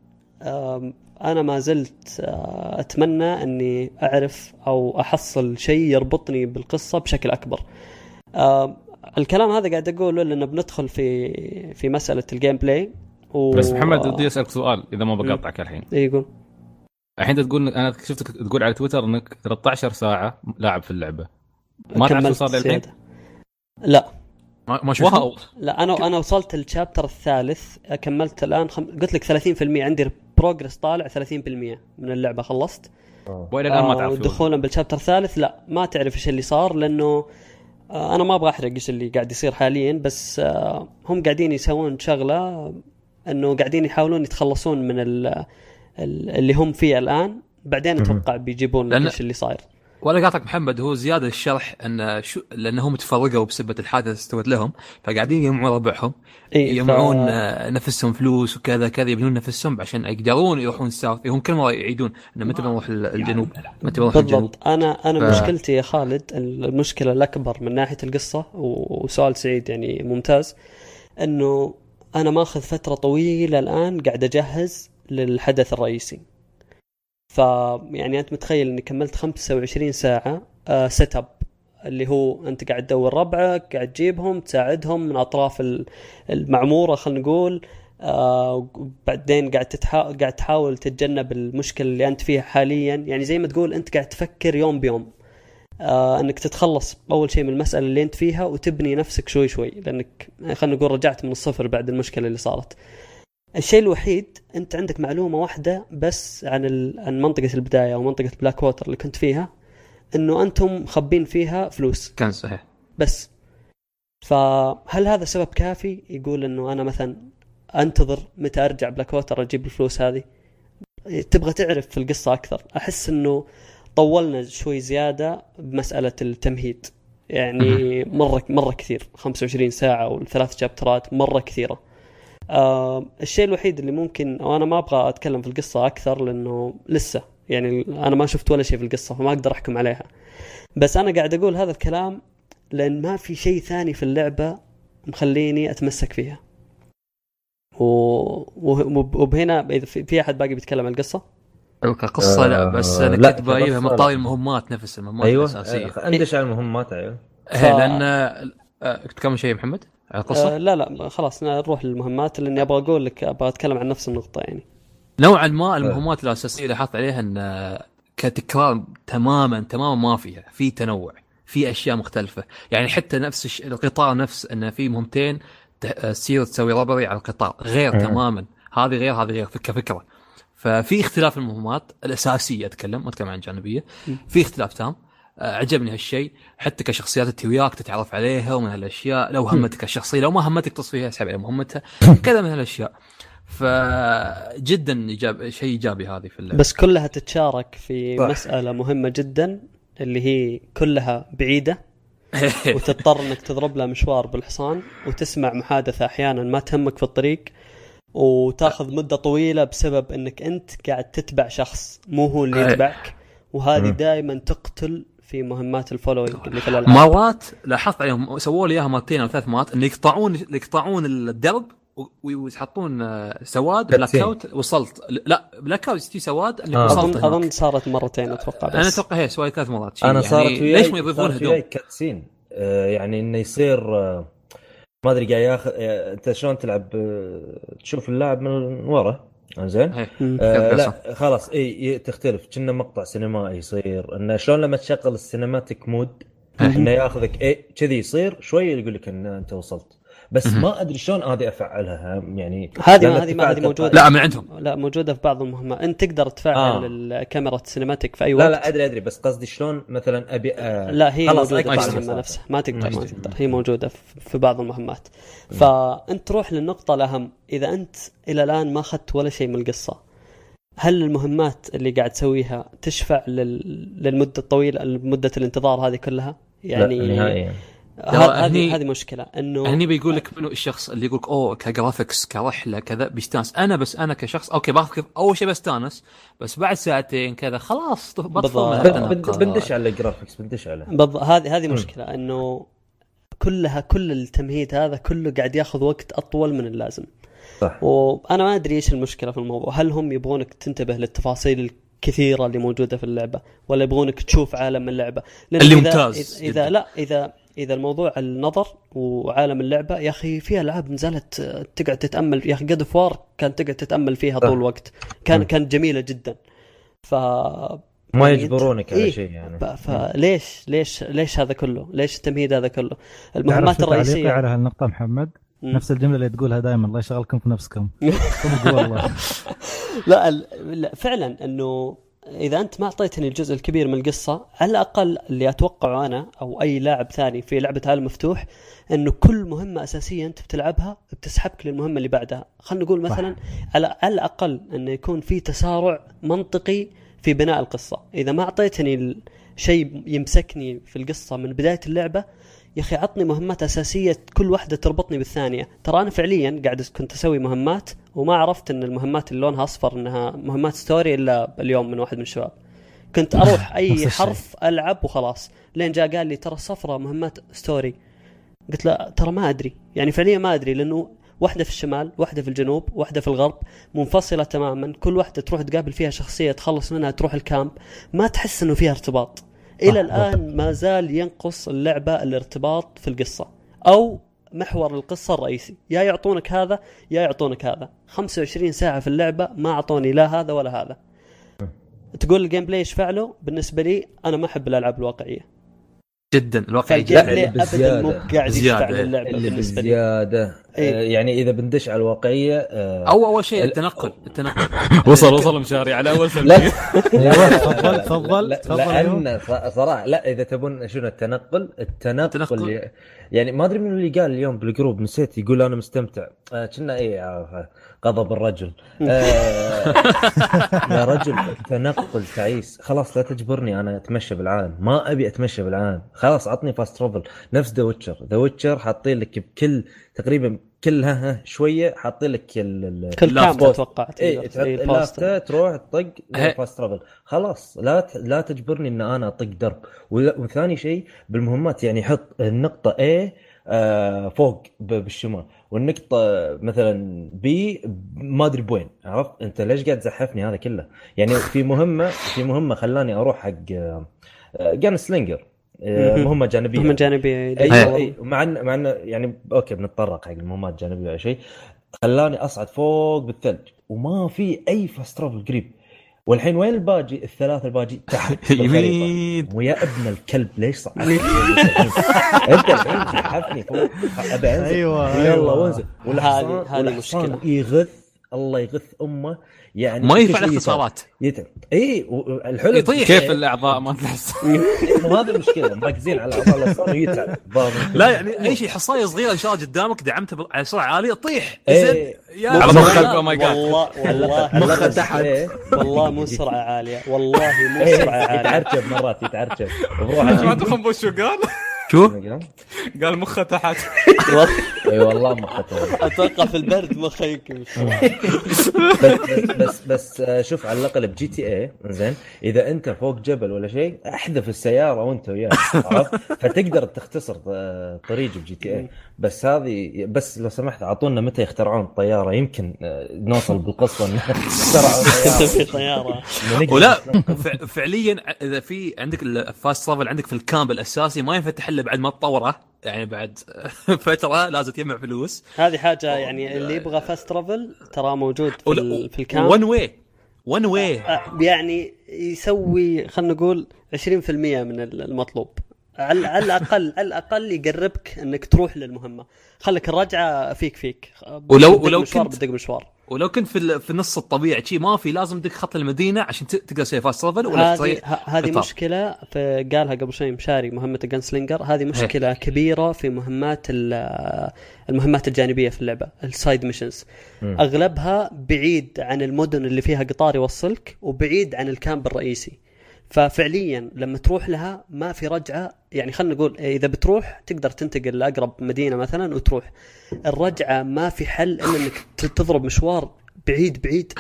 أنا ما زلت آه، أتمنى أني أعرف أو أحصل شيء يربطني بالقصة بشكل أكبر. آم، الكلام هذا قاعد أقوله لأنه بندخل في في مسألة ال gameplay و... بس محمد بدي أسألك سؤال إذا ما بقاطعك الحين. إيه يقول الحين أنت تقول أنا شفتك تقول على تويتر إنك 13 ساعة لاعب في اللعبة. ما تعرف شو صار زيادة. لا. ما wow لا أنا أنا وصلت ال chapter الثالث كملت الآن خم... قلت لك 30% عندي progress طالع 30% من اللعبة خلصت. وإلى الآن ما آه، تعرف شو ودخولا بالشابتر الثالث لا ما تعرف إيش اللي صار لأنه آه، أنا ما أبغى أحرق إيش اللي قاعد يصير حاليا بس آه، هم قاعدين يسوون شغلة إنه قاعدين يحاولون يتخلصون من ال... ال- اللي هم فيه الآن. بعدين. أتوقع بيجيبون إيش اللي صاير. ولا قاطعك محمد هو زيادة الشرح إن شو لانهم تفرقوا بسبه الحادث استوت لهم فقاعدين يجمعون ربعهم إيه، ف- يجمعون آه، نفسهم فلوس وكذا كذا يبنون نفسهم عشان يقدرون يروحون الساوث. هم كل مرة يعيدون انه متى بنروح الجنوب؟ متى بنروح الجنوب؟ بالضبط. أنا أنا ف- مشكلتي يا خالد المشكلة الأكبر من ناحية القصة وسؤال سعيد يعني ممتاز إنه أنا ماخذ فترة طويلة الآن قاعد أجهز للحدث الرئيسي. ف يعني أنت متخيل إني كملت 25 ساعة آه setup اللي هو أنت قاعد تدور ربعك قاعد تجيبهم تساعدهم من أطراف ال- المعمورة خلينا نقول آه بعدين قاعد تتحا... قاعد تحاول تتجنب المشكلة اللي أنت فيها حاليا. يعني زي ما تقول أنت قاعد تفكر يوم بيوم آه إنك تتخلص أول شيء من المسألة اللي أنت فيها وتبني نفسك شوي شوي لأنك خلينا نقول رجعت من الصفر بعد المشكلة اللي صارت. الشيء الوحيد أنت عندك معلومة واحدة بس عن ال... عن منطقة البداية أو منطقة بلاك ووتر اللي كنت فيها إنه أنتم مخبين فيها فلوس. كان صحيح. بس. فهل هذا سبب كافي؟ يقول إنه أنا مثلا أنتظر متى أرجع بلاك ووتر أجيب الفلوس هذه؟ تبغى تعرف في القصة أكثر. أحس إنه طولنا شوي زيادة بمسألة التمهيد. يعني مرة مرة كثير. 25 ساعة والثلاث شابترات مرة كثيرة. آه الشيء الوحيد اللي ممكن وأنا ما أبغى أتكلم في القصة أكثر لأنه لسه يعني أنا ما شفت ولا شيء في القصة فما أقدر أحكم عليها. بس أنا قاعد أقول هذا الكلام لأن ما في شيء ثاني في اللعبة مخليني أتمسك فيها. و... وب- وبهنا إذا في, في أحد باقي بيتكلم عن القصة؟ القصة لا بس آه، أنا كنت بايبها كقصة من المهمات نفس المهمات أيوه الأساسية. آه، اندش على المهمات أيوه. إيه، لأن آه، تكمل شيء يا محمد؟ على القصة؟ آه لا لا خلاص نروح للمهمات لأني أبغى أقول لك أبغى أتكلم عن نفس النقطة يعني. نوعا ما المهمات الأساسية اللي حاط عليها إن كتكرار تماما تماما ما فيها في تنوع في أشياء مختلفة. يعني حتى نفس الش... القطار نفس انه في مهمتين تصير تسوي ربري على القطار غير مم. تماما. هذه غير هذه غير فك- كفكره ففي اختلاف المهمات الأساسية أتكلم ما أتكلم عن الجانبية. في اختلاف تام. آه، عجبني هالشيء. حتى كشخصيات انت وياك تتعرف عليها ومن هالأشياء. لو همتك الشخصيه لو ما همتك تصفيها اسحب على مهمتها. كذا من هالأشياء. فجدا ايجاب شيء إيجابي هذه في اللعبة. بس كلها تتشارك في صح. مسألة مهمة جدا اللي هي كلها بعيدة. وتضطر إنك تضرب لها مشوار بالحصان وتسمع محادثة أحيانا ما تهمك في الطريق وتأخذ مدة طويلة بسبب إنك أنت قاعد تتبع شخص مو هو اللي أي. يتبعك. وهذه. دائما تقتل في مهمات الفولوينج اللي في الالعاب مرات لاحظت عليهم سووا لي إياها مرتين أو ثلاث مرات انه يقطعون يقطعون الدرب ويحطون آه، سواد بلاك. اوت وصلت لا بلاك اوت يجي سواد اللي آه. وصلت اظن هناك. اظن صارت مرتين أتوقع بس أنا أتوقع هي سويت ثلاث مرات أنا يعني صارت وياي ليش ما يضيفون هدوم؟ كاتسين آه يعني إنه يصير آه ما أدري قاعد ياخذ آه أنت شلون تلعب تشوف اللاعب من ورا زين. مم. آه لا خلاص اي تختلف. كنا مقطع سينمائي يصير. انه شلون لما تشغل السينماتيك مود إنه ياخذك اي كذي يصير شوي يقول لك إن أنت وصلت. بس مهم. ما أدري شلون هذه أفعلها يعني هذه هذه ما هذه موجودة. لا من عندهم. لا موجودة في بعض المهمات انت تقدر تفعل آه. الكاميرا السينماتيك في أي وقت لا لا أدري أدري بس قصدي شلون مثلا أبي آه لا هي خلاص موجودة في المهمه. نفسها. ما تقدر ما. تقدر. هي موجودة في- بعض المهمات. فأنت تروح للنقطة الأهم. إذا أنت إلى الآن ما أخذت ولا شيء من القصة هل المهمات اللي قاعد تسويها تشفع لل... للمدة الطويلة مده الانتظار هذه كلها؟ يعني لا نهائيا. هذه هذه مشكلة إنه هني بيقول لك منو الشخص اللي يقول لك أوه كجرافكس كرحله كذا. بيستانس. أنا بس أنا كشخص أوكي باخذ أول شيء بستانس بس بعد ساعتين كذا خلاص بالضبط. بندش على الجرافكس بندش عليه. بالض... هذه هذه. مشكلة إنه كلها كل التمهيد هذا كله قاعد ياخذ وقت أطول من اللازم. صح. وأنا ما أدري إيش المشكلة في الموضوع. هل هم يبغونك تنتبه للتفاصيل الكثيرة اللي موجودة في اللعبة ولا يبغونك تشوف عالم اللعبة؟ لأن اللي إذا- ممتاز اذا, جداً. إذا لا إذا إذا الموضوع النظر وعالم اللعبة يا أخي في ألعاب نزلت آه، تقعد تتأمل يا أخي God of War كانت تقعد تتأمل فيها. طول الوقت كان. كانت جميلة جدا ف ما يعني يجبرونك على إيه. شيء يعني فليش ليش ليش هذا كله؟ ليش التمهيد هذا كله؟ المهمات شو تعليقي الرئيسيه على هالنقطة محمد مم. نفس الجملة اللي تقولها دائما الله يشغلكم في نفسكم صدق والله لا, ال- لا فعلا إنه إذا أنت ما أعطيتني الجزء الكبير من القصة على الأقل اللي أتوقعه أنا أو أي لاعب ثاني في لعبة عالم مفتوح انه كل مهمة أساسية أنت بتلعبها بتسحبك للمهمة اللي بعدها. خلينا نقول مثلا على على الأقل انه يكون في تسارع منطقي في بناء القصة. إذا ما أعطيتني شيء يمسكني في القصة من بداية اللعبة يا أخي عطني مهمات أساسية كل واحدة تربطني بالثانية. ترى أنا فعليا قاعد كنت أسوي مهمات وما عرفت إن المهمات اللي لونها أصفر إنها مهمات ستوري إلا اليوم من واحد من الشباب. كنت أروح نفس اي. حرف ألعب وخلاص. لين جاء قال لي ترى الصفرة مهمات story. قلت له ترى ما أدري. يعني فعليا ما أدري لأنه واحدة في الشمال واحدة في الجنوب واحدة في الغرب منفصلة تماما. كل واحدة تروح تقابل فيها شخصية تخلص منها تروح ال camp. ما تحس إنه فيها ارتباط. إلى الآن ما زال ينقص اللعبة الارتباط في القصة أو محور القصة الرئيسي. يا يعطونك هذا يا يعطونك هذا. 25 ساعة في اللعبة ما أعطوني لا هذا ولا هذا. تقول ال gameplay يشفع له بالنسبة لي أنا ما أحب الألعاب الواقعية. جدا الواقع جدا ابدا بزيادة. مو قاعد يشفع بزيادة. للعبة اللي بالنسبة لي بزيادة إيه. آه يعني إذا بندش على الواقعية آه أو أول شيء ال- التنقل التنقل وصل وصل مشاري على أول لا أيوه تفضل تفضل تفضل لأن ص- صراحة لا إذا تبون شنو التنقل التنقل, التنقل. يعني ما أدري من اللي قال اليوم بال group نسيت يقول أنا مستمتع آه كنا اي آه غضب الرجل. آه يا رجل التنقل تعيس. خلاص لا تجبرني أنا أتمشى بالعالم. ما أبي أتمشى بالعالم. خلاص عطني fast travel نفس The Witcher The Witcher حاطين لك بكل تقريبا كل ها ها شوية حاطين لك كل لا، كام post. أتوقع اي تروح تطق. fast travel خلاص لا لا تجبرني إن أنا أطق درب. وثاني شيء بالمهمات يعني حط النقطة A آه فوق ب- بالشمال. والنقطة مثلا B ما أدري بوين عرفت؟ أنت ليش قاعد تزحفني هذا كله؟ يعني في مهمة في مهمة خلاني أروح حق gunslinger. مهم. مهمة جانبية. مهمة جانبية أيوه أيوة. إي مع إن مع إن يعني okay بنتطرق حق المهمات الجانبية ولا شيء. خلاني أصعد فوق بالثلج وما في أي fast travel قريب. والحين وين الباجي الثلاث الباجي تحت. يمين ويا ابن الكلب ليش صعدتني انت الحين فوق. ابي انزل أيوة، يلا أيوة. وانزل. والحصان هذه- مشكلة. يغث الله يغث أمه. يعني ما ينفع يتعب. الاختصارات يتعب إي الحلو يطيح. كيف الأعضاء ما تحس مو هذه المشكلة مركزين على اعضاء الاجسام ويتعب الظاهر. لا يعني أي شيء حصاية صغيرة إن شاء الله قدامك دعمته على سرعة عالية طيح إيه. زين. يا على عبد مخ الله. خلفه ما يقال والله والله. مخه تحت. والله مو سرعة عالية. والله مو سرعة عالية. يتعرجب مرات يتعرجب ما تفهم وشو قال؟ شوف قال مخه تحت. اي والله ما خطر أتوقع في البرد مخه يمكن بس بس بس, بس آه، شوف على الأقل ب GTA زين إذا أنت فوق جبل ولا شيء أحذف السيارة وأنت وياه عرفت؟ فتقدر تختصر آه، طريق ب GTA بس هذه بس لو سمحت أعطونا متى يخترعون الطيارة؟ يمكن آه، نوصل بالقصة ان اخترعوا في طيارة. ولا فعليا إذا في عندك ال fast travel عندك في ال camp الأساسي ما ينفتح إلا بعد ما تطوره. يعني بعد فترة لازم تجمع فلوس. هذه حاجة يعني اللي يبغى fast travel ترى موجود في, ال- في ال camp. one way one way يعني يسوي خلينا نقول 20% من المطلوب. على الأقل على الأقل يقربك إنك تروح للمهمة. خليك الرجعة فيك فيك. ولو- ولو مشوار كنت- بدك مشوار. ولو كنت في ال- في النص الطبيعي شي ما في لازم تدق خط المدينة عشان ت- تقدر تسوي fast travel ولا هذه هذه. مشكلة في قالها قبل شوي مشاري مهمة ال gunslinger هذه مشكلة كبيرة في مهمات ال- المهمات الجانبية في اللعبة ال side missions أغلبها بعيد عن المدن اللي فيها قطار يوصلك وبعيد عن ال camp الرئيسي. ففعليا لما تروح لها ما في رجعة يعني خلينا نقول إذا بتروح تقدر تنتقل لأقرب مدينة مثلا وتروح. الرجعة ما في حل إلا إنك تضرب مشوار بعيد بعيد.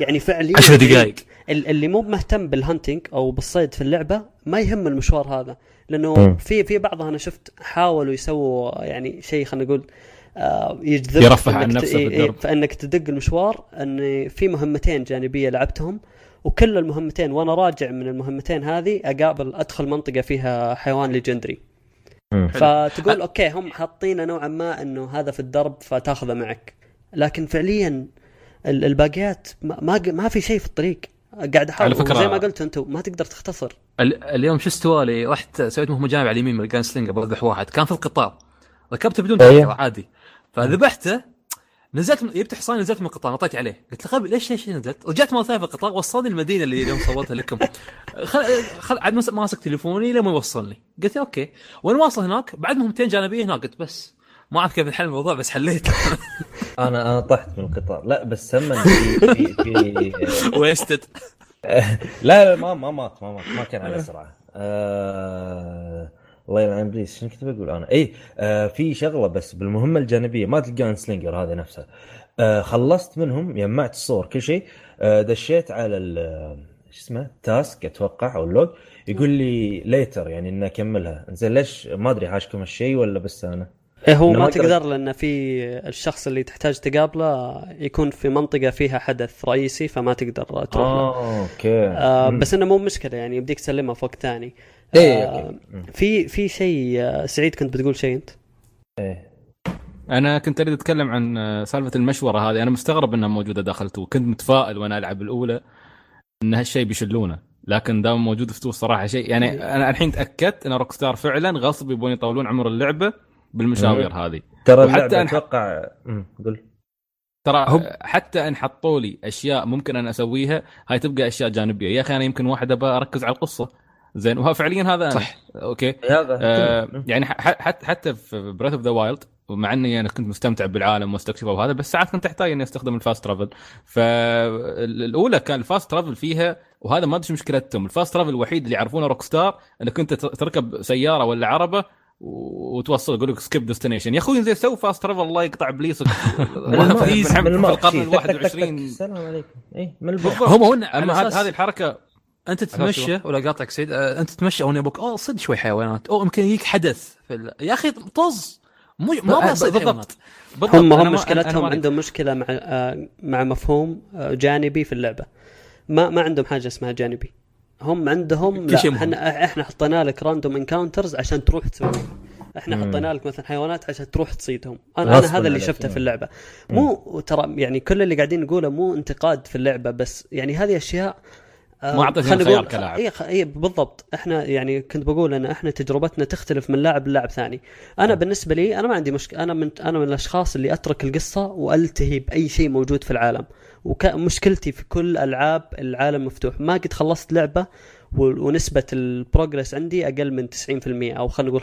يعني فعليا 10 دقائق ال- اللي مو مهتم بال hunting أو بالصيد في اللعبة ما يهم المشوار هذا. لأنه. في في بعضها أنا شفت حاولوا يسووا يعني شيء خلينا نقول آه، يجذبك يرفه عن نفسه في إيه- الدرب. فإنك تدق المشوار إن في مهمتين جانبية لعبتهم. وكل المهمتين وأنا راجع من المهمتين هذه أقابل أدخل منطقة فيها حيوان legendary. فتقول okay هم حاطينه نوعا ما إنه هذا في الدرب فتاخذه معك. لكن فعليا ال- الباقيات ما ما, ما في شيء في الطريق. قاعد أحاول. على زي ما قلت أنتم ما تقدر تختصر. ال- اليوم شو استوالي رحت سويت مهمة جانب على اليمين من ال gunslinger بذبح واحد. كان في القطار ركبته بدون. تذكره عادي. فذبحته نزلت من- جبت حصان نزلت من القطار نطيت عليه. قلت له ليش ليش نزلت؟ رجعت مرة ثانية في القطار وصلني المدينة اللي اليوم صورتها لكم. خل خل عاد ماسك تليفوني لما يوصلني. قلت okay. وأنا واصل هناك بعد مهمتين جانبية هناك. قلت بس ما أعرف كيف نحل الموضوع بس حليت. أنا أنا طحت من القطار. لا بس هم في في, في ويستد لا لا ما ما مات ما مات ما كان على سرعة. آه... الله يلعن ابليس شنو كنت بقول أنا؟ اي آه في شغلة بس بالمهمة الجانبية ما تلقى slinger هذا نفسه. آه خلصت منهم جمعت الصور كل شيء. آه دشيت على ال شو اسمه task أتوقع أو ال log يقول لي later يعني إني أكملها. زين ليش؟ ما أدري حاشكم الشيء ولا بس أنا. إيه هو ما تقدر لأن في الشخص اللي تحتاج تقابله يكون في منطقة فيها حدث رئيسي فما تقدر تروح له. آه okay. آه. بس إنه مو مشكلة يعني يبديك تسلمها في وقت ثاني. إيه، آه. في في شيء آه، سعيد كنت بتقول شيء أنت؟ إيه. أنا كنت أريد أتكلم عن آه، سالفة المشورة هذه. أنا مستغرب إنها موجودة داخل two كنت متفائل وأنا ألعب الأولى إن هالشيء بيشلونه. لكن دام موجود في تو صراحة شيء. يعني أنا الحين تأكدت إن روك ستار فعلا غصب يبون يطولون عمر اللعبة بالمشاوير هذه. ترى اللعبة أتوقع قول. ترى هو- حتى أن حطوا لي أشياء ممكن أنا أسويها هاي تبقى أشياء جانبية. يا أخي أنا يمكن واحد أبى أركز على القصة. زين وها فعليا هذا أنا. صح. okay هذا آه. يعني حتى حتى في بريث اوف ذا وايلد ومع إني أنا كنت مستمتع بالعالم واستكشفه وهذا بس ساعات كنت أحتاج إني أستخدم ال fast travel فالاولى كان الفاست ترافل فيها وهذا ما أدري مشكلتهم الفاست ترافل الوحيد اللي يعرفونه روك ستار انك انت تركب سيارة ولا عربة وتوصل يقول لك سكيب ديستنيشن يا أخوي زي سوي فاست ترافل الله يقطع ابليسك من في القرن. ال تك- تك- تك- تك. 21 السلام عليكم اي من هم هن اما على هذه أساس- هذه الحركة أنت تتمشى. ولا قاطعك سيد. آه، أنت تتمشى أو يبوك أوه صد شوي حيوانات. أو يمكن يجيك حدث في ال... يا أخي طز. مو ما اصيد حيوانات بالضبط. بالضبط. هم أنا هم مشكلتهم أنا. عندهم مشكلة مع آه، مع مفهوم آه، جانبي في اللعبة. ما ما عندهم حاجة اسمها جانبي. هم عندهم لا. إحنا إحنا حطينا لك random encounters عشان تروح تسويها إحنا. حطينا لك مثلا حيوانات عشان تروح تصيدهم. أنا غصباً هذا اللي شفته. في اللعبة. مو ترى يعني كل اللي قاعدين نقوله مو انتقاد في اللعبة بس يعني هذه أشياء ما أعطيتهم خلينا خيار كلاعب. اي خ- اي بالضبط. إحنا يعني كنت بقول إن إحنا تجربتنا تختلف من لاعب للاعب ثاني. أنا بالنسبة لي أنا ما عندي مشكله أنا من أنا من الأشخاص اللي أترك القصة وألتهي بأي شيء موجود في العالم. ومشكلتي في كل ألعاب العالم مفتوح. ما قد خلصت لعبة و- ونسبة البروجرس عندي أقل من 90% أو خلينا نقول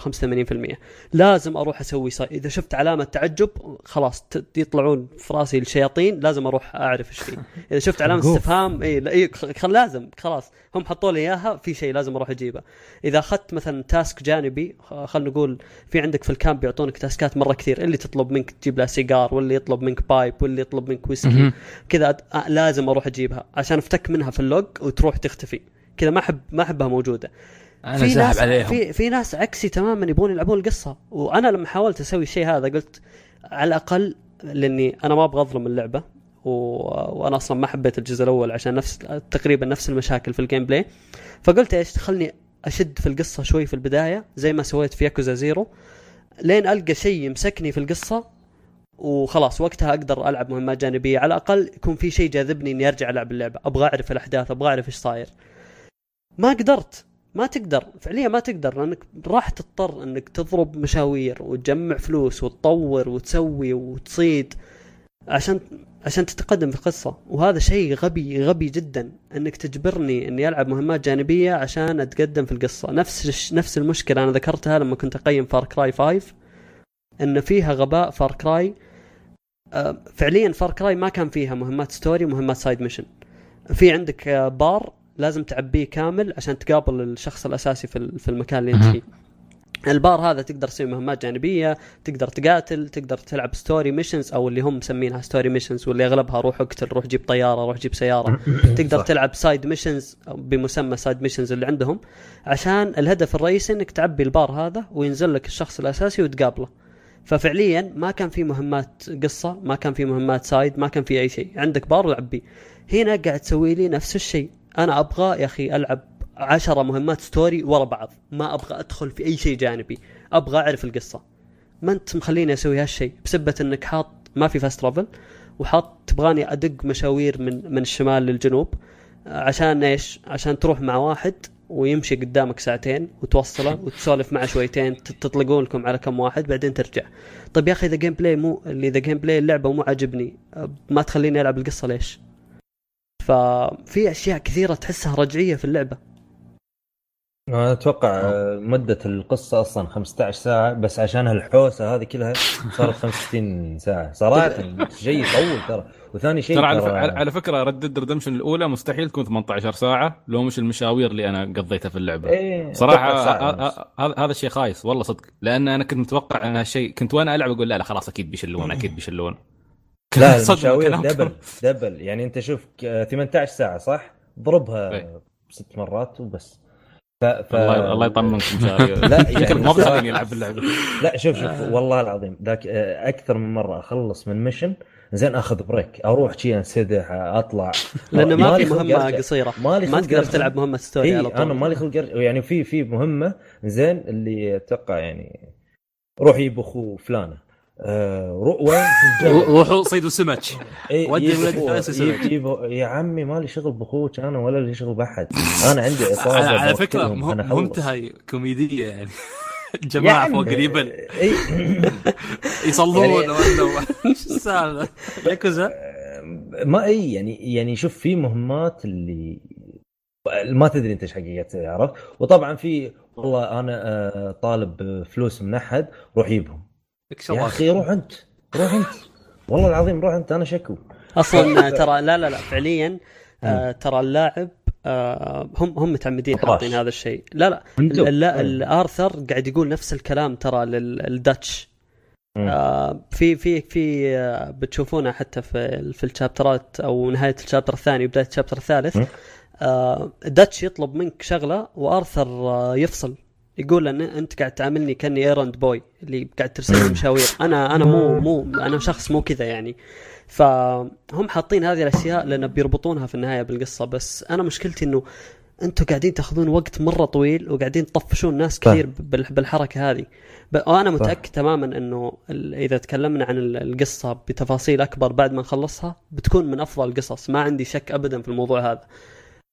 85% لازم أروح أسوي صي... إذا شفت علامة تعجب خلاص يطلعون في راسي الشياطين لازم أروح أعرف إيش فيه. إذا شفت علامة وقوف. استفهام إي لا إي خ- خ- لازم خلاص. هم حطوا لي إياها في شيء لازم أروح أجيبه. إذا أخذت مثلا task جانبي خلينا نقول في عندك في ال camp يعطونك task ات مرة كثير اللي تطلب منك تجيب له سيجار واللي يطلب منك pipe واللي يطلب منك ويسكي. كذا لازم أروح أجيبها. عشان أفتك منها في ال log وتروح تختفي. كذا ما احب ما أحبها موجودة. أنا في ناس عليهم. في في ناس عكسي تماما يبون يلعبون القصة. وأنا لما حاولت أسوي الشيء هذا قلت على الأقل لأني أنا ما أبغى أظلم اللعبة. و... وأنا أصلا ما حبيت الجزء الأول عشان نفس تقريبا نفس المشاكل في ال gameplay فقلت إيش خلني أشد في القصة شوي في البداية زي ما سويت في ياكوزا زيرو لين ألقى شيء يمسكني في القصة وخلاص وقتها أقدر ألعب مهمات جانبية. على الأقل يكون في شيء جاذبني إني أرجع ألعب اللعبة. أبغى أعرف الأحداث أبغى أعرف إيش صاير. ما قدرت ما تقدر فعليا ما تقدر لأنك راح تضطر إنك تضرب مشاوير وتجمع فلوس وتطور وتسوي وتصيد عشان عشان تتقدم في القصة. وهذا شيء غبي غبي جدا إنك تجبرني إني ألعب مهمات جانبية عشان أتقدم في القصة. نفس نفس المشكلة أنا ذكرتها لما كنت أقيم فار كراي 5 إن فيها غباء فار كراي آه، فعليا فار كراي ما كان فيها مهمات story ومهمات side mission في عندك آه، بار لازم تعبيه كامل عشان تقابل الشخص الأساسي في في المكان اللي أنت. فيه. البار هذا تقدر تسوي مهمات جانبية تقدر تقاتل تقدر تلعب story missions أو اللي هم مسمينها story missions واللي أغلبها روح اقتل روح جيب طيارة روح جيب سيارة. تقدر صح. تلعب side missions بمسمى side missions اللي عندهم عشان الهدف الرئيسي إنك تعبي البار هذا وينزل لك الشخص الأساسي وتقابله. ففعليا ما كان في مهمات قصة ما كان في مهمات side ما كان في أي شيء. عندك بار وعبيه. هنا قاعد تسوي لي نفس الشيء. أنا أبغى يا أخي ألعب عشرة مهمات story ورا بعض ما أبغى أدخل في أي شيء جانبي أبغى أعرف القصة ما أنت مخليني أسوي هالشيء بسبة إنك حاط ما في fast travel وحاط تبغاني أدق مشاوير من من الشمال للجنوب عشان إيش؟ عشان تروح مع واحد ويمشي قدامك ساعتين وتوصله وتسولف معه شويتين تطلقون لكم على كم واحد بعدين ترجع. طيب يا أخي إذا gameplay مو إذا gameplay اللعبة مو عاجبني ما تخليني ألعب القصة ليش؟ ففي أشياء كثيرة تحسها رجعية في اللعبة. أنا أتوقع آه، مدة القصة أصلا 15 ساعة بس عشان هالحوسة هذه كلها صارت 65 ساعة. صراحة شيء يطول ترى. وثاني شيء ترى على, ف... على على فكره ريد ريدمشن الأولى مستحيل تكون 18 ساعة لو مش المشاوير اللي أنا قضيتها في اللعبة. إيه، صراحة أتوقع ساعة ه- ونص. ه- هذا هذا الشيء خايس والله صدق. لأن أنا كنت متوقع ان هالشيء كنت وأنا ألعب أقول لا لا خلاص أكيد بيشلون أكيد بيشلون. لا المشاوير كلامكم. double double يعني انت شوف ك- 18 ساعة صح؟ ضربها. ست مرات وبس ف... ف... الله الله يطمنك لا، يعني شكلك ما بخليني ألعب اللعبة لا شوف شوف والله العظيم ذاك آه، أكثر من مرة أخلص من mission زين أخذ break أروح شي أنسدح أطلع لأنه ما في مهمة. قصيرة مالي ما تقدر. تلعب مهمة story على طول. أنا مالي خلق. يعني في في مهمة زين اللي أتوقع يعني روح يجيب اخو فلانة آه الجبل روحوا صيدوا سمك. إيه، ودي ولد يجيب- يا عمي مالي شغل بأخوك أنا ولا لي شغل بأحد. أنا عندي عصابه على, فكرة. مهمتها كوميديه يعني. جماعة يعني- فوق الجبل اي يصلون يعني- ولا إيش السالفة؟ ياكوزا؟ ما اي يعني يعني شوف في مهمات اللي ما تدري أنت إيش حقيقتها عرفت؟ وطبعا في والله أنا آه، طالب فلوس من أحد روح جيبهم يا أخي روح أنت. روح أنت. والله العظيم روح أنت أنا شكو. أصلا ترى لا لا لا فعليا آه ترى اللاعب آه هم هم متعمدين. حاطين هذا الشيء. لا لا لا الارثر قاعد يقول نفس الكلام ترى للداتش. آه في في في آه بتشوفونها حتى في في الشابترات أو نهاية الشابتر الثاني وبداية الشابتر الثالث. آه داتش يطلب منك شغلة وآرثر آه يفصل. يقول ان أنت قاعد تعاملني كأني ايرند بوي اللي قاعد ترسل لي مشاوير أنا أنا مو مو أنا شخص مو كذا يعني. فهم حاطين هذه الأشياء لأن بيربطونها في النهاية بالقصة. بس أنا مشكلتي إنه أنتم قاعدين تاخذون وقت مرة طويل وقاعدين تطفشون ناس. كثير بال- بالحركة هذه. وأنا متأكد تماما إنه إذا تكلمنا عن ال- القصة بتفاصيل أكبر بعد ما نخلصها بتكون من أفضل القصص. ما عندي شك ابدا في الموضوع هذا.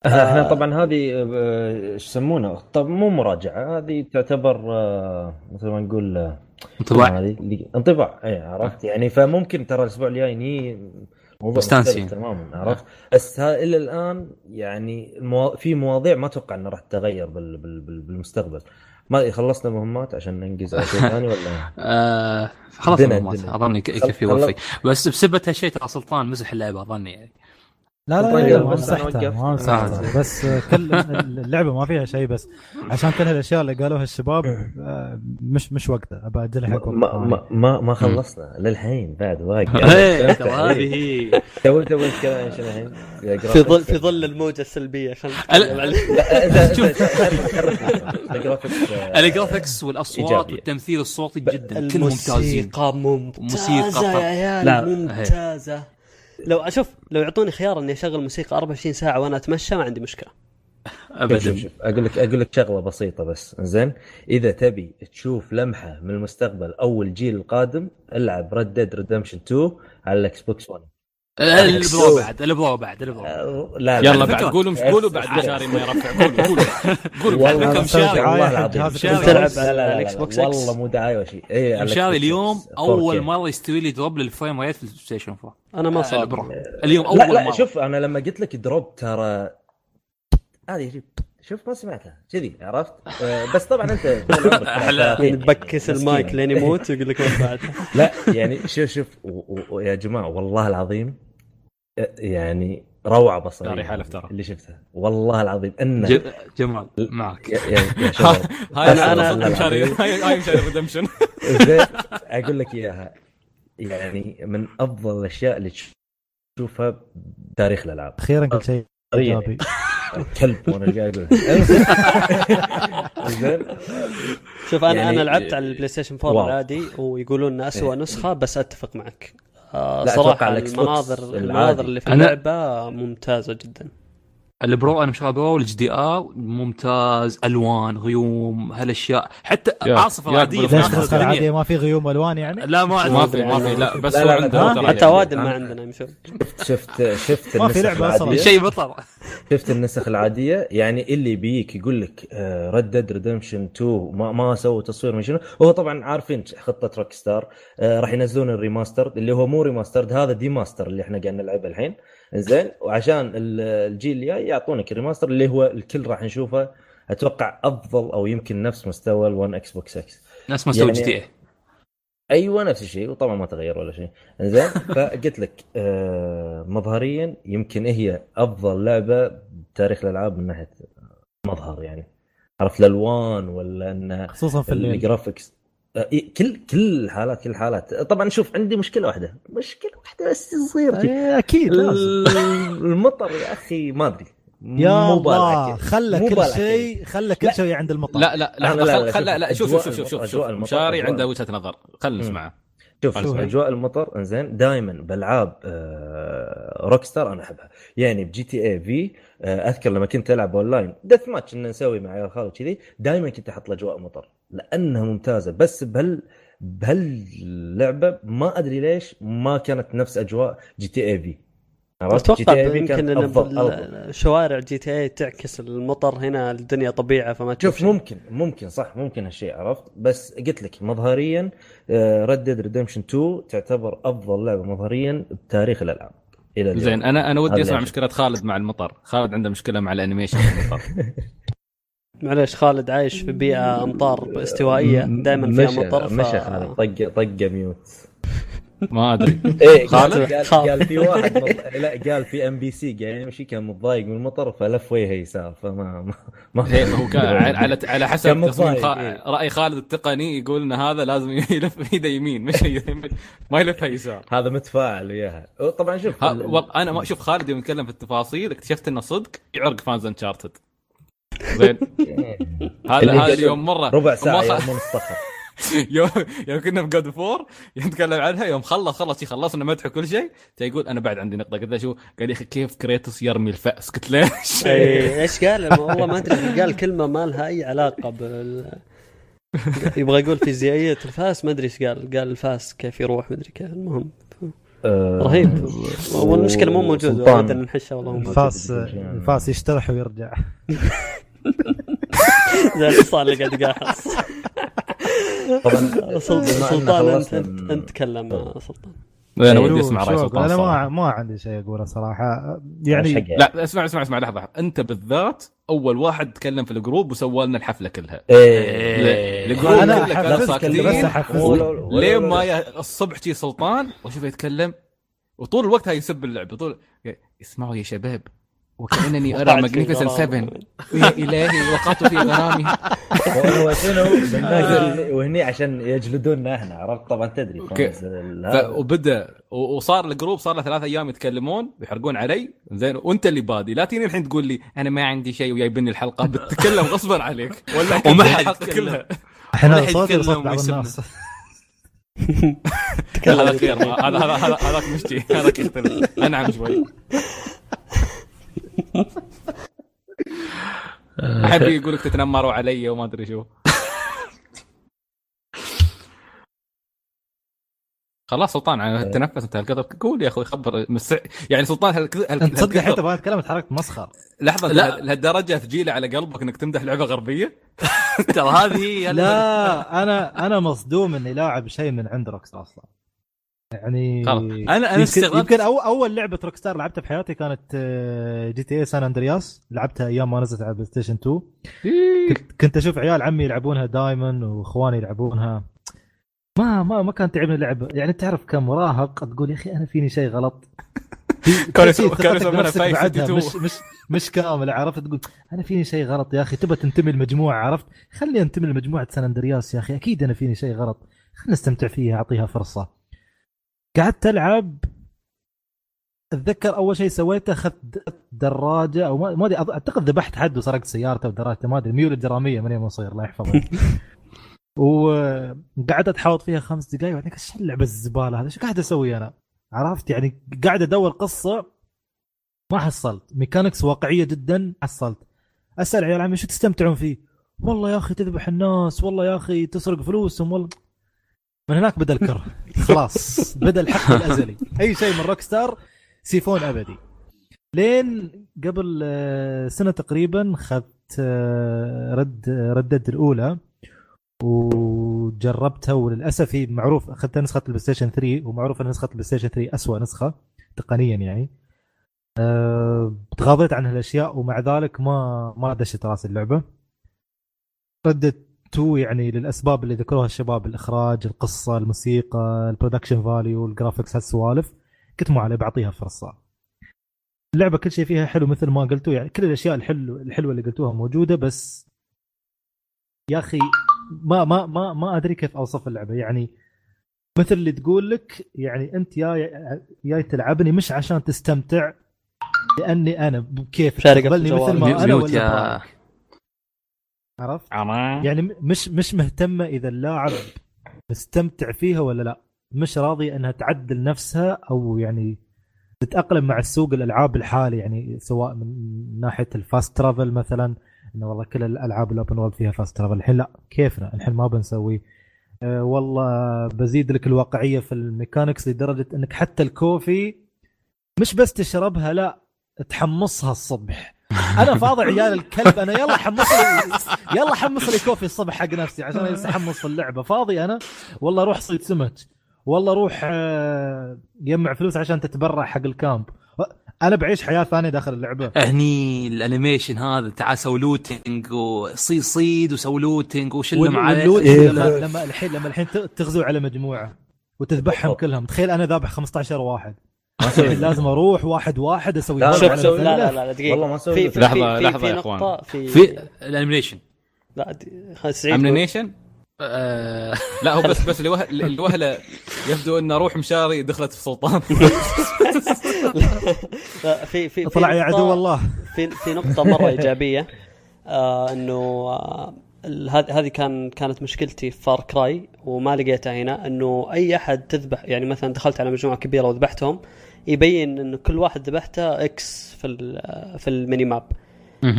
إحنا طبعا هذه آه، إيش يسمونها؟ طب مو مراجعة هذه تعتبر آه، مثل ما نقول آه، انطباع. انطباع. اي عرفت؟ يعني فممكن ترى الأسبوع الجاي ني موضوع تماما عرفت؟ بس إلى الآن يعني الموا... في مواضيع ما أتوقع انها راح تتغير بال... بال... بال... بالمستقبل. ما خلصنا مهمات عشان ننجز على شيء ثاني ولا؟ آه خلاص المهمات. دنا. اظن يك- يكفي يوفي بس بسبة هالشيء ترى سلطان مسح اللعبة أظني. يعني لا لا, طيب، لا مسحتها. ما مسحتها بس كل اللعبة ما فيها شيء بس عشان كل هالأشياء اللي قالوها الشباب آه، مش مش وقتها. أبى اجلها حق ما. ما ما, ما خلصنا للحين بعد إيه، ترى هذه هي تو تو الحين؟ في ظل في ظل الموجة السلبية. ال graphics والأصوات إيجابية. والتمثيل الصوتي جدا. كلهم ممتازين. الموسيقى ممتازة موسيقى يا عيال لا، ممتازة. لو أشوف لو يعطوني خيار إني أشغل موسيقى 24 ساعة وأنا أتمشى ما عندي مشكلة. شوف ابدا شوف. أقول لك أقول لك شغلة بسيطة بس زين؟ إذا تبي تشوف لمحة من المستقبل أو الجيل القادم العب ريد ديد ريدمشن 2 على الاكس بوكس 1 البرو بعد البرو بعد البرو أه، لا يلا. بعد. قولوا قولوا بعد مشاري ما يرفع قولوا قولوا قولوا بعد. والله لكم مسوي شاري. والله العظيم. تلعب؟ لا لا على لا. الاكس لا، بوكس والله مو دعاية ولا شيء على مشاري اليوم بوكس 4K. اول مرة يستوي لي دروب للفريم ريت في البلاي ستيشن 4 أنا ما آه، صار. اليوم اول لا. لا مرة. شوف أنا لما قلت لك دروب ترى هذه شوف- شوف ما سمعتها. كذي عرفت؟ آه، بس طبعا أنت أحلى. مسكين بكس يعني. المايك لين يموت ويقول لك ما بعد. لا يعني شوف شوف يا جماعة والله العظيم يعني روعة بصرية ترى. اللي شفتها. والله العظيم انه جمال معك. يا, شباب. هاي أنا- أنا مشاري هاي مشاري Redemption زين أقول لك إياها. يعني من أفضل الأشياء اللي تشوفها بتاريخ الألعاب. أخيرا قلت شيء إيجابي. كلب وأنا قاعد أقول؟ زين. شوف أنا يعني- أنا لعبت على ال PlayStation 4 واو. العادي ويقولون انه اسوء نسخة بس أتفق معك. آه صراحة المناظر. المناظر اللي في اللعبة ممتازة جدا ال Pro أنا مشغل Pro ال HDR ممتاز ألوان غيوم هالأشياء. حتى يا- عاصف يا العادية في ما في غيوم ألوان يعني؟ لا ما ما في ما في لا بس لا، هو لا، عنده حتى يعني. وادم ما عندنا. يمشون شفت شفت ما في أصلاً. العادية؟ شيء بطل. شفت النسخ العادية؟ يعني اللي بيجيك يقول لك Red Dead Redemption 2 ما ما سووا تصوير من شنو؟ هو طبعا عارفين خطة Rockstar آه، راح ينزلون ال remaster اللي هو مو remaster هذا demaster اللي إحنا قاعد نلعبه الحين. زين؟ وعشان ال- الجيل الجاي يعطونك ال remaster اللي هو الكل راح نشوفه. أتوقع أفضل أو يمكن نفس مستوى ال1 Xbox X ناس مستوى يعني- GTA أيوه نفس الشيء وطبعا ما تغير ولا شيء. زين؟ فقلت لك آه مظهريا يمكن هي أفضل لعبة بتاريخ الألعاب من ناحية مظهر يعني. عرفت الالوان ولا انها خصوصا في الليل. ال graphics كل كل الحالات كل الحالات. طبعا شوف عندي مشكلة واحدة مشكلة واحدة بس صغيره إيه، أكيد لازم. المطر يا أخي ما أدري. يا مو الله. خلى كل. شيء خلى كل. شيء عند المطر لا لا لا لا، لا، لا، خل- لا لا شوف شوف شوف شوف المطر- شوف. المطر- مشاري عنده المطر. وجهة نظر. خلينا مم. نسمعها شوف أجواء المطر إنزين دائما بألعاب Rockstar أنا أحبها. يعني ب GTA V آه، أذكر لما كنت ألعب online deathmatch إن نسوي مع عيال خالد كذي دائما كنت أحط الأجواء مطر لأنها ممتازة بس بهال بهاللعبة ما أدري ليش ما كانت نفس أجواء GTA V عرفت؟ أتوقع GTA V يمكن إن. الشوارع GTA تعكس المطر هنا الدنيا طبيعة فما تشوف شوف شيء. ممكن ممكن صح ممكن هالشيء عرفت بس قلت لك مظهريا Red Dead Redemption 2 تعتبر أفضل لعبة مظهريا بتاريخ الألعاب إلى اليوم زين أنا أنا ودي أسمع. مشكلة خالد مع المطر خالد عنده مشكلة مع ال animation المطر معليش خالد عايش في بيئة أمطار استوائية دائما فيها مطر ف... مشى خالد طق طق mute ما أدري إيه خالد؟ قال قال. قال في واحد مض... لا قال في NPC قاعد يمشي كان متضايق من المطر فلف وجهه يسار فما ما, ما إيه، هو كان على على حسب كان تصميم خ... إيه. رأي خالد التقني يقول إن هذا لازم يلف إيده يمين مش ما يلفها يسار هذا متفاعل وياها طبعا شوف ها ال- أنا ما أشوف خالد يوم يتكلم في التفاصيل اكتشفت إنه صدق يعرق fans Uncharted زين. هذا هذا اليوم مره ربع ساعة يرمون الصخر يوم يوم كنا في God of War نتكلم عنها يوم خلص خلص خلصنا مدح وكل شيء يقول أنا بعد عندي نقطة قلت له شو؟ قال يا أخي كيف Kratos يرمي الفأس؟ قلت ليش؟ إيه، إيش قال؟ والله ما أدري قال كلمة ما لها أي علاقة بال يبغى يقول فيزيائية الفأس ما أدري إيش قال. قال الفأس كيف يروح ما أدري كيف. المهم. آه، رهيب. والمشكلة مو موجود سلطان. ودنا نحشه والله الفاس. الفأس يشترح ويرجع. زي الحصان اللي قاعد يقاحص طبعا سلطان انت أنت تكلم يا سلطان أنا إيه. ودي أسمع رأي؟ سلطان أنا ما. ما عندي شيء أقوله صراحة يعني؟ لا اسمع اسمع اسمع لحظة أنت بالذات أول واحد تكلم في ال group وسوى لنا الحفلة كلها إيه ال group أنا كله بس ساكتين. لين ما الصبح شي سلطان واشوفه يتكلم وطول الوقت هاي يسب اللعبه طول اسمعوا يا شباب وكأنني أرى وقعت في magnificent غرام. 7 يا إلهي وقعت في غرامي. هو شنو؟ بننزل وهني عشان يجلدونا إحنا عرفت؟ طبعا تدري. وبدأ وصار ال group صار له ثلاث أيام يتكلمون ويحرقون علي. زين وأنت اللي بادي. لا تجيني الحين تقول لي أنا ما عندي شيء وجايبني الحلقة. بتتكلم غصبا عليك. ولا وما حد. كلها إحنا صوتي وصوت بعض. الناس. هذا خير هذا هذا هذا هذاك مشتي. هذاك يختلف. أنعم شوي. أحب يقول لك تتنمروا علي وما أدري شو. خلاص سلطان عن تنفس أنت هالقدر. قول يا أخوي خبر مس... يعني سلطان هل... هل... أنت تصدق هالقدر- حتى ما تكلمت حركة مسخر لحظة لا. لهالدرجة ثقيله على قلبك إنك تمدح لعبة غربية؟ ترى هذه هي لا أنا أنا مصدوم إني لاعب شيء من عند Rockstar أصلا. يعني خلاص. أنا أنا يمكن, استغربت. يمكن أو أول لعبة Rockstar لعبتها بحياتي كانت آه، GTA San Andreas لعبتها أيام ما نزلت على PlayStation 2 كنت, أشوف عيال عمي يلعبونها دائما وإخواني يلعبونها. ما ما ما كانت تعجبني اللعبة. يعني تعرف كمراهق تقول يا أخي أنا فيني شيء غلط. ثقتك يسمونها بنفسك five بعدها. 52. مش مش مش كامل عرفت؟ تقول أنا فيني شيء غلط يا أخي. تبى تنتمي لمجموعة عرفت؟ خلي انتمي لمجموعة سان اندرياس يا أخي. أكيد أنا فيني شيء غلط. خلينا نستمتع فيها أعطيها فرصة. قعدت ألعب. أتذكر أول شيء سويته أخذت دراجة أو ما أدري أعتقد ذبحت حد وسرقت سيارته ودراجته ما أدري ميول الجراميه من يوم صغير الله يحفظه. وقعدت أتحاوط فيها خمس دقائق بعدين إيش اللعبة الزبالة هذا إيش قاعد أسوي أنا؟ عرفت؟ يعني قاعد أدور قصة ما حصلت. mechanics واقعية جدا حصلت. أسأل عيال عمي شو تستمتعون فيه؟ والله يا أخي تذبح الناس والله يا أخي تسرق فلوسهم والله. من هناك بدأ الكره. خلاص. بدأ الحقد الأزلي. أي شيء من Rockstar سيفون أبدي. لين قبل آه، سنة تقريبا اخذت آه، Red Dead الأولى وجربتها وللأسف هي معروف اخذت نسخة ال PlayStation 3 ومعروف إن نسخة ال PlayStation 3 اسوء نسخة تقنيا يعني. أه تغاضيت عن هالأشياء ومع ذلك ما ما دشت رأس اللعبة. Red Dead 2 يعني للأسباب اللي ذكروها الشباب الإخراج القصة الموسيقى ال production value ال graphics هالسوالف قلت ما عليه بعطيها فرصة اللعبة كل شيء فيها حلو مثل ما قلتوا يعني كل الأشياء الحلو الحلوة اللي قلتوها موجودة بس يا أخي ما ما ما ما أدري كيف أوصف اللعبة يعني مثل اللي تقول لك يعني أنت جاي جاي تلعبني مش عشان تستمتع لأني أنا بكيف تقبلني مثل. ما أنا ميوت ولا يا. عرفت؟ يعني يعني مش مش مهتمة إذا اللاعب مستمتع فيها ولا لا. مش راضيه إنها تعدل نفسها أو يعني تتأقلم مع السوق الألعاب الحالي يعني سواء من ناحية ال fast travel مثلا إنه والله كل الألعاب ال open world فيها fast travel الحين لا كيفنا؟ الحين ما بنسوي. أه والله بزيد لك الواقعية في ال mechanics لدرجة إنك حتى ال coffee مش بس تشربها لا تحمصها الصبح. أنا فاضي عيال الكلب. أنا يلا حمص لي يلا حمص لي coffee الصبح حق نفسي عشان أحمص في اللعبة. فاضي أنا؟ والله روح صيد سمك. والله روح آه، يجمع فلوس عشان تتبرع حق ال camp. أنا بعيش حياة ثانية داخل اللعبة. هني ال animation هذا تعال سوي looting وصيد صيد وسوي looting وشلهم وال loot إيه. لما لما الحين لما الحين تغزو على مجموعة وتذبحهم كلهم. تخيل أنا ذابح 15 واحد. لازم أروح واحد واحد أسوي لا، لا لا مثلث. لا لا دقيقة. والله ما أسوي في في في يا نقطة في في الانيميشن لا سعيد آه، لا هو بس بس الوه- الوهلة يبدو ان روح مشاري دخلت في سلطان. لا، في في طلع يا نقطة- عدو الله في في نقطة مرة إيجابية. آه إنه آه ال- هذه هذه كان كانت مشكلتي في Far Cry وما لقيتها هنا. إنه أي أحد تذبح يعني مثلا دخلت على مجموعة كبيرة وذبحتهم يبين إنه كل واحد ذبحته X في في ال mini map.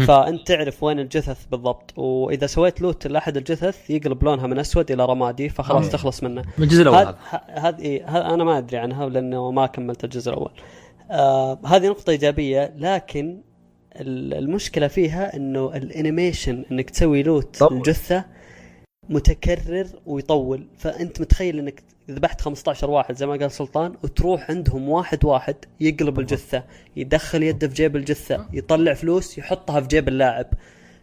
فأنت تعرف وين الجثث بالضبط وإذا سويت loot لأحد الجثث يقلب لونها من أسود إلى رمادي فخلاص. تخلص منه من الجزء الأول هذه إيه، أنا ما أدري عنها لأنه ما كملت الجزء الأول آه هذه نقطة إيجابية لكن ال- المشكلة فيها إنه الانيميشن إنك تسوي لوت طول. متكرر ويطول. فأنت متخيل إنك ذبحت 15 واحد زي ما قال سلطان وتروح عندهم واحد واحد يقلب الجثة يدخل يده في جيب الجثة يطلع فلوس يحطها في جيب اللاعب.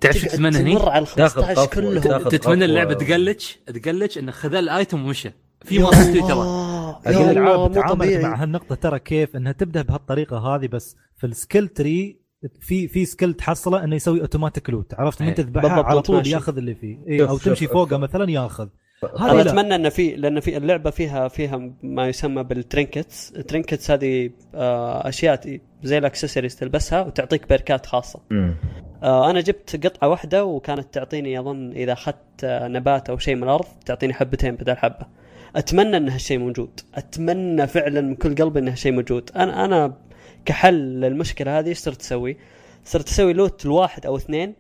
تعرف تتمنى هني؟ تمر على ال تاخذ 15 خطوة، كلهم. تتمنى. اللعبة تقلتش تقلتش انه خذ الآيتم ومشى. في يا الله. الالعاب تعاملت مع هالنقطة ترى كيف إنها تبدأ بهالطريقة هذه بس في ال skill tree في في skill تحصله إنه يسوي automatic loot عرفت من إيه. تذبحها بالضبط، على طول ماشي. ياخذ اللي فيه إيه أو تمشي شوف. فوقه مثلا ياخذ أنا. أتمنى إن في لأن في اللعبة فيها فيها ما يسمى بال trinkets ال trinkets هذه آه، أشياء زي الاكسسوارز تلبسها وتعطيك perk ات خاصة. آه، أنا جبت قطعة واحدة وكانت تعطيني أظن إذا أخذت آه، نبات أو شيء من الأرض تعطيني حبتين بدل حبة أتمنى إن هالشيء موجود أتمنى فعلا من كل قلبي إن هالشيء موجود أنا أنا كحل للمشكلة هذه إيش صرت أسوي صرت أسوي لوت الواحد أو اثنين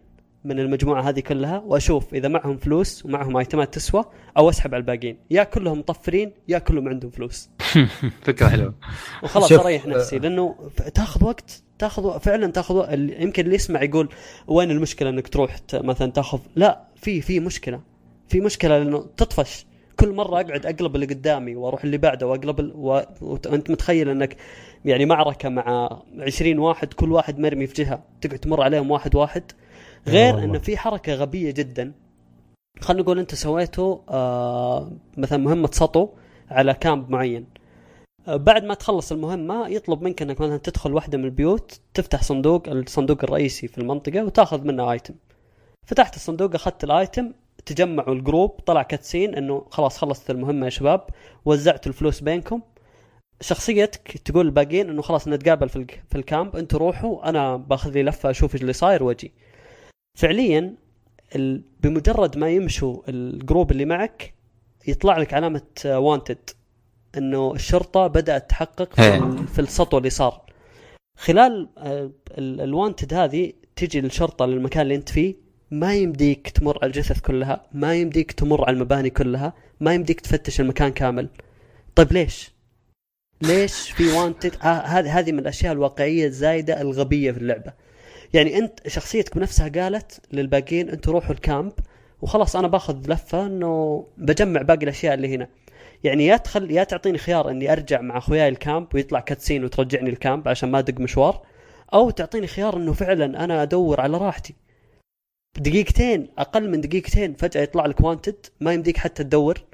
من المجموعة هذه كلها وأشوف إذا معهم فلوس ومعهم ايتمات تسوى أو أسحب على الباقيين. يا كلهم مطفرين يا كلهم عندهم فلوس. فكرة حلوة. وخلاص أريح نفسي لأنه ف- تاخذ وقت تاخذ فعلا تاخذ يمكن اللي يسمع يقول وين المشكلة إنك تروح ت- مثلا تاخذ؟ لا في في مشكلة. في مشكلة لأنه تطفش. كل مرة أقعد أقلب اللي قدامي وأروح اللي بعده وأقلب ال... و... وت- وانت متخيل إنك يعني معركة مع 20 واحد كل واحد مرمي في جهة تقعد تمر عليهم واحد واحد. غير. إنه في حركة غبية جدا. خلينا نقول انت سويته آه مثلا مهمة سطو على كامب معين. آه، بعد ما تخلص المهمة يطلب منك إنك مثلا تدخل واحدة من البيوت تفتح صندوق الصندوق الرئيسي في المنطقة وتأخذ منه ايتم فتحت الصندوق أخذت ال item تجمعوا ال group طلع cutscene إنه خلاص خلصت المهمة يا شباب وزعتوا الفلوس بينكم. شخصيتك تقول الباقيين إنه خلاص نتقابل في في ال camp. أنتوا روحوا أنا باخذ لي لفة أشوف إيش اللي صاير واجي فعليا بمجرد ما يمشوا ال group اللي معك يطلع لك علامة wanted إنه الشرطة بدأت تحقق في, إيه. في السطو اللي صار. خلال آه، ال- ال wanted هذه تجي الشرطة للمكان اللي أنت فيه ما يمديك تمر على الجثث كلها ما يمديك تمر على المباني كلها ما يمديك تفتش المكان كامل. طيب ليش؟ ليش في wanted هذه هذه من الأشياء الواقعية الزايدة الغبية في اللعبة. يعني أنت شخصيتك بنفسها قالت للباقيين أنتوا روحوا ال camp وخلاص أنا باخذ لفة إنه بجمع باقي الأشياء اللي هنا. يعني يا تخل يا تعطيني خيار إني أرجع مع أخوياي ال camp ويطلع cutscene وترجعني ال camp عشان ما أدق مشوار أو تعطيني خيار إنه فعلا أنا أدور على راحتي. دقيقتين أقل من دقيقتين فجأة يطلع لك wanted ما يمديك حتى تدور.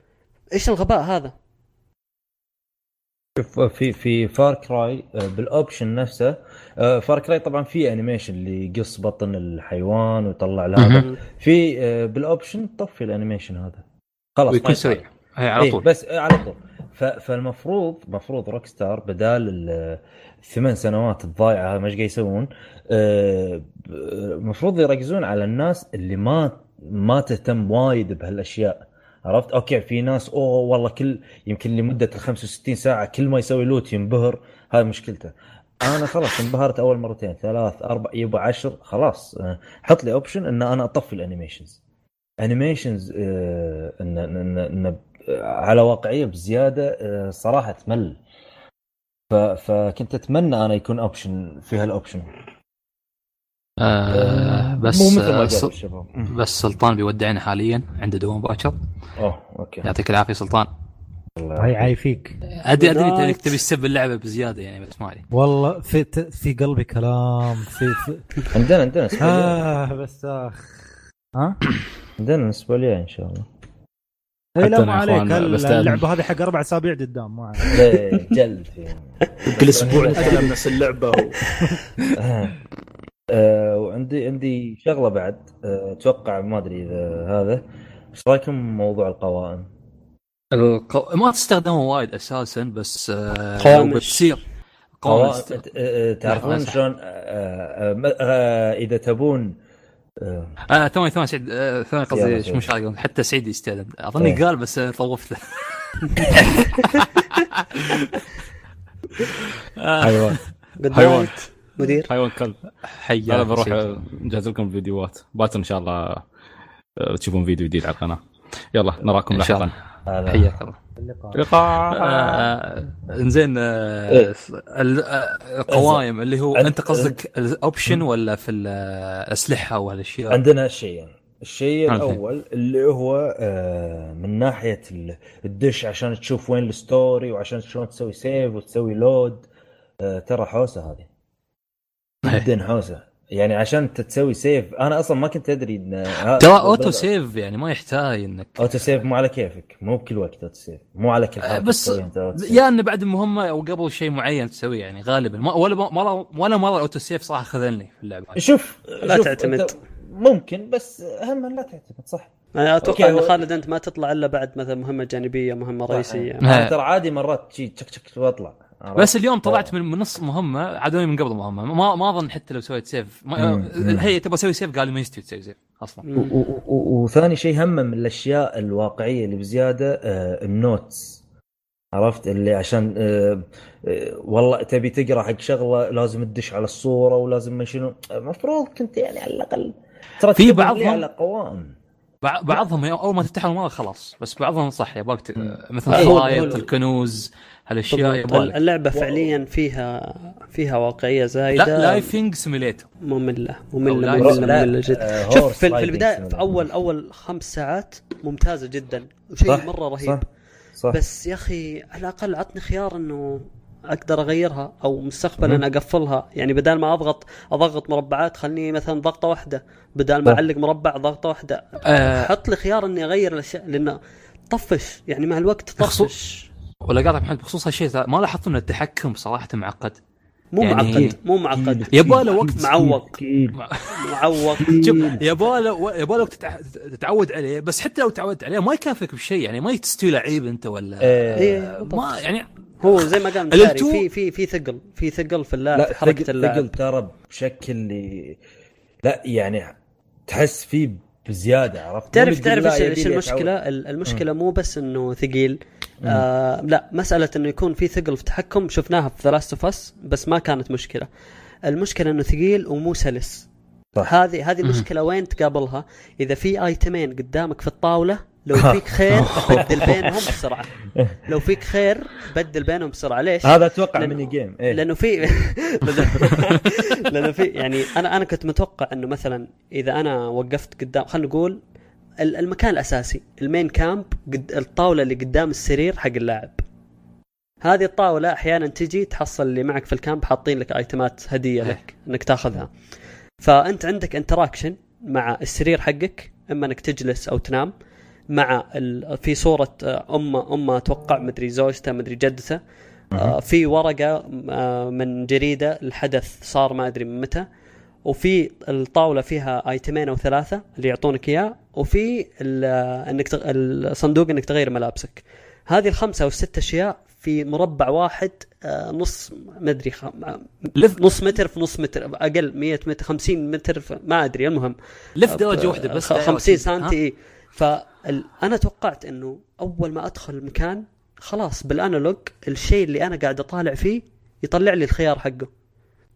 إيش الغباء هذا؟ شوف في في Far Cry بال option نفسه Far Cry طبعا في animation اللي يقص بطن الحيوان ويطلع له. في آه، بال option طفي ال animation هذا. خلاص ويكون. سريع. هي على إيه طول. بس آه، على طول. فالمفروض المفروض Rockstar بدال ال- الثمان سنوات الضايعة ما إيش قاعد يسوون آه، المفروض يركزون على الناس اللي ما ما تهتم وايد بهالأشياء. عرفت؟ okay في ناس أوه والله كل يمكن لمدة ال 65 ساعة كل ما يسوي loot ينبهر. هاي مشكلته. أنا خلاص انبهرت أول مرتين ثلاث أربع يبا عشر خلاص. آه، حط لي option إن أنا أطفي ال animations animations آه، إن إن إن على واقعية بزيادة آه، صراحة تمل. فكنت أتمنى أنا يكون option في هال option آه بس مو مثل ما آه قالوا سل- الشباب. بس سلطان بيودعنا حاليا عنده دوام باكر أوه okay. يعطيك العافية سلطان. الله يعافيك. ادري أدري إنك. تبي تسب اللعبة بزيادة يعني بس ما علي والله في في قلبي كلام في, في عندنا عندنا آه بس آخ. ها؟ عندنا اسبوعيه إن شاء الله. اي لا ما عليك. اللعبة هذه حق أربع أسابيع قدام ما عليك. إيه، جلد فيهم. كل أسبوع اتعلم نفس اللعبة. آه، وعندي عندي شغلة بعد آه، أتوقع ما أدري إذا هذا إيش رأيكم موضوع القوائم؟ القو... ما تستخدمه وايد أساسا بس آه قوائم؟ بتصير قوائم. آه، تعرفون شلون إذا تبون آه، ثواني ثواني سعيد ثواني قصدي. مش مشاركة حتى سعيد يستاذن أظني إيه. قال بس طوفته آه، حيوان حيوان. مدير؟ حيوان كلب. حياك أنا بروح. نجهز لكم فيديوهات. باكر إن شاء الله آه، تشوفون فيديو جديد على القناة. يلا نراكم لاحقا حياك الله. اللقاء. لقاء آه، انزين آه، إيه. ال- القوائم اللي هو أنت قصدك ال option ولا في ال- الأسلحة والاشياء عندنا شيئين. الشيء. الأول اللي هو من ناحية ال- الدش عشان تشوف وين ال story وعشان شلون تسوي save وتسوي load ترى حوسة هذه. جدا حوسة. يعني عشان انت تسوي save أنا أصلا ما كنت أدري إن ترى auto save يعني ما يحتاج انك auto save مو على كيفك مو بكل وقت auto save مو على كل آه، حاجة بس. يا إنه بعد المهمه أو قبل شيء معين تسويه يعني غالبا. ما ولا مره ولا مرة ال auto save صراحة خذلني في اللعبة. شوف لا شوف تعتمد. ممكن بس أهم لا تعتمد صح. أنا أتوقع إن خالد أنت ما تطلع إلا بعد مثلا مهمة جانبية مهمة رئيسية. ترى عادي مرات تشك تشك واطلع؟ بس اليوم طلعت من من نص مهمة عادوني من قبل مهمة. ما ما أظن حتى لو سويت save ما. هي تبغى أسوي save قال لي ما يستوي تسوي save أصلا. وثاني شيء هم من الأشياء الواقعية اللي بزيادة آه، ال notes عرفت؟ اللي عشان آه، آه، والله تبي تقرأ حق شغلة لازم تدش على الصورة ولازم ما شنو. المفروض كنت يعني على الأقل ترى في بعضهم- على قوائم بع- بعضهم أول ما تفتح المره خلاص. بس بعضهم صح يبغاك. مثل هو- الكنوز. هالأشياء. يبغالك اللعبة فعليا فيها فيها واقعية لا زايدة living simulator مملة مملة لا، مملة لا، مملة جدا آه، شوف في, في البداية. في أول أول خمس ساعات ممتازة جدا وشيء صح، مرة رهيب صح صح بس يا أخي على الأقل عطني خيار إنه أقدر أغيرها أو مستقبلا. أقفلها يعني بدل ما أضغط أضغط مربعات خلني مثلا ضغطة واحدة بدل ما. أعلق مربع ضغطة واحدة آه. حط لي خيار إني أغير الأشياء لأنه طفش يعني مع الوقت طفش ولا قاطع محمد بخصوص هالشيء ما لاحظت إن التحكم صراحة معقد. مو يعني- معقد مو معقد. يبغى له وقت معوق. معوق. شوف يبغى له يبغى له وقت تتع- تتعود عليه بس حتى لو تعودت عليه ما يكافئك بشيء يعني ما تستوي لعيب أنت ولا إيه، بالضبط. ما يعني هو زي ما قال في في في ثقل في ثقل في اللاعب لا في حركة ثقل اللاعب. ثقل ترى بشكل اللي لا يعني تحس فيه بزيادة عرفت؟ تعرف تعرف لا إيش المشكلة؟ ال- المشكلة مو بس إنه ثقيل. آه لا مسألة إنه يكون في ثقل في التحكم شفناها في The Last of Us بس ما كانت مشكلة المشكلة إنه ثقيل ومو سلس صح. هذه هذه مهم. المشكلة وين تقابلها؟ إذا في item ين قدامك في الطاولة لو فيك خير بدل بينهم بسرعة لو فيك خير بدل بينهم بسرعة ليش؟ هذا أتوقع لأن- mini game إيه. لأنه في لأنه- لأنه في يعني أنا أنا كنت متوقع إنه مثلا إذا أنا وقفت قدام خلينا نقول المكان الأساسي ال main camp قد الطاولة اللي قدام السرير حق اللاعب. هذه الطاولة أحيانا تجي تحصل اللي معك في ال camp حاطين لك item ات هدية لك إنك تاخذها. فأنت عندك انتراكشن مع السرير حقك إما إنك تجلس أو تنام مع ال... في صورة آه، أمه أمه أتوقع مدري زوجته مدري جدته. آه، في ورقة آه، من جريدة الحدث صار ما أدري من متى. وفي الطاولة فيها آيتمين أو ثلاثة اللي يعطونك إياه وفي إنك تغ... الصندوق إنك تغير ملابسك. هذه الخمسة أو الست أشياء في مربع واحد آه، نص ما أدري خ... لف نص متر في نص متر أقل 100 متر 50 متر في... ما أدري المهم. لف درجه واحدة بس خ- 50 سم ها؟ اي فانا توقعت إنه أول ما أدخل المكان خلاص بالأنالوج الشيء اللي أنا قاعد أطالع فيه يطلع لي الخيار حقه.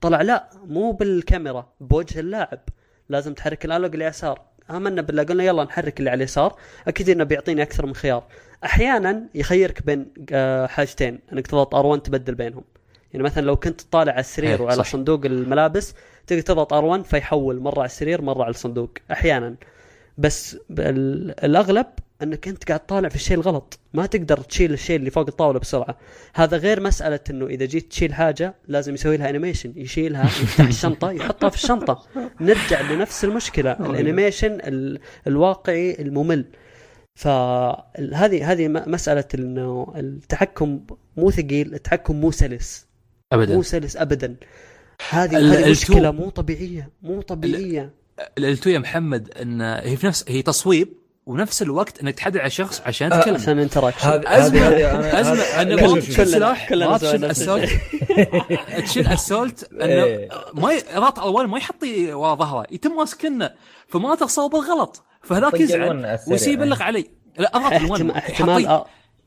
طلع لا مو بالكاميرا بوجه اللاعب. لازم تحرك الانالوج اليسار آمنا بالله قلنا يلا نحرك اللي على اليسار. أكيد إنه بيعطيني أكثر من خيار. أحيانا يخيرك بين آه، حاجتين إنك تضغط R1 تبدل بينهم. يعني مثلا لو كنت طالع على السرير وعلى صح. صندوق الملابس تقدر تضغط R1 فيحول مرة على السرير مرة على الصندوق. أحيانا. بس الأغلب انك انت قاعد طالع في الشيء الغلط. ما تقدر تشيل الشيء اللي فوق الطاولة بسرعة. هذا غير مسألة إنه إذا جيت تشيل حاجة لازم يسوي لها animation يشيلها يفتح الشنطة يحطها في الشنطة. نرجع لنفس المشكلة. ال animation ال- الواقعي الممل. فهذه هذه مسألة إنه التحكم مو ثقيل التحكم مو سلس. مو ابدا سلس ابدا. هذه ال- هذه ال- مشكلة two- مو طبيعية مو طبيعية. الالتو يا محمد إن هي في نفس هي تصويب. ونفس الوقت إنك تحدد على شخص عشان آه، تتكلم. عشان انتراكشن أزمة. أزمة. انه لا، ما تشيل. سلاح ما تشيل اسولت تشيل اسولت إنه إيه. ما رات اول ما يحطي ورا ظهره يتم ماسكنه فما تصوب بالغلط فهذاك طق يزعل. ويصير يبلغ علي. لا اضغط احتمال آه،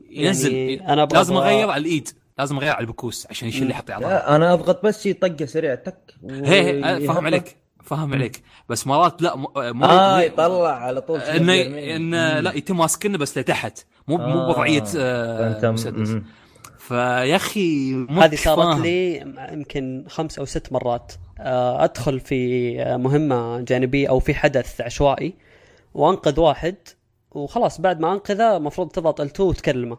ينزل. يعني أنا لازم أغير على الإيد. لازم أغير على البكوس عشان يشيل لي حطي. لا أنا أضغط بس شي طقه سريع تك هي هي. فاهم عليك. فاهم عليك بس مرات لا مو آه يطلع على طول إنه. انه لا يتم ماسكنه بس لتحت مو مو آه. بوضعية آه، مسدس. فيا أخي هذه صارت. لي يمكن خمس أو ست مرات آه، أدخل في مهمة جانبية أو في حدث عشوائي وأنقذ واحد وخلاص بعد ما أنقذه المفروض تضغط ال2 وتكلمه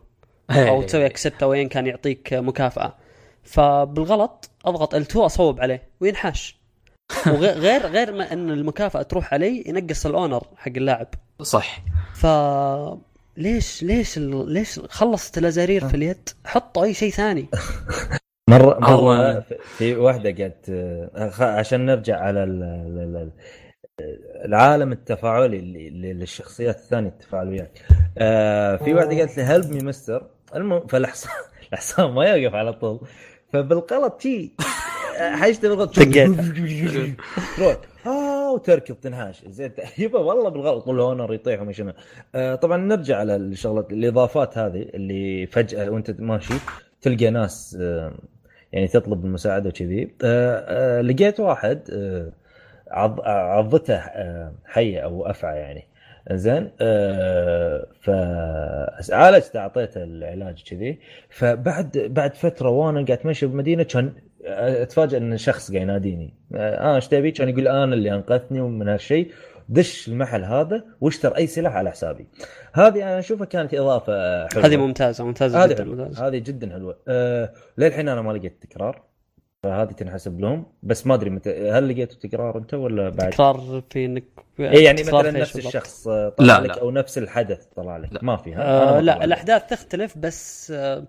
إيه. أو تسوي اكسبت أو ايا كان يعطيك مكافأة فبالغلط أضغط ال2 أصوب عليه وينحاش وغير غير غير ما إن المكافأة تروح علي ينقص الأونر حق اللاعب. صح. ف ليش ليش ال... ليش خلصت الأزارير في اليد؟ حطوا أي شيء ثاني. مرة مرة في واحدة قالت عشان نرجع على ال- ال- ال- العالم التفاعلي للشخصيات الثانية التفاعليات آه، في واحدة قالت لي هلب مي مستر المهم فالحصان الحصان ما يوقف على طول. فبالغلط شي حاجته بالغلط تروح آه وتركض تنحاش زين. يبا والله بالغلط. طول اونر يطيح وما شنو. آه، طبعا نرجع على الشغلات الإضافات هذه اللي فجأة وأنت ماشي تلقى ناس آه، يعني تطلب المساعدة وكذي. آه، لقيت واحد عض عضته حية أو أفعى يعني. زين. آه، فعالجته أعطيته العلاج كذي فبعد بعد فترة وأنا قاعد اتمشى بالمدينة كان اتفاجئ إن شخص قاعد يناديني آه إيش تبي؟ كان يقول أنا اللي أنقذتني من هالشيء دش المحل هذا واشترى أي سلاح على حسابي هذه أنا أشوفها كانت إضافة حلوة هذه ممتازة ممتازة هذه جدا. ممتازة هذه جدا حلوة أه للحين أنا ما لقيت تكرار فهذه تنحسب لهم بس ما أدري متى هل لقيتوا تكرار انت ولا بعد؟ تكرار في إنك اي يعني مثلا نفس؟ الشخص آه، طلع لا، لك لا. أو نفس الحدث طلع لك لا. ما في ها؟ آه لا. الأحداث تختلف بس آه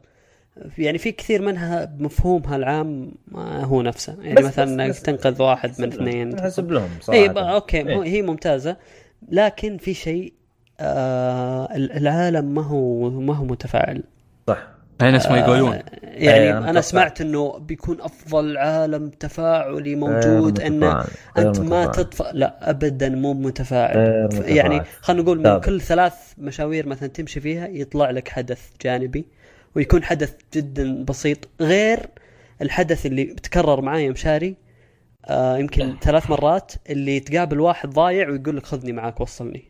يعني في كثير منها بمفهومها العام آه هو نفسه يعني بس- مثلا بس- إنك بس- تنقذ واحد من. اثنين تنحسب لهم صراحة اي أوكي إيه. مو- هي ممتازة لكن في شيء آه العالم ما هو ما هو متفاعل صح نفس ما يقولون آه، يعني إيه، أنا أنا أتوقع. سمعت إنه بيكون أفضل عالم تفاعلي موجود. غير أنت ما. تطفى لا ابدا مو متفاعل. يعني خلينا نقول من. كل ثلاث مشاوير مثلا تمشي فيها يطلع لك حدث جانبي ويكون حدث جدا بسيط غير الحدث اللي بتكرر معايا مشاري آه يمكن ثلاث مرات اللي تقابل واحد ضايع ويقول لك خذني معاك وصلني.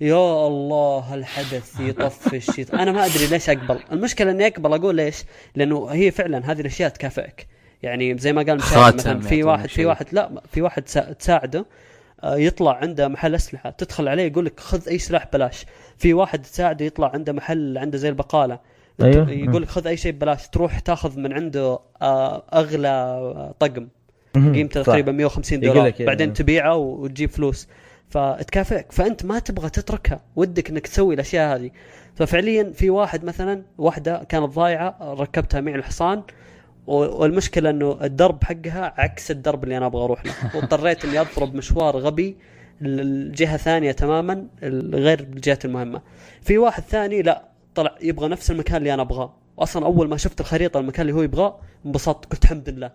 يا الله الحدث يطفش. يط... أنا ما أدري ليش أقبل. المشكلة إني أقبل أقول ليش؟ لأنه هي فعلا هذه الأشياء تكافئك. يعني زي ما قال مشاري مثلا في واحد في. واحد لا في واحد سا- تساعده آه، يطلع عنده محل أسلحة تدخل عليه يقول لك خذ أي سلاح بلاش في واحد تساعده يطلع عنده محل عنده زي البقالة. أيوه. يقول لك خذ أي شيء ببلاش تروح تاخذ من عنده آه، أغلى طقم. مهم. قيمته. تقريبا 150 يقول دولار. إيه. بعدين تبيعه وتجيب فلوس. فتكافئك. فأنت ما تبغى تتركها. ودك إنك تسوي الأشياء هذه. ففعليا في واحد مثلا واحدة كانت ضايعة ركبتها معي الحصان. والمشكلة إنه الدرب حقها عكس الدرب اللي أنا أبغى أروح له. واضطريت إني أضرب مشوار غبي الجهه ثانية تماما غير الجهات المهمة. في واحد ثاني لا. طلع يبغى نفس المكان اللي أنا أبغاه. واصلا أول ما شفت الخريطة المكان اللي هو يبغاه انبسطت قلت الحمد لله.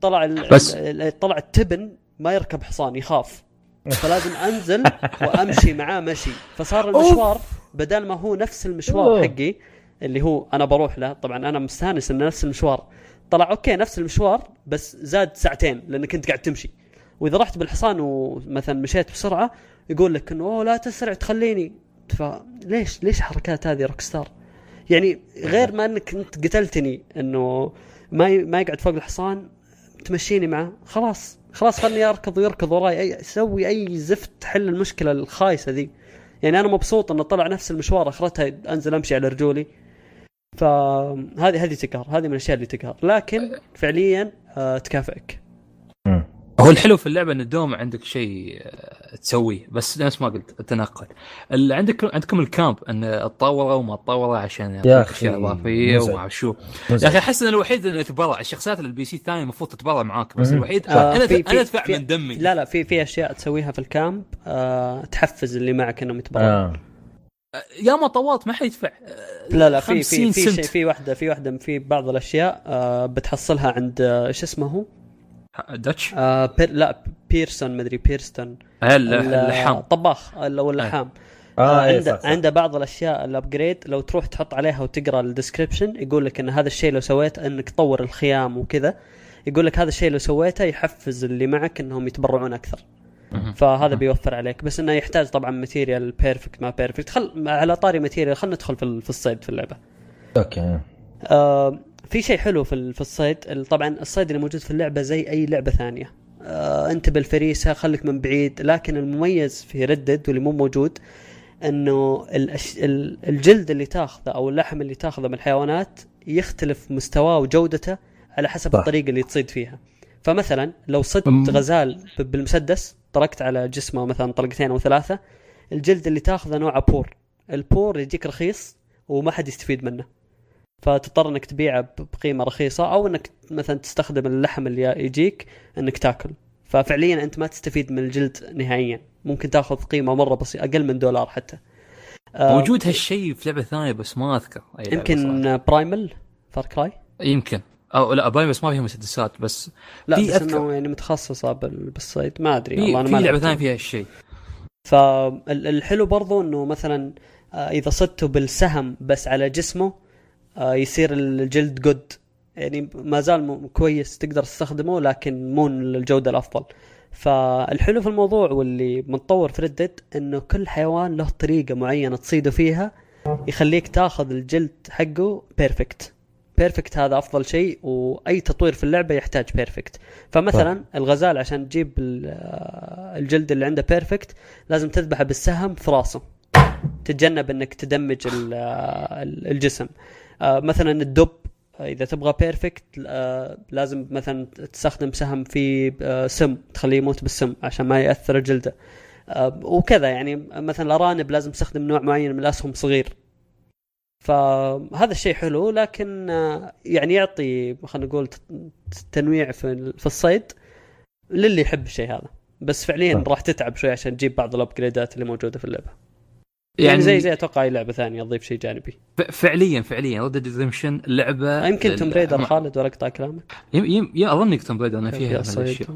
طلع ال... بس- ال- طلع التبن ما يركب حصان يخاف. فلازم أنزل وأمشي معاه مشي. فصار المشوار بدل ما هو نفس المشوار. حقي اللي هو أنا بروح له طبعا أنا مستانس إنه نفس المشوار. طلع أوكي نفس المشوار بس زاد ساعتين لأنك كنت قاعد تمشي. وإذا رحت بالحصان ومثلا مشيت بسرعة يقول لك إنه لا تسرع تخليني. فليش ليش حركات هذه روك ستار يعني غير ما إنك أنت قتلتني إنه ما ما يقعد فوق الحصان تمشيني معه خلاص. خلاص خلني أركض ويركض وراي اي سوي أي زفت تحل المشكلة الخايسة ذي. يعني أنا مبسوط إنه طلع نفس المشوار أخرتها أنزل أمشي على رجولي. فهذه هذه تقهر هذه من الأشياء اللي تقهر. لكن فعليا آه تكافئك. هو الحلو في اللعبة إن دوم عندك شيء آه، تسويه بس نفس ما قلت التنقل اللي عندك عندكم الكامب إن تطوره وما تطوره عشان أخي، أشياء إضافية. وما شو. يا أخي أحس إن الوحيد اللي يتبرع الشخصيات اللي البي سي الثانية المفروض تتبرع معاك بس. الوحيد آه، أنا في- في- أنا أدفع من دمي لا لا في في أشياء تسويها في الكامب آه تحفز اللي معك انهم يتبرعوا آه. يا ما طوات ما حيدفع لا لا في 50 في في في واحدة في واحدة في بعض الأشياء آه بتحصلها عند آه، إيش اسمه هو؟ داتش آه بير لا بيرسون مدري بيرستون. اللحام. الطباخ ال- أو اللحام. آه إيه، عنده صح صح. عنده بعض الأشياء ال upgrade لو تروح تحط عليها وتقرأ ال description يقول لك إن هذا الشيء لو سويته إنك تطور الخيام وكذا. يقول لك هذا الشيء لو سويته يحفز اللي معك إنهم يتبرعون أكثر. فهذا بيوفر عليك. بس إنه يحتاج طبعا material perfect ما perfect خل على طاري material خلينا ندخل في ال- في الصيد في اللعبة. أوكي. آه في شيء حلو في في الصيد ال- طبعا الصيد اللي موجود في اللعبة زي أي لعبة ثانية. آه أنت بالفريسة خليك من بعيد. لكن المميز في ردد واللي مو موجود إنه الأش... ال- الجلد اللي تاخذه أو اللحم اللي تاخذه من الحيوانات يختلف مستواه وجودته على حسب صح. الطريقة اللي تصيد فيها. فمثلا لو صدت. غزال بالمسدس طرقت على جسمه مثلا طلقتين أو ثلاثة الجلد اللي تاخذه نوعه بور. ال poor يجيك رخيص وما حد يستفيد منه. فتضطر إنك تبيعه بقيمة رخيصة أو إنك مثلا تستخدم اللحم اللي يجيك إنك تاكل. ففعليا أنت ما تستفيد من الجلد نهائيا. ممكن تأخذ قيمة مرة بسيطة أقل من دولار حتى. آه، موجود هالشيء في لعبة ثانية بس ما أذكر. أي. يمكن Primal Far Cry يمكن. أو لا باي بس ما فيها مسدسات بس لا في بس أذكر. إنه يعني متخصصة بال- بالصيد. ما أدري في, والله أنا في ما لعبة لعبت. ثانية فيها هالشيء. فالحلو برضو إنه مثلا آه، إذا صدته بالسهم بس على جسمه يصير الجلد good يعني ما زال كويس تقدر تستخدمه لكن مو الجوده الأفضل. فالحلو في الموضوع واللي متطور في Red Dead إنه كل حيوان له طريقة معينة تصيده فيها يخليك تاخذ الجلد حقه perfect perfect هذا أفضل شيء وأي تطوير في اللعبة يحتاج perfect فمثلا الغزال عشان تجيب آه، الجلد اللي عنده perfect لازم تذبحه بالسهم في راسه. تتجنب إنك ت damage آه، ال- الجسم. آه، مثلا الدب آه، إذا تبغى perfect آه، لازم مثلا تستخدم سهم في آه، سم تخليه يموت بالسم عشان ما يأثر جلده آه، وكذا يعني مثلا الأرانب لازم تستخدم نوع معين من الأسهم صغير فهذا الشيء حلو لكن آه، يعني يعطي خلينا نقول تنويع في في الصيد للي يحب الشيء هذا. بس فعليا صح. راح تتعب شوي عشان تجيب بعض الابجريدات اللي موجودة في اللعبة. يعني, يعني زي زي أتوقع أي لعبة ثانية تضيف شيء جانبي. فعليا فعليا. ريد ريدمشن لعبة يمكن توم ريدر ما- خالد ولا اقطع كلامك يم يم يم اظنك توم ريدر أنا فيها. الشيء.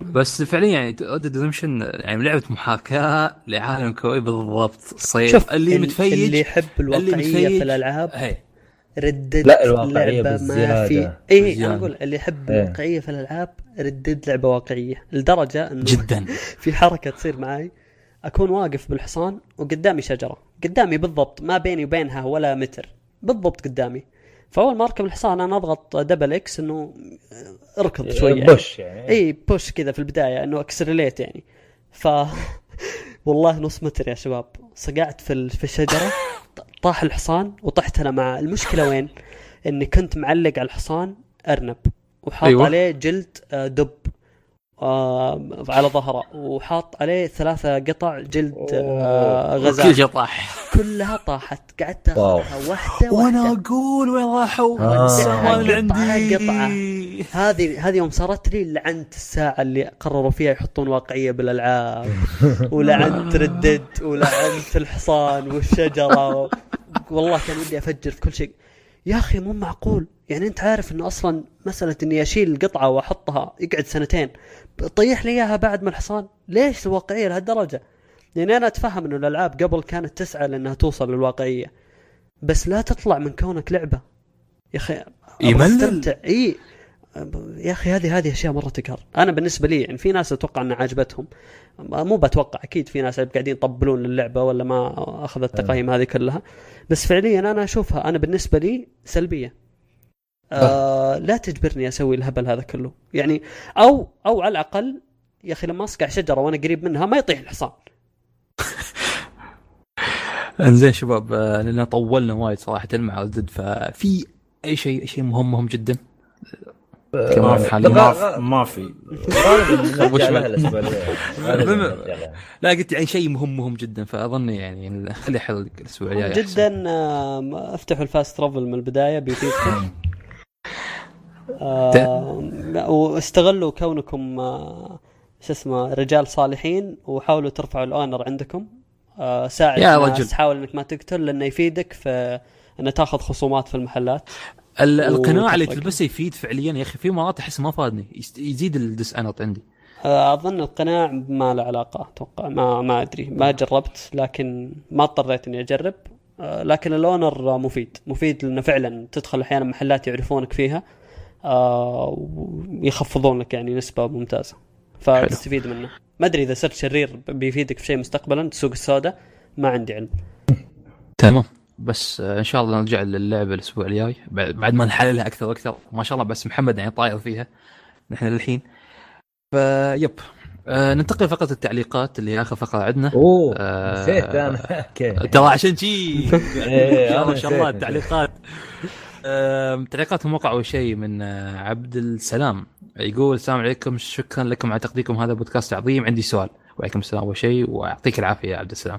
بس فعليا يعني ريد ريدمشن يعني لعبة محاكاة لعالم كوي بالضبط. صيد شوف اللي ال- متفيج اللي يحب الواقعية متفيج- في الالعاب هي Red Dead لا، الواقعية لعبة ما. في اي أنا. أقول اللي يحب. الواقعية في الألعاب Red Dead لعبة واقعية. لدرجة إنه جدا. في حركة تصير معي أكون واقف بالحصان وقدامي شجرة قدامي بالضبط ما بيني وبينها ولا متر بالضبط قدامي فأول ما أركب الحصان أنا أضغط double X إنه أركض شوي يعني. push يعني اي push كذا في البداية إنه accelerate يعني ف والله نص متر يا شباب صقعت في في الشجرة طاح الحصان وطحت أنا معه المشكلة وين؟ إني كنت معلق على الحصان أرنب وحاط أيوة. أيوة. عليه جلد آه، دب آه على ظهره وحاط عليه ثلاثة قطع جلد آه كل غزال شيء طاح. كلها طاحت. قعدت. أخذها واحدة وأنا أقول وين راحوا؟ آه. اللي قطعة- عندي؟ هذه هذه يوم صارت لي لعنت الساعة اللي قرروا فيها يحطون واقعية بالألعاب. ولعنت ردد ولعنت الحصان والشجرة. والله كان ودي أفجر في كل شيء. يا أخي مو معقول. يعني أنت عارف إنه أصلا مسألة إني أشيل القطعة وأحطها يقعد سنتين. طيح لي إياها بعد ما الحصان. ليش الواقعية لهالدرجة؟ يعني أنا أتفهم إنه الألعاب قبل كانت تسعى لأنها توصل للواقعية بس لا تطلع من كونك لعبة. يا يملل. أستمتع. إي. يا أخي هذه هذه أشياء مرة تقهر. أنا بالنسبة لي يعني في ناس أتوقع إنها عجبتهم مو بتوقع أكيد في ناس قاعدين يطبلون للعبة ولا ما أخذت التقييم هذه كلها. بس فعليا أنا أشوفها أنا بالنسبة لي سلبية. آه لا تجبرني أسوي الهبل هذا كله. يعني أو أو على الأقل يا أخي لما أصقع شجرة وأنا قريب منها ما يطيح الحصان. إنزين شباب آه، لأن طولنا وايد صراحة مع ردد ففي أي شيء شيء مهم مهم جدا؟ حاليا. ما في. ما في. لا قلت يعني شيء مهم مهم جدا فأظن يعني خلي حل الأسبوع الجاي. جدا آه، افتحوا الفاست ترافل من البداية بيفيدكم آه واستغلوا كونكم آه شو اسمه رجال صالحين وحاولوا ترفعوا الأونر عندكم. آه ساعد يا رجل. حاول إنك ما تقتل لأنه يفيدك في إنه تاخذ خصومات في المحلات. ال- القناع اللي. تلبسه يفيد فعليا يا أخي. في مرات أحس ما فادني. يزيد الدس انت عندي. أظن القناع ما له علاقة أتوقع. ما ما أدري. ما جربت لكن ما اضطريت إني أجرب. لكن الأونر مفيد. مفيد لأنه فعلا تدخل أحيانا محلات يعرفونك فيها. ويخفضون لك يعني نسبة ممتازة. فتستفيد منه. ما أدري إذا صرت شرير بيفيدك في شيء مستقبلا السوق السوداء ما عندي علم. تمام. بس آه، إن شاء الله نرجع للعبة الأسبوع الجاي. بعد بعد ما نحللها أكثر وأكثر. ما شاء الله بس محمد يعني طاير فيها. نحن للحين. فيب آه ننتقل لفقره التعليقات اللي هي آخر فقرة عندنا. أوه آه، نسيت أنا. أوكي. ترى عشان شي. إيه، شاء الله. التعليقات. تعليقات الموقع أول شيء من آه، عبد السلام. يقول السلام عليكم شكرا لكم على تقديمكم. هذا بودكاست عظيم. عندي سؤال. وعليكم السلام أول شيء ويعطيك العافية يا عبد السلام.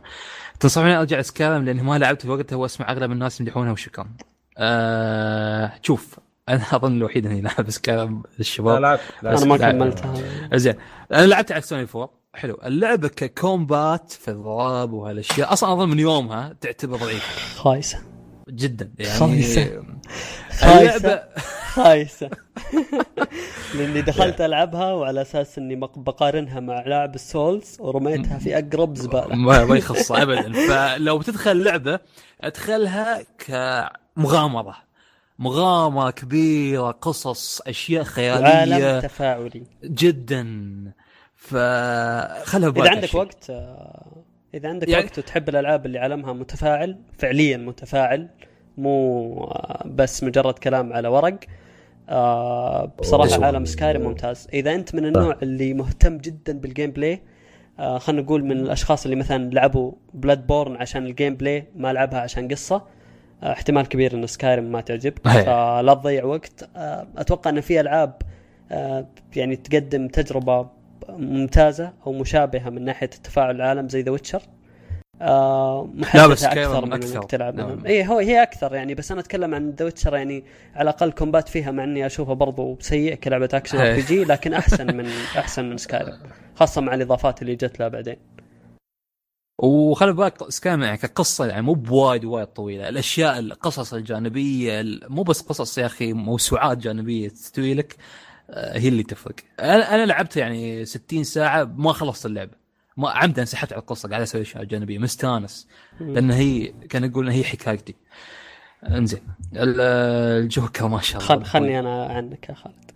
تنصحوني أرجع اسكالم لأني ما لعبت في وقتها وأسمع أغلب الناس يمدحونها. وشكرا. أه شوف أنا أظن الوحيد إني لاعب اسكالم لا الشباب لعبت أنا ما لا. كملتها زين. أنا لعبت على سوني 4 حلو. اللعبة ككومبات في الضرب وهالأشياء. أصلا أظن من يومها تعتبر ضعيفه خايسة. جدا يعني خايسة. اللعبه خايسة. خايسه لأني دخلت ألعبها وعلى أساس إني مق- بقارنها مع لاعب السولز ورميتها في أقرب زبالة. ما يخص ابدا. فلو بتدخل لعبة أدخلها كمغامرة. مغامرة كبيرة قصص أشياء عالم خياليه تفاعلي. جدا. فخلها إذا عندك وقت آه، إذا عندك يعني- وقت وتحب الألعاب اللي عالمها متفاعل فعليا متفاعل مو آه، بس مجرد كلام على ورق آه، بصراحة. عالم Skyrim ممتاز إذا أنت من النوع اللي مهتم جدا بال gameplay آه، خلينا نقول من الأشخاص اللي مثلا لعبوا Bloodborne عشان ال gameplay ما لعبها عشان قصة آه، احتمال كبير إن Skyrim ما تعجبك. فلا تضيع وقت آه، أتوقع إن في ألعاب آه، يعني تقدم تجربة ممتازة أو مشابهة من ناحية التفاعل العالم زي The Witcher آه محدثة بس أكثر من. إنك تلعب نعم. منهم اي هو هي أكثر يعني بس أنا أتكلم عن The Witcher يعني على الأقل combat فيها مع إني أشوفها برضو سيء كلعبة action. RPG لكن أحسن من أحسن من Skyrim خاصة مع الإضافات اللي جت لها بعدين وخلي بالك Skyrim يعني كقصة يعني مو بوايد وايد طويلة الأشياء القصص الجانبية ال- مو بس قصص يا أخي موسوعات جانبية تستوي لك هي اللي تفرق. أنا أنا لعبت يعني 60 ساعة ما خلصت اللعبة. ما عمدا انسحبت على القصة قاعد أسوي أشياء جانبية. مستانس. لأن هي كان يقول هي حكايتي. انزين. ال- الجوكر ما شاء الله. خل خلني أنا عنك يا خالد.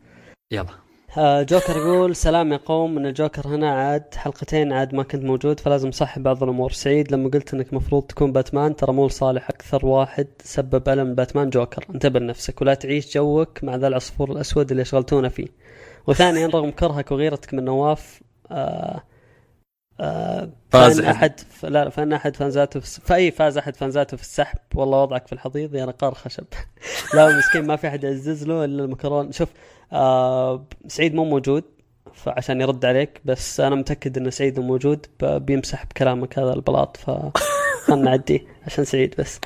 يلا. آه، جوكر يقول سلام يا قوم من الجوكر هنا عاد حلقتين عاد ما كنت موجود فلازم صح بعض الأمور سعيد. لما قلت إنك مفروض تكون باتمان ترى مو لصالح أكثر واحد سبب ألم باتمان جوكر. انتبه لنفسك ولا تعيش جوك مع ذا العصفور الأسود اللي شغلتونا فيه. وثانيا رغم كرهك وغيرتك من نواف آه آه فاز فإن أحد. لا فإن أحد فانزاته في... فأي فاز أحد فانزاته في السحب. والله وضعك في الحضيض يا نقار خشب. لا مسكين ما في أحد يعزز له إلا المكرون. شوف آه سعيد مو موجود فعشان يرد عليك بس أنا متأكد إن سعيد موجود بيمسح بكلامك هذا البلاط ف خلنا نعديه عشان سعيد بس.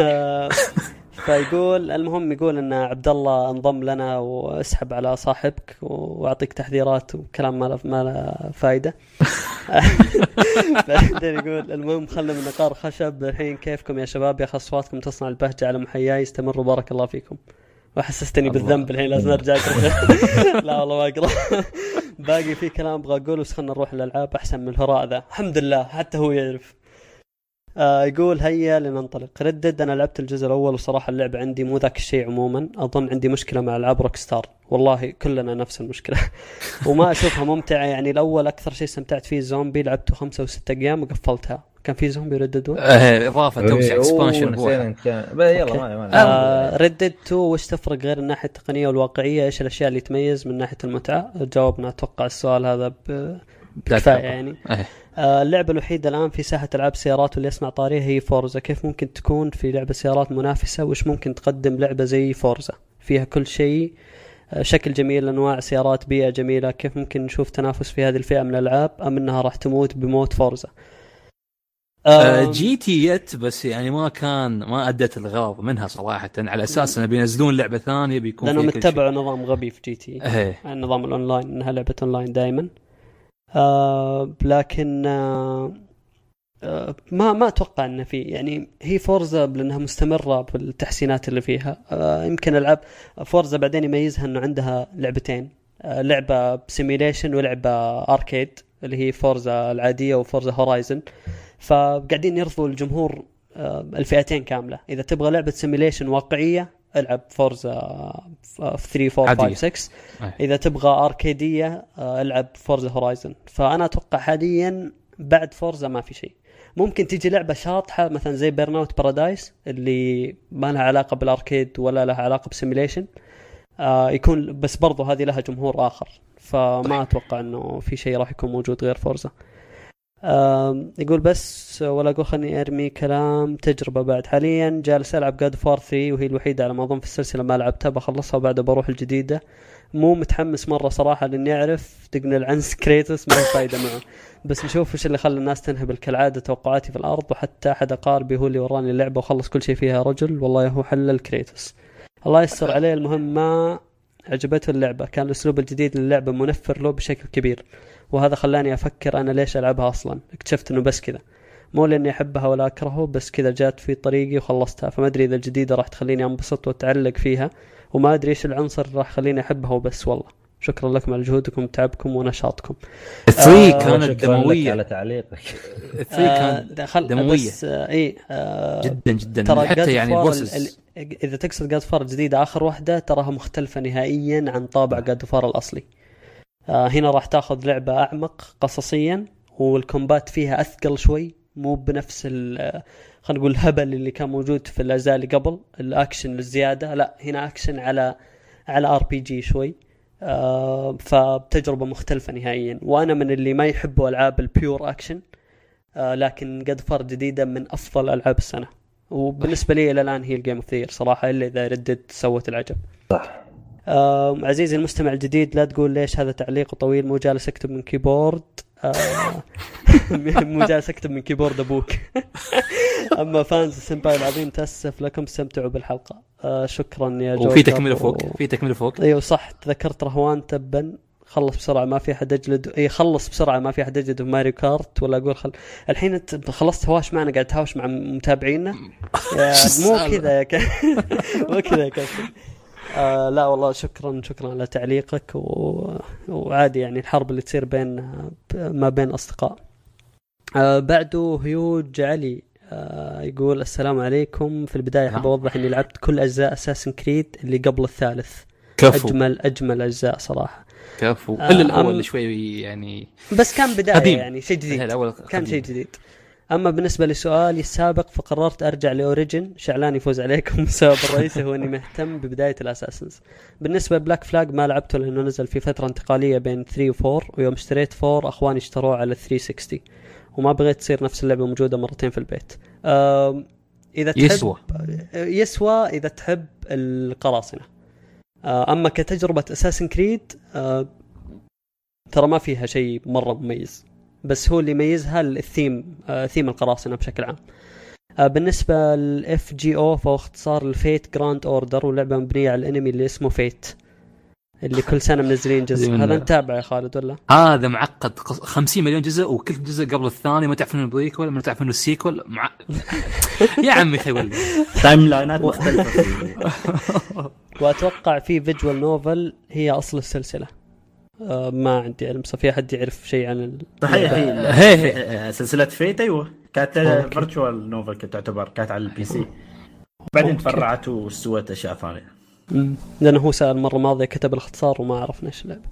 آه، فيقول المهم يقول إن عبد الله انضم لنا واسحب على صاحبك وأعطيك تحذيرات وكلام ما له ما له فايدة. بعدين يقول المهم خلنا من نقار خشب الحين كيفكم يا شباب؟ يا أخي أصواتكم تصنع البهجة على محياي استمروا بارك الله فيكم. وحسستني. بالذنب الحين لازم أرجع لا والله ما أقرأ. باقي في كلام أبغى أقوله بس خلنا نروح الالعاب أحسن من الهراء ذا. الحمد لله حتى هو يعرف. آه يقول هيا لننطلق. Red Dead أنا لعبت الجزء الأول وصراحة اللعبه عندي مو ذاك الشيء عموما. أظن عندي مشكلة مع ألعاب Rockstar والله كلنا نفس المشكلة. وما أشوفها ممتعة. يعني الأول أكثر شيء استمتعت فيه زومبي لعبته خمسة وستة أيام وقفلتها. كان في زومبي Red Dead آه، إضافة توسع إيه، أوه، expansion يلا آه Red Dead 2 وش تفرق غير الناحية التقنية والواقعية؟ إيش الأشياء اللي تميز من ناحية المتعة؟ جاوبنا أتوقع السؤال هذا ب... بكفاية يعني. إيه. آه، اللعبة الوحيدة الآن في ساحة ألعاب سيارات واللي أسمع طاريها هي Forza. كيف ممكن تكون في لعبة سيارات منافسة؟ وش ممكن تقدم لعبة زي Forza؟ فيها كل شيء آه، شكل جميل أنواع سيارات بيئة جميلة. كيف ممكن نشوف تنافس في هذه الفئة من الألعاب أم أنها راح تموت بموت Forza؟ آه، GT يت بس يعني ما كان ما أدت الغرض منها صراحة. على أساس إنه بينزلون لعبة ثانية بيكون كل اتبعوا نظام غبي في GT النظام الأونلاين إنها لعبة أونلاين دائما آه لكن آه آه ما ما أتوقع إنه في يعني هي Forza لأنها مستمرة بالتحسينات اللي فيها. يمكن ألعاب Forza بعدين يميزها إنه عندها لعبتين. لعبة ب simulation ولعبة arcade اللي هي Forza العادية و Forza Horizon فقاعدين يرضوا الجمهور الفئتين كاملة. إذا تبغى لعبة simulation واقعية ألعب Forza 3 4 عادية. 5 6 أي. إذا تبغى اركيديه آه، ألعب Forza Horizon فأنا أتوقع حاليا بعد Forza ما في شيء. ممكن تيجي لعبة شاطحة مثلا زي Burnout Paradise اللي ما لها علاقة بال arcade ولا لها علاقة ب simulation آه يكون بس برضو هذه لها جمهور آخر. فما أتوقع إنه في شيء راح يكون موجود غير Forza يقول بس ولا أقول خلني أرمي كلام تجربة بعد. حاليا جالس ألعب God of War 3 وهي الوحيدة على ما أظن في السلسلة ما لعبتها بخلصها وبعدها بروح الجديدة. مو متحمس مرة صراحة لإني أعرف تقنل عن كريتوس ما فايدة معه. بس نشوف وش اللي خلى الناس تنهبل كالعاده توقعاتي في الأرض وحتى أحد اقاربي هو اللي وراني اللعبة وخلص كل شيء فيها رجل. والله هو حلل كريتوس. الله يستر عليه. المهم ما عجبته اللعبة. كان الأسلوب الجديد للعبة منفر له بشكل كبير. وهذا خلاني أفكر أنا ليش ألعبها أصلا. اكتشفت إنه بس كذا. مو لأني أحبها ولا أكرهه بس كذا جات في طريقي وخلصتها. فما أدري إذا الجديدة راح تخليني أنبسط وأتعلق فيها وما أدري إيش العنصر اللي راح يخليني أحبها وبس. والله شكرا لكم على جهودكم وتعبكم ونشاطكم. 3 آه، كانت دمويه على تعليقك. 3 آه كانت دموية. بس آه إي آه جدا جدا. ترى حتى يعني God of War ال bosses ال- ال- إذا تقصد God of War الجديدة آخر واحدة تراها مختلفة نهائيا عن طابع God of War الأصلي. هنا راح تاخذ لعبة أعمق قصصيا وال combat فيها أثقل شوي مو بنفس آه، خلينا نقول الهبل اللي كان موجود في الأجزاء اللي قبل الأكشن للزياده لا هنا أكشن على على RPG شوي آه فبتجربة مختلفة نهائيا. وأنا من اللي ما يحبوا ألعاب ال pure action آه لكن God of War جديدة من أفضل ألعاب السنة. وبالنسبة لي إلى الآن هي ال game of صراحة إلا إذا Red Dead سوت العجب. صح. آه عزيزي المستمع الجديد لا تقول ليش هذا تعليق طويل مو جالس أكتب من keyboard آه مو جالس أكتب من keyboard أبوك. أما fans ال senpai العظيم تأسف لكم استمتعوا بالحلقة. آه شكرا يا جوكر وفي تكملة و- فوق في تكملة فوق. أيوه صح. تذكرت رهوان تبا. خلص بسرعة ما في أحد يجلد. إي خلص بسرعة ما في أحد يجلد في Mario Kart. ولا أقول خل... الحين أنت خلصت هواش معنا قاعد تهاوش مع متابعينا. مو كذا يا ك... مو كذا يا كابتن آه لا والله شكرا شكرا على تعليقك و... وعادي يعني الحرب اللي تصير بين ما بين أصدقاء. آه بعده هيوج علي آه يقول السلام عليكم. في البداية احب نعم. أوضح إني لعبت كل أجزاء اساسن كريد اللي قبل الثالث. كفو. أجمل أجمل أجزاء صراحة. كفو. آه، إلا الأول أم- شوي يعني بس كان بداية قديم. يعني شيء جديد. كان. شيء جديد. أما بالنسبة لسؤالي السابق فقررت أرجع لأوريجن. شعلان يفوز عليكم السبب الرئيسي هو إني مهتم ببداية الأساسنز. بالنسبة ل Black Flag ما لعبته لأنه نزل في فترة انتقالية بين 3 و 4 ويوم اشتريت 4 أخواني اشتروه على 360 وما بغيت تصير نفس اللعبة موجودة مرتين في البيت. إذا تحب يسوى. يسوى إذا تحب القراصنة. أما كتجربة Assassin's Creed ترى ما فيها شيء مرة مميز. بس هو اللي يميزها الثيم آه، ثيم القراصنة بشكل عام. آه، بالنسبة لل FGO فهو اختصار ال Fate Grand Order ولعبة مبنية على الانمي اللي اسمه Fate اللي كل سنة منزلين جزء. هذا انت تابع يا خالد ولا؟ هذا معقد. قص- 50 مليون جزء وكل جزء قبل الثاني ما تعرف انه prequel ما تعرف انه sequel مع... يا عمي خيول time لاينات مختلفة. في- وأتوقع في visual novel هي أصل السلسلة. ما عندي علم في احد يعرف شيء عن ال- صحيح اللعبة. هي. سلسلة Fate أيوه كانت. visual novel كانت تعتبر كانت على ال PC بعدين. تفرعت وسوت أشياء ثانية. لأنه هو سأل المرة الماضية كتب الاختصار وما عرفنا إيش اللعبة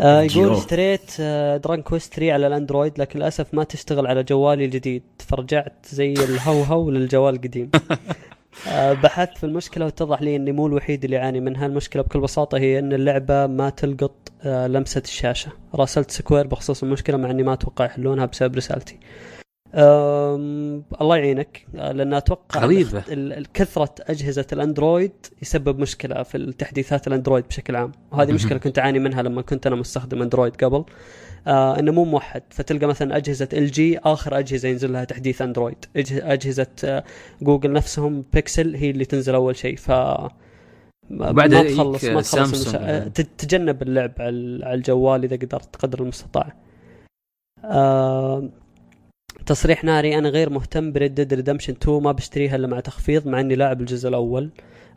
آه يقول. اشتريت آه Dragon Quest 3 على ال Android لكن للأسف ما تشتغل على جوالي الجديد فرجعت زي الهوهو للجوال القديم آه بحثت في المشكلة واتضح لي إني مو الوحيد اللي يعاني منها المشكلة بكل بساطة هي إن اللعبة ما تلقط آه لمسة الشاشة. راسلت Square بخصوص المشكلة مع إني ما أتوقع يحلونها بسبب رسالتي. الله يعينك. آه، لأن أتوقع ال- كثرة أجهزة الأندرويد يسبب مشكلة في التحديثات الأندرويد بشكل عام. وهذه مشكلة كنت أعاني منها لما كنت أنا مستخدم أندرويد قبل. آه إنه مو موحد. فتلقى مثلا أجهزة LG آخر أجهزة ينزل لها تحديث اندرويد أجهزة آه جوجل نفسهم بيكسل هي اللي تنزل أول شيء. ف ما بعد ما تخلص ما تخلص. المسا... تت- تتجنب اللعب على على الجوال إذا قدرت قدر المستطاع. آه تصريح ناري أنا غير مهتم ب Red Dead Redemption 2 ما بشتريها إلا مع تخفيض مع إني لاعب الجزء الأول.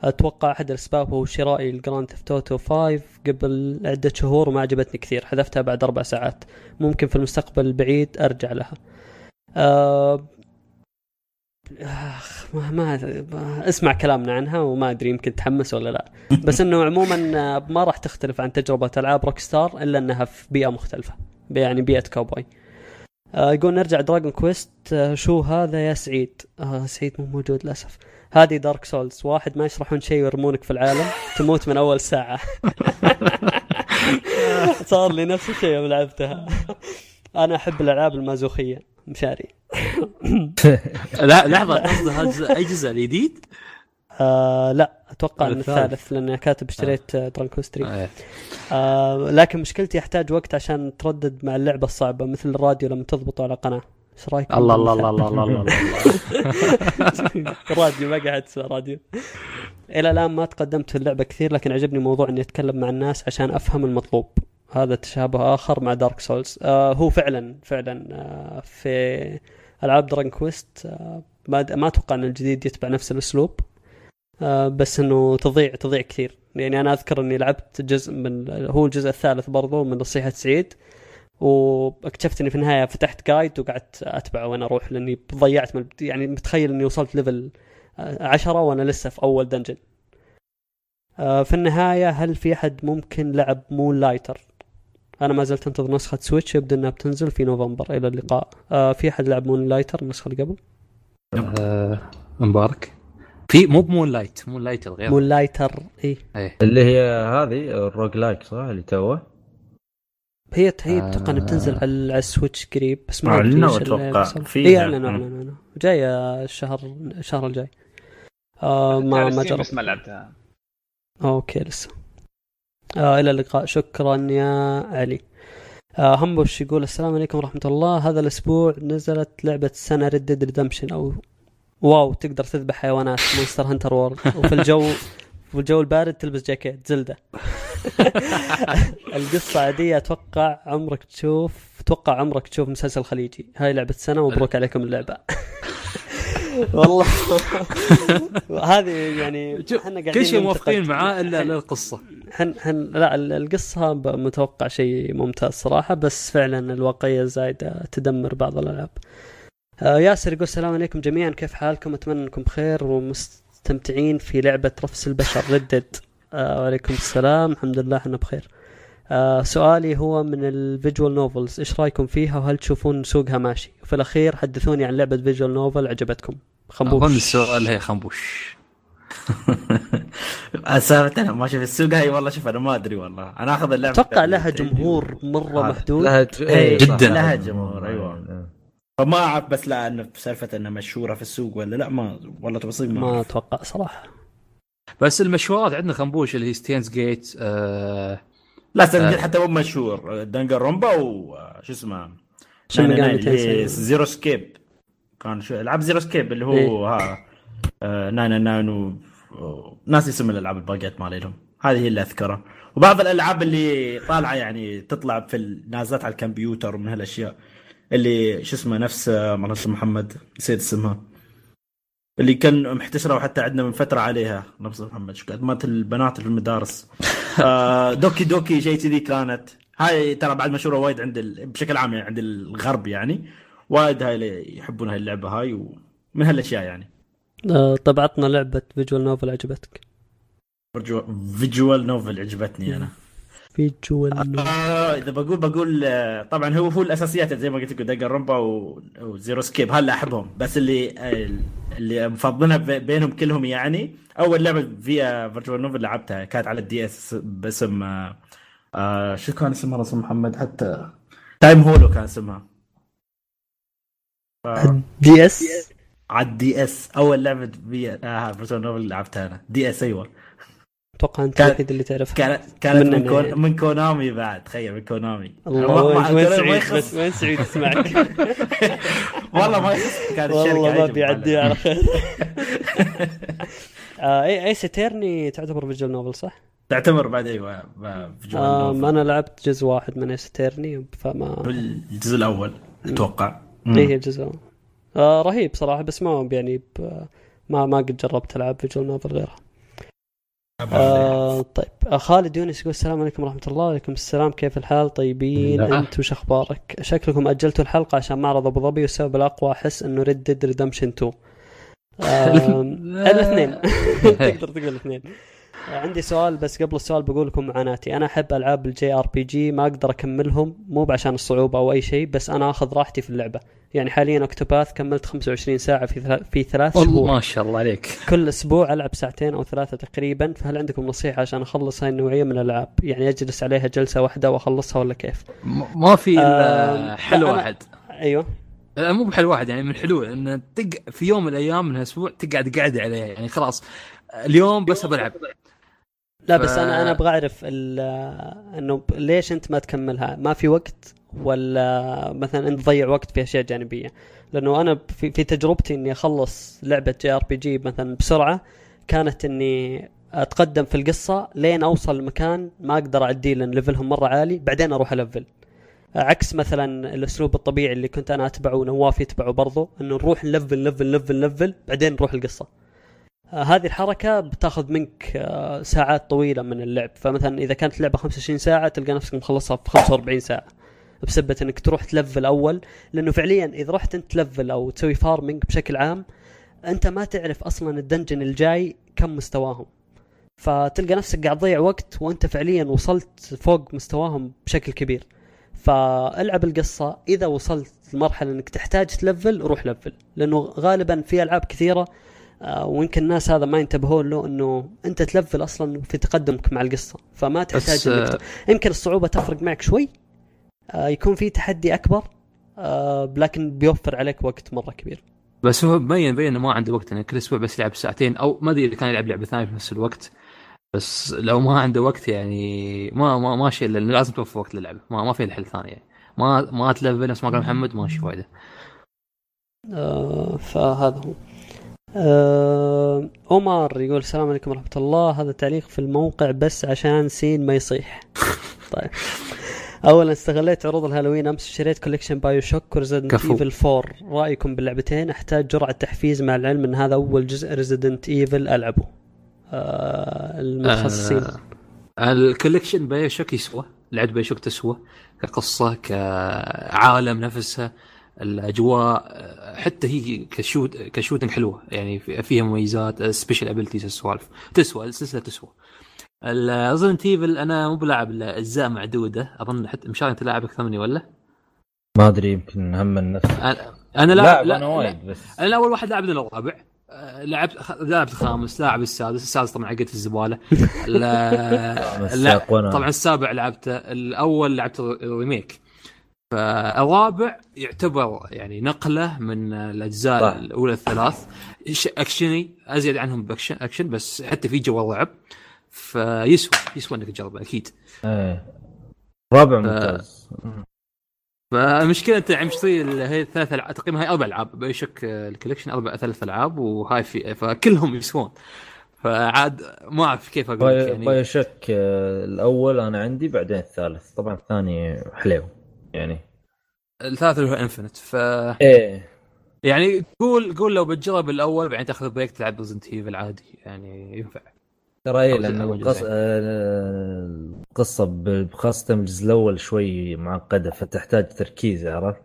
أتوقع أحد الأسباب هو شرائي ال Grand Theft Auto 5 قبل عدة شهور وما عجبتني كثير حذفتها بعد أربع ساعات. ممكن في المستقبل البعيد أرجع لها. أه آخ، ما, ما اسمع كلامنا عنها وما أدري يمكن تحمس ولا لا. بس إنه عموما آه، ما راح تختلف عن تجربة ألعاب Rockstar إلا إنها في بيئة مختلفة يعني بيئة كاوبوي يقول نرجع Dragon Quest آه، شو هذا يا سعيد؟ آه سعيد مو موجود للأسف. هذه Dark Souls واحد ما يشرحون شيء ويرمونك في العالم تموت من أول ساعة. صار لي نفس الشيء يوم لعبتها. أنا أحب الألعاب المازوخية. مشاري. لا لحظة الجزء- أي جزء الجديد؟ آه لا أتوقع ان الثالث. الثالث لأن كاتب اشتريت آه. Quest 3 إيه. آه. لكن مشكلتي يحتاج وقت عشان تردد مع اللعبة الصعبة مثل الراديو لما تضبطه على قناة. إيش رايكم الله الله الله الله الله الله. راديو ما قاعد أسمع راديو. إلى الآن ما تقدمت في اللعبة كثير لكن عجبني موضوع إني أتكلم مع الناس عشان أفهم المطلوب. هذا تشابه آخر مع Dark Souls آه هو فعلا فعلا آه في ألعاب Dragon Quest آه ما ما أتوقع إن الجديد يتبع نفس الأسلوب. آه بس إنه تضيع تضيع كثير. يعني أنا أذكر إني لعبت جزء من هو الجزء الثالث برضو من نصيحة سعيد واكتشفت إني في النهاية فتحت guide وقعدت أتبعه وين أروح لأني ضيعت من يعني متخيل إني وصلت level آه، عشرة وأنا لسه في أول dungeon آه، في النهاية هل في أحد ممكن لعب Moonlighter أنا ما زلت أنتظر نسخة Switch يبدو إنها بتنزل في نوفمبر. إلى اللقاء. آه، في أحد لعب Moonlighter النسخة اللي قبل؟ آه، مبارك. في مو ب Moonlight Moonlight الغير. Moonlighter اي إيه. اللي هي هذه ال roguelike صح؟ اللي توه. هي هي أتوقع آه. بتنزل على ال Switch قريب بس ما أتوقع. بيصير. فيها. اي اعلنوا. اعلنوا اعلنوا جاية الشهر الشهر الجاي. آه ما ما جربت. بس ما لعبتها. أوكي لسه. آه إلى اللقاء. شكرا يا علي. آه خنبوش يقول السلام عليكم ورحمة الله. هذا الأسبوع نزلت لعبة سنة Red Dead Redemption أو واو تقدر تذبح حيوانات Monster Hunter World وفي الجو في الجو البارد تلبس جاكيت Zelda. القصة عادية أتوقع عمرك تشوف أتوقع عمرك تشوف مسلسل خليجي. هاي لعبة سنه مبروك عليكم اللعبة. والله. هذه يعني إحنا قاعدين كل شيء. موافقين معاه إلا القصة حن حن لا ال- القصة ب- متوقع شيء ممتاز صراحة بس فعلا الواقعية الزايدة تدمر بعض الألعاب. آه ياسر يقول السلام عليكم جميعا كيف حالكم؟ أتمنى أنكم بخير ومستمتعين في لعبة رفس البشر ردد آه وعليكم السلام الحمد لله إحنا بخير. آه سؤالي هو من ال visual novels إيش رأيكم فيها؟ وهل تشوفون سوقها ماشي؟ وفي الأخير حدثوني عن لعبة visual novel عجبتكم. أظن خنبوش السؤال هي خنبوش. سالفة أنا ماشي في السوق هاي والله شوف أنا ما أدري والله. أنا أخذ اللعبة أتوقع لها جمهور مرة هذا. محدود. لها. جداً. لها جمهور، أيوة. إيه. فما أعرف بس لا إنه سالفه إنها مشهورة في السوق ولا لا ما والله تبصير ما, ما. أتوقع صراحة بس المشهورات عندنا خنبوش اللي هي ستينز جيت آه لا سنجد آه. حتى مو مشهور دنجر رومبا وشو اسمه اللي هي تنسي. زيرو سكيب كان شو العاب زيرو سكيب اللي إيه. هو ها آه، ناين ناين و... و... ناس اسم الألعاب الباقيات مالهم هذه هي اللي أذكرها وبعض الألعاب اللي طالعة يعني تطلع في النازات على الكمبيوتر ومن هالأشياء اللي شو اسمه نفس مرات محمد نسيت اسمها. اللي كان محتشرة وحتى عندنا من فترة عليها نفس محمد. شو مالت البنات في المدارس. آه، Doki Doki شيء كذي كانت. هاي ترى بعد مشهورة وايد عند ال... بشكل عام يعني عند الغرب يعني. وايد هاي اللي يحبون هاي اللعبة هاي ومن هالأشياء يعني. آه، طب عطنا لعبة visual novel عجبتك. visual novel عجبتني أنا. novel آه إذا بقول بقول آه، طبعا هو هو الأساسيات زي ما قلت لكم Danganronpa و Zero Escape. هلا أحبهم. بس اللي آه، اللي مفضلها بينهم كلهم يعني أول لعبة فيها visual novel لعبتها كانت على ال DS باسم آه، آه شو كان اسمها رسم محمد؟ حتى Time Hollow كان اسمها. ف- DS على ال DS أول لعبة فيها آه visual novel لعبتها أنا. DS أيوه. أتوقع أنت كان- الوحيد اللي تعرفها. كانت كانت من, كون يعني. من Konami بعد تخيل من Konami. الله. وين سعيد؟ بس وين سعيد؟ يسمعك والله ما الشركة والله ما عجب بيعديها على- خير آه، اي Ace Attorney تعتبر visual novel صح؟ تعتبر بعد أيوه ب- visual آه novel. أنا لعبت جزء واحد من Ace Attorney فما الجزء الأول أتوقع. اي هي الجزء الأول. آه رهيب صراحة بس ما يعني ب... ما ما قد جربت العاب visual novel غيرها. آه طيب. آه خالد يونس يقول السلام عليكم ورحمة الله. وعليكم السلام. كيف الحال؟ طيبين. لا. انت وش أخبارك؟ شكلكم أجلتوا الحلقة عشان معرض أبو ظبي والسبب الأقوى. أحس إنه Red Dead Redemption 2 آه الاثنين. تقدر تقول الاثنين. عندي سؤال بس قبل السؤال بقول لكم معاناتي أنا أحب ألعاب ال JRPG ما أقدر أكملهم مو عشان الصعوبة أو أي شيء بس أنا آخذ راحتي في اللعبة. يعني حاليا اوكتوباث كملت 25 ساعة في في ثلاث شهور ما شاء الله عليك. كل أسبوع ألعب ساعتين أو ثلاثة تقريبا فهل عندكم نصيحة عشان أخلص هاي النوعية من الألعاب؟ يعني أجلس عليها جلسة واحدة وأخلصها ولا كيف؟ ما في آه، حل واحد. أيوه. لا، مو بحل واحد يعني من الحلول إن تق في يوم من الأيام من الأسبوع تقعد قاعدة عليها. يعني خلاص اليوم بس بلعب لا ف- بس أنا أنا أبغى أعرف ال- إنه ليش أنت ما تكملها؟ ما في وقت ولا مثلا أنت تضيع وقت في أشياء جانبية؟ لأنه أنا في, في تجربتي إني أخلص لعبة JRPG مثلا بسرعة كانت إني أتقدم في القصة لين أوصل لمكان ما أقدر أعديه لأن level هم مرة عالي بعدين أروح ألفل عكس مثلا الأسلوب الطبيعي اللي كنت أنا أتبعه ونواف يتبعه برضه إنه نروح نلفل نلفل نلفل نلفل بعدين نروح القصة هذه الحركة بتاخذ منك آه، ساعات طويلة من اللعب. فمثلا إذا كانت اللعبة 25 ساعة تلقى نفسك مخلصها في 45 ساعة. بسبب إنك تروح تلفل أول لأنه فعليا إذا رحت أنت تلفل أو تسوي farming بشكل عام أنت ما تعرف أصلا ال dungeon الجاي كم مستواهم. فتلقى نفسك قاعد تضيع وقت وأنت فعليا وصلت فوق مستواهم بشكل كبير. فألعب القصة. إذا وصلت لمرحلة إنك تحتاج تلفل روح لفل. لأنه غالبا في ألعاب كثيرة آه، ويمكن الناس هذا ما ينتبهوا له إنه أنت تلفل أصلا في تقدمك مع القصة فما تحتاج إنك آه، يمكن الصعوبة تفرق معك شوي. آه، يكون في تحدي أكبر آه، لكن بيوفر عليك وقت مرة كبير. بس هو مبين مبين إنه ما عنده وقت يعني كل أسبوع بس يلعب ساعتين أو ما أدري إذا كان يلعب لعبة ثانية في نفس الوقت. بس لو ما عنده وقت يعني ما ما ماشي لأنه لازم توفر وقت للعبه ما ما في حل ثاني يعني. ما ما تلفل نفس ما قال محمد ماشي فايدة. آه، فهذا هو. آه، عمر يقول السلام عليكم ورحمة الله. هذا تعليق في الموقع بس عشان سين ما يصيح. طيب. اولا استغليت عروض الهالوين. أمس شريت collection BioShock و Resident. Evil 4 رأيكم باللعبتين؟ أحتاج جرعة تحفيز مع العلم إن هذا أول جزء Resident Evil ألعبه. آه المتخصصين آه ال collection BioShock يسوى لعبة BioShock تسوى كقصة كعالم نفسها الأجواء حتى هي ك shoot ك shooting حلوة. يعني في- فيها مميزات special abilities السوالف. تسوى السلسلة تسوى. Resident Evil أنا مو بلاعب إلا أجزاء معدودة. أظن حتى مشاري أنت لاعب أكثر مني ولا؟ ما أدري يمكن هم النفس أنا أنا لا لاعب لا أنا وايد بس. أنا أول واحد لاعب الرابع. لعبت لعبت الخامس لاعب السادس. السادس طبعا عقيت الزبالة. لا لا طبعا السابع لعبته. الأول لعبت ال remake فالرابع يعتبر يعني نقلة من الأجزاء صح. الأولى الثلاث. اكشني أزيد عنهم ب action action بس حتى في جو الرعب فيسوى يسوى إنك تجربه أكيد. إيه. رابع ممتاز. فالمشكلة أنت عم تشتري هي ثلاث ألعاب. تقريبا هاي أربع ألعاب. BioShock ال collection أربع ثلاث ألعاب وهاي في فكلهم يسوون. فعاد ما أعرف كيف أقول لك يعني. Bio Shock آه، الأول أنا عندي بعدين الثالث. طبعا الثاني حليو. يعني. الثالث اللي هو Infinite ف إيه. يعني قول قول لو بتجرب الأول بعدين تأخذ break تلعب Resident Evil عادي يعني ينفع. ترى إيه أول لأن القص... آه، القصة ب- خاصه الجزء الأول شوي معقدة فتحتاج تركيز عرفت؟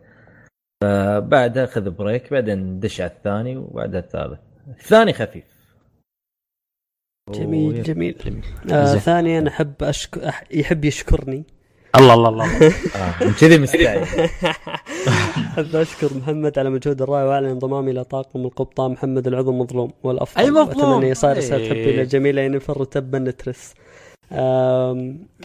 فبعدها خذ break بعدين دش على الثاني وبعدها الثالث. الثاني خفيف. جميل وي- جميل. آه زين. ثانيا أحب أشك... أح... يحب يشكرني. الله الله الله آه من كذي مستعجل. احب أشكر محمد على مجهود الرائع واعلن انضمامي إلى طاقم القبطان محمد العضو مظلوم والأفضل. أي مظلوم؟ أتمنى يصير رساله. حبي إلى الجميله ينفر وتبا نترس.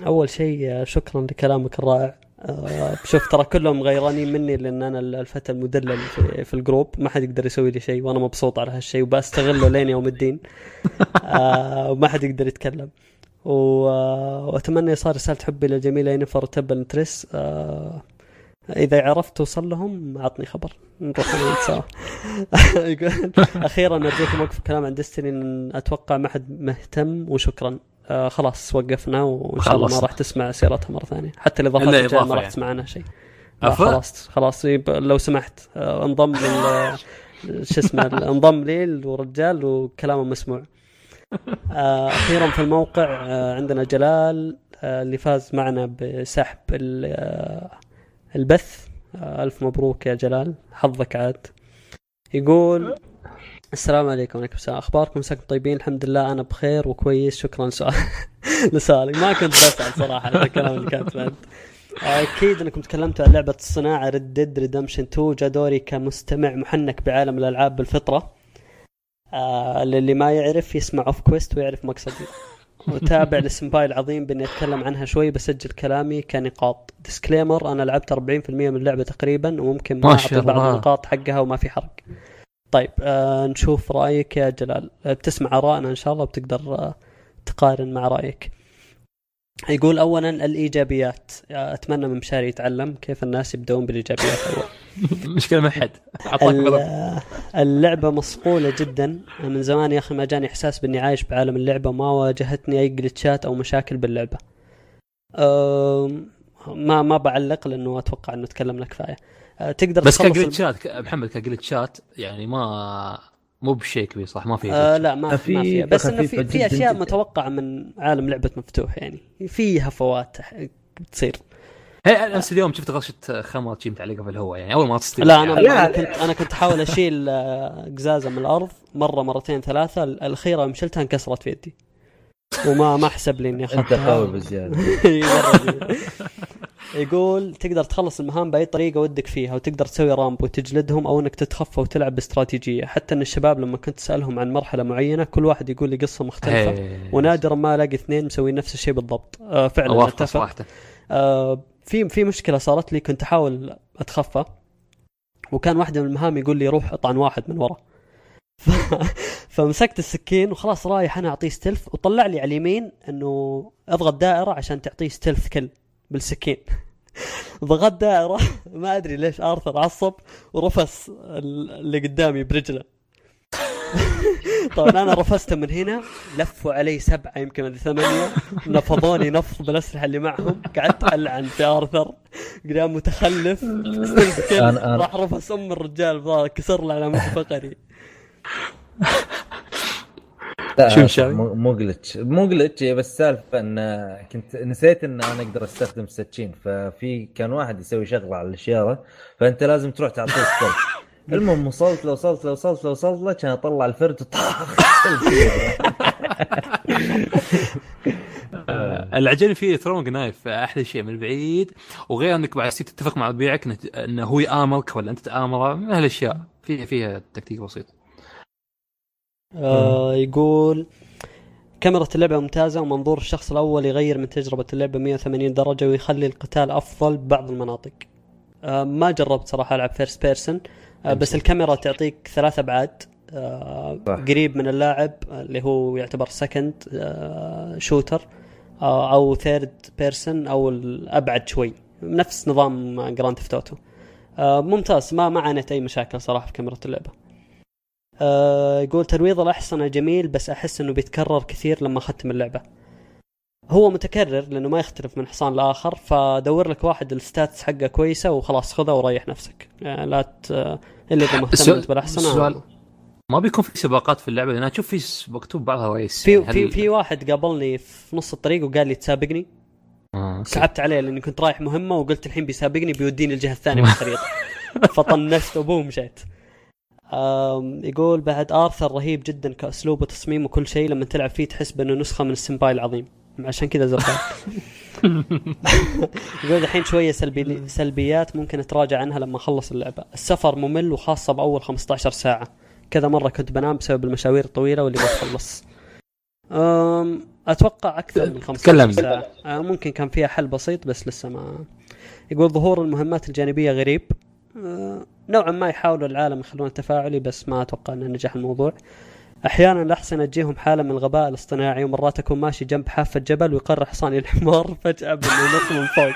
أول شيء آه، شكرا لكلامك الرائع. آه، شوف ترى كلهم غيرانين مني لأن أنا الفتى المدلل في, في الجروب. ما حد يقدر يسوي لي شيء وأنا مبسوط على هالشيء وبستغله لين يوم الدين. وما حد يقدر يتكلم. وأتمنى صار رسالة حبي للجميله ينفر وتبا نترس آه، إذا عرفت توصل لهم اعطني خبر. نروح سوا يقول أخيرا أرجوكم وقفوا كلام عن ديستني أتوقع ما حد مهتم وشكرا. آه خلاص وقفنا وإن شاء الله ما. راح تسمع سيرتها مرة ثانية. حتى الإضافات الجاية ما راح يعني. تسمع عنها شيء؟ خلاص خلاص لو سمحت. آه، انضم لل شو اسمه انضم لي ورجال وكلامه مسموع. آه، أخيرا في الموقع آه، عندنا جلال آه، اللي فاز معنا بسحب ال- آه، البث. آه، ألف مبروك يا جلال. حظك عاد. يقول السلام عليكم. وعليكم السلام. أخباركم؟ مساكم طيبين؟ الحمد لله. أنا بخير وكويس. شكرا سؤال لسؤالك. ما كنت بسأل صراحة على الكلام اللي كانت بعد أكيد أنكم تكلمتوا عن لعبة الساعة Red Dead Redemption 2 جاء دوري كمستمع محنك بعالم الألعاب بالفطرة. آه للي ما يعرف يسمع Off Quest ويعرف مقصدي. وتابع للسمباي العظيم بإني أتكلم عنها شوي بسجل كلامي كنقاط. Disclaimer أنا لعبت 40% من اللعبة تقريبا وممكن ما أعطي بعض. النقاط حقها وما في حرق. طيب آه نشوف رأيك يا جلال. آه، بتسمع ارائنا إن شاء الله وبتقدر آه تقارن مع رأيك. يقول اولا الإيجابيات. آه، أتمنى من مشاري يتعلم كيف الناس يبدون بالإيجابيات أول. مشكلة ما حد. اعطاك ال- بلط. اللعبة مصقولة جدا. من زمان يا أخي ما جاني إحساس بإني عايش بعالم اللعبة ما واجهتني أي جلتشات أو مشاكل باللعبة. أم، ما ما بعلق لأنه أتوقع أنه تكلمنا كفاية أه، تقدر بس كجلتشات محمد كجلتشات يعني ما مو بشيء كبير صح ما في آه لا ما ما خفيفة فيها. بس إنه في في أشياء. متوقعة من عالم لعبة مفتوح يعني في هفوات بتصير نفس اليوم شفت غشة خمر شي متعلقة في الهواء يعني؟ أول ما تصير لا أنا يعني. كنت أنا كنت أحاول أشيل آه، قزازه من الأرض مرة مرتين ثلاثة. الأخيرة يوم شلتها انكسرت في يدي. وما ما حسب لي إني أنت أخذتها. قوي بزياده. يقول تقدر تخلص المهام بأي طريقة ودك فيها وتقدر تسوي رامب وتجلدهم أو إنك تتخفى وتلعب باستراتيجية. حتى إن الشباب لما كنت اسالهم عن مرحلة معينة كل واحد يقول لي قصة مختلفة. ونادرا ما ألاقي اثنين مسوين نفس الشيء بالضبط. آه فعلا أتفق. آه في في مشكلة صارت لي كنت أحاول أتخفى. وكان واحدة من المهام يقول لي روح أطعن واحد من ورا. ف... فمسكت السكين وخلاص رايح أنا أعطيه stealth وطلع لي على اليمين إنه أضغط دائرة عشان تعطيه stealth كل بالسكين. ضغط دائرة ما أدري ليش آرثر عصب ورفس ال- اللي قدامي برجله. طبعا أنا رفسته من هنا لفوا علي سبعة يمكن ولا ثمانية نفضوني نفض بالأسلحة اللي معهم قعدت ألعن في أرثر قدام متخلف أنا- أنا- راح رفس ام الرجال كسر له علامة فقري. لا؟ مو glitch مو glitch هي بس سالفة إن كنت نسيت إن أنا أقدر أستخدم السكين ففي كان واحد يسوي شغلة على الاشاره فأنت لازم تروح تعطيه stealth المهم وصلت لو وصلت لو وصلت لو وصلت له كان أطلع الفرد طاخ اللي عجبني فيه throwing knife أحلى شيء من بعيد. وغير أنك بعد تتفق مع ربيعك انه إنه هو يامرك ولا أنت تآمره. من هالأشياء. فيها فيها تكتيك بسيط. آه يقول كاميرا اللعبة ممتازة ومنظور الشخص الأول يغير من تجربة اللعبة 180 درجة ويخلي القتال أفضل ببعض المناطق. آه ما جربت صراحة ألعب first person آه بس الكاميرا تعطيك ثلاث أبعاد آه صح. قريب من اللاعب اللي هو يعتبر second آه shooter آه أو third person أو الأبعد شوي. نفس نظام جراند ثيفت اوتو آه ممتاز. ما ما عانيت أي مشاكل صراحة في كاميرا اللعبة. آه يقول ترويض الأحصنة جميل بس أحس إنه بيتكرر كثير لما أختم اللعبة. هو متكرر لأنه ما يختلف من حصان لآخر فدور لك واحد ال stats حقه كويسة وخلاص خذها وريح نفسك. يعني لا ت... إلا إذا ما السؤال- اهتمت بالأحصنة السؤال ما بيكون في سباقات في اللعبة؟ لأن أشوف في مكتوب بعضها race في يعني في في واحد قابلني في نص الطريق وقال لي تسابقني. آه،. سحبت عليه لأني كنت رايح مهمة وقلت الحين بيسابقني بيوديني الجهة الثانية من الخريطه فطنشت وبوم مشيت. آم، يقول بعد ارثر رهيب جدا كأسلوب وتصميم وكل شيء لما تلعب فيه تحس بأنه نسخة من السمباي العظيم. عشان كذا زرقاء يقول الحين شوية سلبي سلبيات ممكن أتراجع عنها لما أخلص اللعبة. السفر ممل وخاصة بأول 15 ساعة. كذا مرة كنت بنام بسبب المشاوير الطويلة واللي بتخلص أم أتوقع أكثر من 15 تكلم. ساعة. أه، ممكن كان فيها حل بسيط بس لسه ما يقول ظهور المهمات الجانبية غريب. أه، نوعا ما يحاولوا العالم يخلونه تفاعلي بس ما أتوقع إنه نجح الموضوع. أحيانا الاحصنه تجيهم حالة من الغباء الاصطناعي ومرات أكون ماشي جنب حافه جبل ويقرر حصاني الحمار فجأة ينط من فوق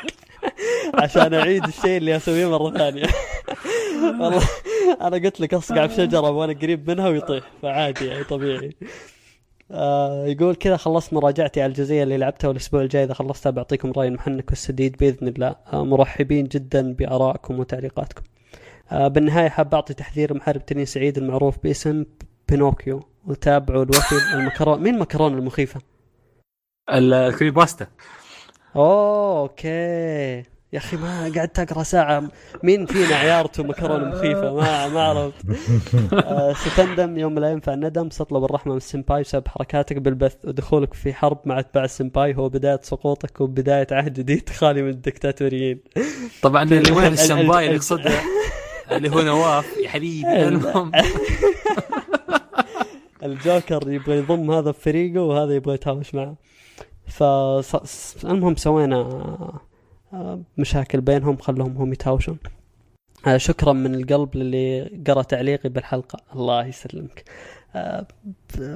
عشان أعيد الشيء اللي أسويه مرة ثانية. والله أنا قلت لك أصقع في شجره وأنا قريب منها ويطيح فعادي يعني طبيعي. آه يقول كذا خلصت مراجعتي على الجزئية اللي لعبتها والأسبوع الجاي إذا خلصتها بعطيكم رأي المحنك والسديد بإذن الله. آه مرحبين جدا بآرائكم وتعليقاتكم. آه بالنهاية حاب أعطي تحذير محارب تنين سعيد المعروف باسم بينوكيو. وتابعوا الوفي المكرون مين المكرونه المخيفة؟ الكريبي باستا. أوه أوكي. يا أخي ما قعدت أقرأ ساعة. مين فينا عيارته مكرونه مخيفه ما ما عرفت. آه، ستندم يوم لا ينفع الندم. ستطلب الرحمة من السمباي بسبب حركاتك بالبث ودخولك في حرب مع اتباع السمباي هو بداية سقوطك وبداية عهد جديد خالي من الدكتاتوريين. طبعا اللي وين ال- ال- السمباي اللي ال- يقصده اللي هو نواف يا حبيبي. المهم. الجوكر يبغى يضم هذا في فريقه وهذا يبغى يتهاوش معه. فالمهم سوينا آه، مشاكل بينهم خلهم هم يتهاوشون. آه، شكرا من القلب للي قرأ تعليقي بالحلقة. الله يسلمك. آه،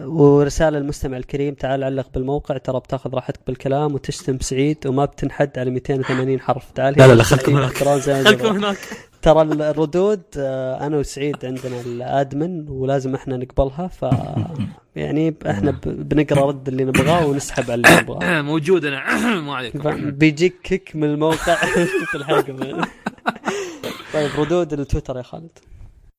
ورسالة المستمع الكريم تعال علق بالموقع ترى بتاخذ راحتك بالكلام وتشتم سعيد وما بتنحد على 280 حرف. تعال لا، لا، لا، خلكم هناك. خلكم. هناك. ترى الردود آه، أنا وسعيد عندنا الأدمن ولازم إحنا نقبلها ف يعني إحنا بنقرأ رد اللي نبغاه ونسحب على اللي نبغاه. موجود أنا. ما عليكم. بيجيك كيك من الموقع. في الحلقة. طيب ردود التويتر يا خالد.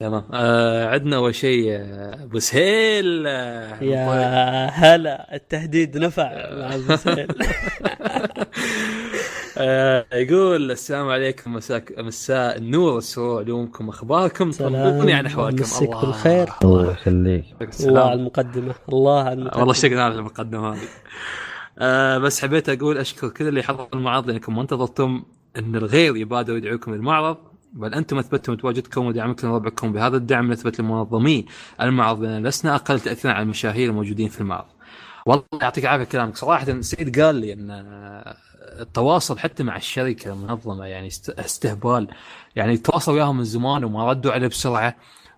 تمام. آه عندنا أول شيء آه، أبو سهيل. آه، يا هلا التهديد نفع مع أبو سهيل. آه يقول السلام عليكم مساك مساء النور والسرور علومكم أخباركم طمنوني عن أحوالكم. الله. بالخير. الله يخليك. الله على السلام المقدمة. الله على المقدمة. والله اشتقنا على المقدمة هذه. آه بس حبيت أقول أشكر كل اللي حضر المعرض لأنكم ما انتظرتم إن الغير يبادر يدعوكم للمعرض بل أنتم أثبتتم تواجدكم ودعمكم لربعكم. بهذا الدعم نثبت لمنظمي المعرض بان لسنا أقل تاثيرا على المشاهير الموجودين في المعرض. والله يعطيك العافية كلامك. صراحة سعيد قال لي إن التواصل حتى مع الشركة المنظمه يعني است- استهبال. يعني تواصل وياهم من زمان وما ردوا عليه بسرعة.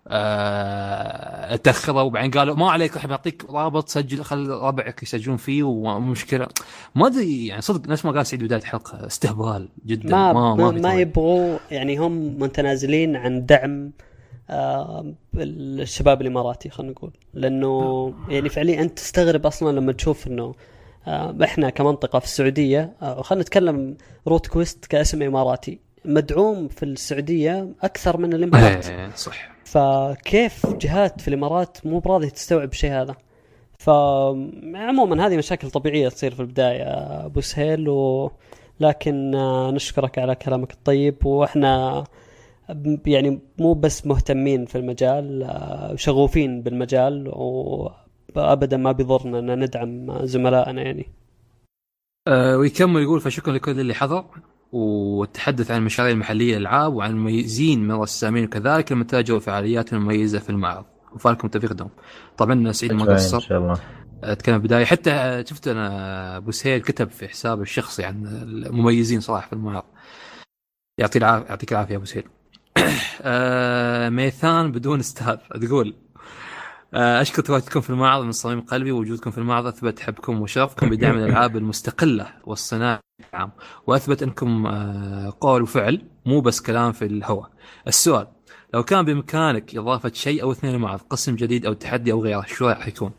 آه، تأخروا. وبعدين قالوا ما عليك راح بعطيك رابط سجل خل ربعك يسجلون فيه ومشكله ما أدري يعني صدق نفس ما قال سعيد بداية الحلقة استهبال جدا. ما ما, ما, ما طريق. يبغوا يعني هم متنازلين عن دعم الشباب الإماراتي خلينا نقول. لأنه يعني فعليا أنت تستغرب أصلا لما تشوف إنه آه إحنا كمنطقة في السعودية آه خلينا نتكلم روت كويست كاسم إماراتي. مدعوم في السعودية أكثر من الإمارات. إيه صح. فكيف جهات في الإمارات مو براضيه تستوعب الشيء هذا؟ فعموما هذه مشاكل طبيعية تصير في البداية أبو سهيل و... لكن آه، نشكرك على كلامك الطيب وإحنا يعني مو بس مهتمين في المجال آه، شغوفين بالمجال وأبدا ما بيضرنا إن ندعم زملائنا يعني. آه ويكمل يقول فشكرا لكل اللي حضر والتحدث عن المشاريع المحلية للألعاب وعن المميزين من الرسامين وكذلك المتاجر والفعاليات المميزه في المعرض. وفالكم توفيق دوم. طبعا سعيد ما إن قصر شاء الله. أتكلم بدايه حتى آه، شفت أنا أبو سهيل كتب في حسابه الشخصي عن المميزين صراحة في المعرض. يعطي العافيه يعطيك العافية يا أبو سهيل. آه ميثان بدون أستاذ تقول آه، أشكر تواجدكم في المعرض من صميم قلبي ووجودكم في المعرض أثبت حبكم وشغفكم بدعم الألعاب المستقلة والصناعة العام وأثبت أنكم آه، قول وفعل مو بس كلام في الهواء. السؤال لو كان بإمكانك إضافة شيء أو اثنين للمعرض قسم جديد أو تحدي أو غيره شو راح يكون؟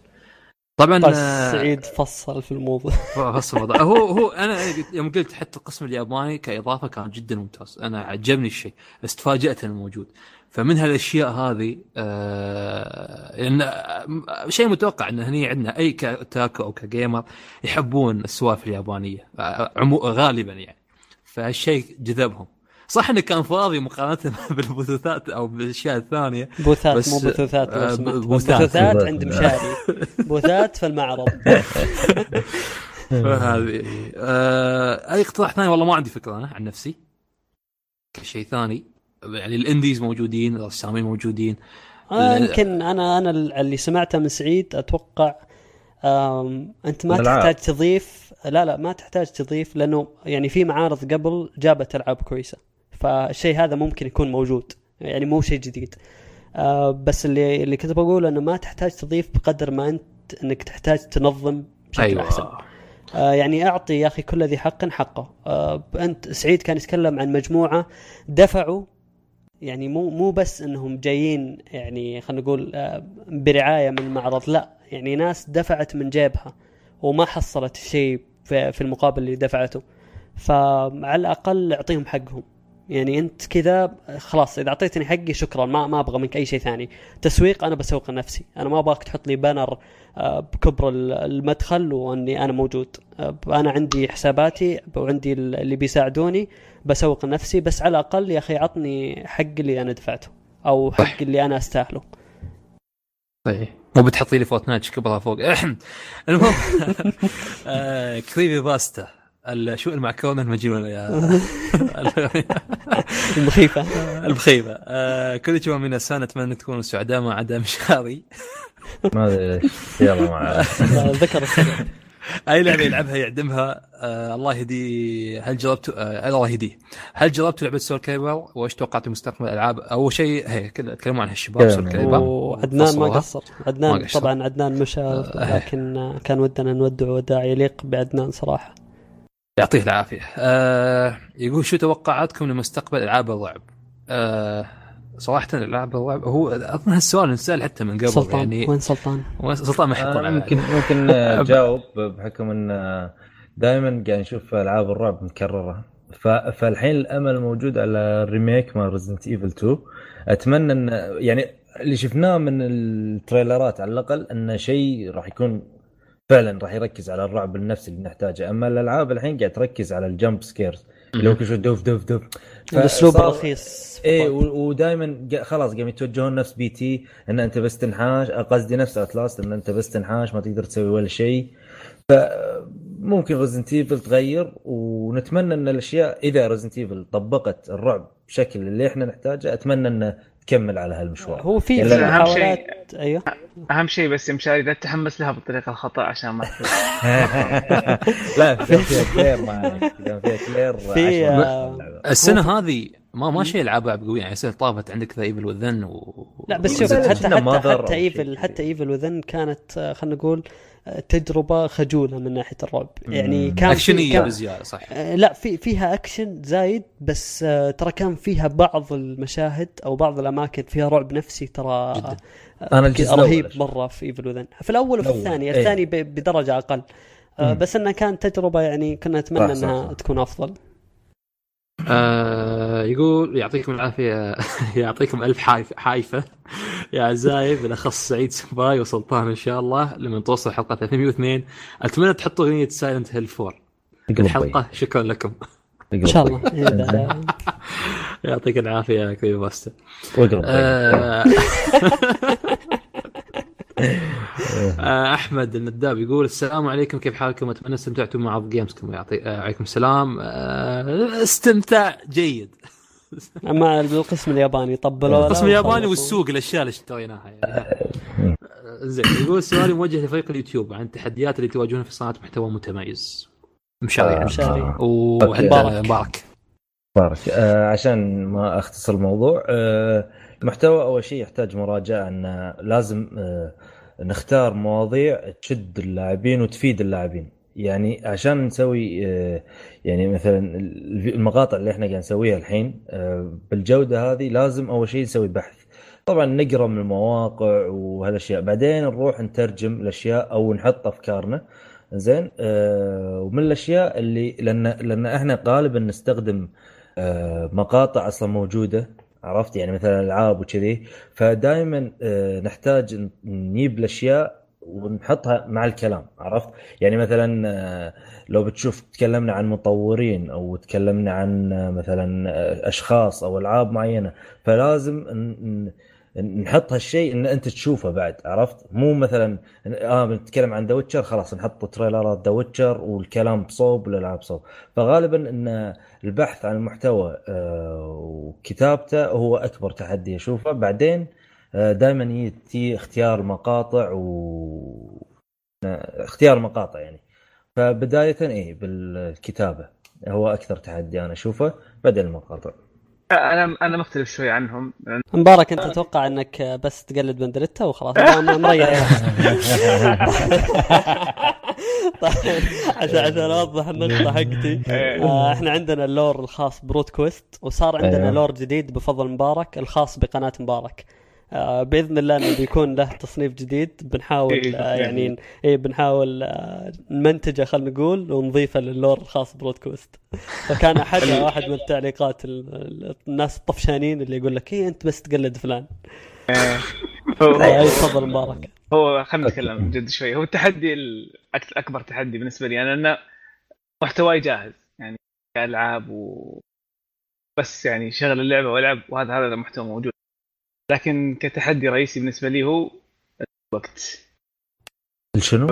طبعا بس آه، سعيد فصل في الموضوع. بس الموضوع. هو هو أنا يوم قلت حتى القسم الياباني كإضافة كان جدا ممتاز. أنا عجبني الشيء بس تفاجأت إنه موجود. فمن هالأشياء هذه آه لأن آه، شيء متوقع إن هني عندنا أي كتاكو أو كجيمر يحبون السوالف اليابانية آه، غالبا يعني. فهالشيء جذبهم. صح إنه كان فاضي مقارنة بالبثوثات أو بالأشياء الثانية بوثات بس- مو بثوثات آه، سمحت. بوثات. بوثات عند مشاري بوثات في المعرض فهذه آه أي اقتراح ثاني والله ما عندي فكرة أنا عن نفسي كشيء ثاني يعني الإنديز موجودين الرسامين موجودين آه يمكن أنا أنا اللي سمعته من سعيد أتوقع آم أنت ما. تحتاج تضيف لا لا ما تحتاج تضيف لأنه يعني في معارض قبل جابت ألعاب كويسة فالشيء هذا ممكن يكون موجود. يعني مو شيء جديد. آه بس اللي اللي كنت بقول إنه ما تحتاج تضيف بقدر ما أنت إنك تحتاج تنظم بشكل أيوه. أحسن. آه يعني أعطي يا أخي كل ذي حق حقه. آه أنت سعيد كان يتكلم عن مجموعة دفعوا. يعني مو مو بس إنهم جايين يعني خلينا نقول برعاية من المعرض. لا يعني ناس دفعت من جيبها وما حصلت الشيء في المقابل اللي دفعته. فعلى الأقل أعطيهم حقهم. يعني انت كذا خلاص إذا أعطيتني حقي شكرا ما ما أبغى منك أي شيء ثاني. تسويق أنا بسوق لنفسي. أنا ما أبغاك تحط لي بانر آه، بكبر ال- المدخل وإني أنا موجود. آه، أنا عندي حساباتي وعندي ال- اللي بيساعدوني بسوق لنفسي. بس على الأقل يا أخي عطني حق اللي أنا دفعته أو حق اللي أنا أستاهله. صحيح. مو بتحطي لي فورتنايت كبرها فوق. المهم آه، كريبي باستا. شو المعكرونة المجنونه يا المخيفه البخيبه آه، كل جوا من السنة اتمنى تكونوا سعداء ما عدا مشاري ما أدري ليش يلا مع ذكر السبب أي لعبة يلعبها يعدمها. آه الله يهديه هل جربت آه الله يهديه. هل جربت لعبة سول كايبر وإيش توقعت مستقبل الألعاب؟ أول شيء هي كل- تكلموا عنها الشباب سول كاليبر وعدنان ما. قصر. عدنان ما. طبعا عدنان مشى لكن كان ودنا نودع وداع يليق بعدنان صراحة. يعطيه العافية. آه يقول شو توقعاتكم لمستقبل ألعاب الرعب؟ آه صراحة ألعاب الرعب هو أظن هالسؤال انسأل حتى من قبل سلطان. يعني وين سلطان؟ وين- سلطان ما يحط آه، ممكن ممكن آه، اجاوب بحكم إن دائما قاعد نشوف ألعاب الرعب مكررة. ف- فالحين الأمل موجود على remake مال ريزنت ايفل 2 أتمنى إن يعني اللي شفناه من التريلرات على الأقل انه شيء راح يكون فعلا راح يركز على الرعب النفسي اللي نحتاجه. أما الألعاب الحين قاعد تركز على ال jump scares. اللي هو كل شوي دف دف دف. الأسلوب الرخيص إيه ودائما خلاص قام يتوجهون نفس بي تي إن أنت بس تنحاش. قصدي نفس اوتلاست إن أنت بس تنحاش ما تقدر تسوي ولا شيء. فممكن ريزنت ايفل تغير ونتمنى إن الأشياء إذا ريزنت ايفل طبقت الرعب بشكل اللي إحنا نحتاجه أتمنى إنه تكمل على هالمشوار هو في يعني أهم شيء- أيوه أهم شيء بس يا مشاري لا تتحمس لها بالطريقة الخطأ عشان ما. لا في فيها كلير ما فيها كلير في، آه،. السنة هذه ما ما شيء العاب رعب قويه يعني السنة طافت عندك ذا إيفل وذين و... لا بس شوف حتى حتى حتى ايفل. حتى إيفل وذين كانت آه، خلينا نقول آه، تجربة خجولة من ناحية الرعب يعني. كان في- أكشنية كان- بزيادة صح آه، لا في فيها أكشن زايد بس ترى كان فيها بعض المشاهد أو بعض الأماكن فيها رعب نفسي ترى جداً. أنا الجزء رهيب. مرة في إيفل وذن في الأول وفي الثاني. الثاني ب- بدرجة أقل مم. بس إنها كانت تجربة يعني كنا نتمنى صح، إنها صح. تكون أفضل آه يقول يعطيكم العافية يعطيكم ألف حايف حايفة. يا اعزائي بالأخص سعيد سمباي وسلطان إن شاء الله لما توصل حلقة 302 أتمنى تحطوا أغنية سايلنت هيل 4 في الحلقة شكرا لكم. إن شاء الله. إذا- يعطيك العافية يا كريبي باستا أحمد النداب يقول السلام عليكم كيف حالكم؟ أتمنى استمتعتم مع games كم يعطي آه، عليكم السلام. آه، استمتاع جيد. أما القسم الياباني طبلوا القسم الياباني والسوق الأشياء اللي اشتريناها يعني. آه، زين يقول سؤالي موجه لفريق اليوتيوب عن التحديات اللي تواجهونها في صناعة محتوى متميز. مشاري. مشاري. وعند مبارك. مبارك. بارك آه عشان ما أختصر الموضوع آه المحتوى أول شيء يحتاج مراجعة ان لازم آه نختار مواضيع تشد اللاعبين وتفيد اللاعبين. يعني عشان نسوي آه يعني مثلا المقاطع اللي إحنا قاعد نسويها الحين آه بالجودة هذه لازم أول شيء نسوي بحث. طبعا نقرأ من المواقع وهالأشياء. بعدين نروح نترجم الأشياء أو نحط أفكارنا. زين؟ آه ومن الأشياء اللي لأن لأن إحنا غالبا نستخدم مقاطع أصلا موجودة. عرفت؟ يعني مثلا العاب وكذي. فدائما آه نحتاج نجيب الأشياء ونحطها مع الكلام عرفت؟ يعني مثلا آه لو بتشوف تكلمنا عن مطورين أو تكلمنا عن آه، مثلا أشخاص أو ألعاب معينة فلازم نحط هالشيء إن أنت تشوفه بعد عرفت؟ مو مثلا آه بنتكلم عن ذا خلاص نحط تريلرات ذا ويتشر والكلام بصوب والالعاب بصوب. فغالبا إن البحث عن المحتوى آه، وكتابته هو أكبر تحدي أشوفه. بعدين دائما يجي اختيار مقاطع و آه، اختيار مقاطع يعني. فبداية إيه بالكتابة هو أكثر تحدي أنا أشوفه بعدين المقاطع. أنا أنا مختلف شوي عنهم. مبارك أنت تتوقع إنك بس تقلد بندريتا وخلاص ما- ما- مريح طيب عشان عشان أوضح النقطة حقتي. آه، إحنا عندنا ال lore الخاص بروت كويست وصار عندنا أيوه. lore جديد بفضل مبارك الخاص بقناة مبارك. بإذن الله إنه بيكون له تصنيف جديد. بنحاول إيه، آه يعني. جديد. اي بنحاول آه نمنتجه خلينا نقول ونضيفه لل lore الخاص بروت كويست فكان احدها واحد من التعليقات ال- ال- الناس الطفشانين اللي يقول لك اي أنت بس تقلد فلان. آه، أي تفضل مبارك. هو خلينا نتكلم جد شوي. هو التحدي أكبر تحدي بالنسبة لي أنا انه محتواي جاهز. يعني كألعاب و بس يعني شغل اللعبة والعب وهذا هذا المحتوى موجود. لكن كتحدي رئيسي بالنسبة لي هو الوقت. شنو؟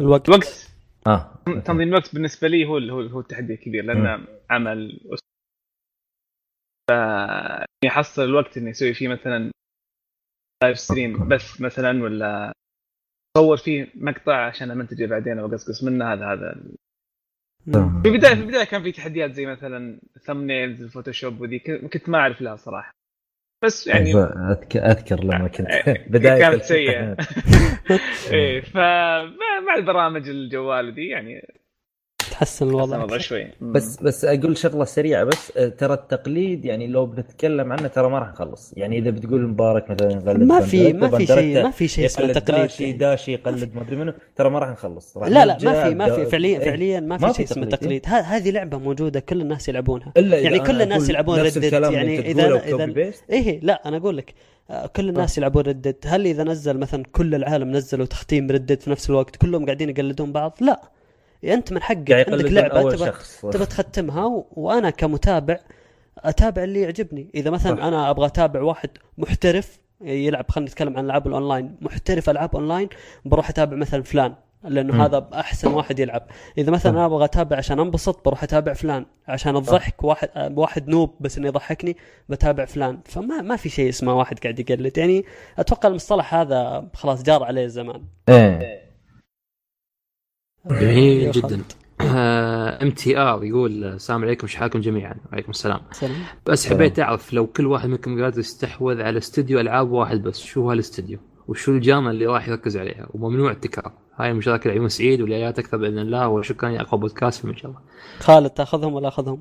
الوقت. الوقت. آه. تنظيم الوقت بالنسبة لي هو هو هو التحدي الكبير لأن عمل أس- ف إني أحصل الوقت إني أسوي فيه مثلا live stream بث مثلا ولا أصور فيه مقطع عشان أمنتجه بعدين أو اقصقص منه هذا هذا. في البدايه في البداية كان في تحديات زي مثلا thumbnails ال Photoshop وذي كنت ما أعرف لها صراحة. بس يعني اذكر لما كنت آه، بداية كانت سيئة. الامتحانات. إيه فمع البرامج الجوال ذي يعني تحسن الوضع. الوضع شوي. بس بس أقول شغلة سريعة بس آه، ترى التقليد يعني لو بنتكلم عنه ترى ما راح نخلص. يعني إذا بتقول مبارك مثلا يقلد ما في ما في شيء ما في شيء اسمه تقليد. داشي داشي يقلد ما أدري منو. ترى ما راح نخلص. لا لا ما في ما في. فعليا إيه. فعليا ما في شيء اسمه تقليد، هذه لعبة موجودة كل الناس يلعبونها. يعني كل الناس يلعبون الكلام يعني إذا- copy paste. إيه لا أنا أقول لك آه، كل الناس يلعبون Red Dead هل إذا نزل مثلا كل العالم نزلوا تختيم Red Dead في نفس الوقت كلهم قاعدين يقلدون بعض؟ لا. أنت من حقك عندك لعبة شخص تبى تختمها و... وأنا كمتابع أتابع اللي يعجبني. إذا مثلا صح. أنا أبغى أتابع واحد محترف يلعب خلينا نتكلم عن العاب الأونلاين محترف ألعاب أونلاين بروح أتابع مثلا فلان لأنه مم. هذا أحسن واحد يلعب. إذا مثلا. أنا أبغى أتابع عشان أنبسط بروح أتابع فلان. عشان الضحك واحد واحد noob بس إنه يضحكني بتابع فلان. فما ما في شيء اسمه واحد قاعد يقلد. يعني أتوقع المصطلح هذا خلاص جار عليه الزمان إيه. جميل جدا. MTR يقول السلام عليكم إيش حالكم جميعا؟ وعليكم السلام. سلام. بس. حبيت أعرف لو كل واحد منكم قادر يستحوذ على استوديو ألعاب واحد بس شو هو الاستوديو وشو الجامعة اللي راح يركز عليها؟ وممنوع التكرار. هاي المشاركه لعيون سعيد واليايات أكثر بإذن الله. وشكرا يا أقوى بودكاست في المجال خالد تأخذهم ولا أخذهم؟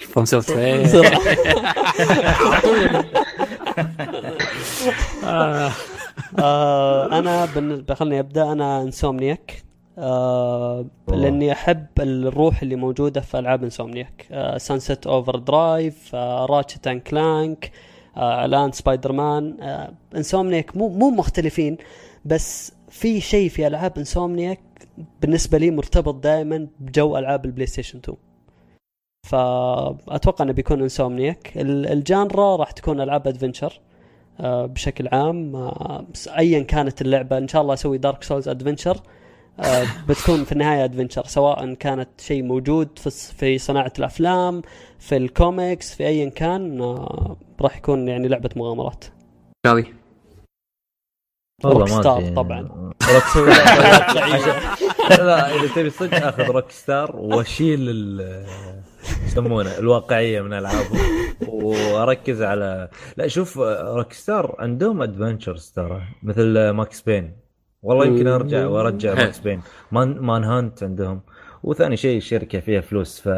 فهم سوت إيه. آه. أنا بالنسبة خلني أبدأ. أنا Insomniac آه لأني أحب الروح اللي موجودة في ألعاب Insomniac آه Sunset Overdrive آه Ratchet and Clank آه الآن سبايدر مان آه Insomniac مو مو مختلفين بس في شيء في ألعاب Insomniac بالنسبة لي مرتبط دائما بجو ألعاب ال PlayStation 2 فأتوقع إنه بيكون Insomniac ال- ال genre راح تكون ألعاب adventure بشكل عام آه، ايا كانت اللعبة إن شاء الله أسوي Dark Souls adventure بتكون في النهاية adventure سواء كانت شيء موجود في في صناعة الأفلام في الكوميكس في ايا كان آه، راح يكون يعني لعبة مغامرات. والله Rockstar ما أدري. طبعا. Rockstar لا إذا تبي صدق آخذ Rockstar وأشيل ال يسمونه الواقعية من العابهم وأركز على لا شوف Rockstar عندهم adventures ترى مثل Max Payne والله يمكن أرجع وأرجع. Max Payne Man, Manhunt عندهم. وثاني شيء الشركة فيها فلوس ف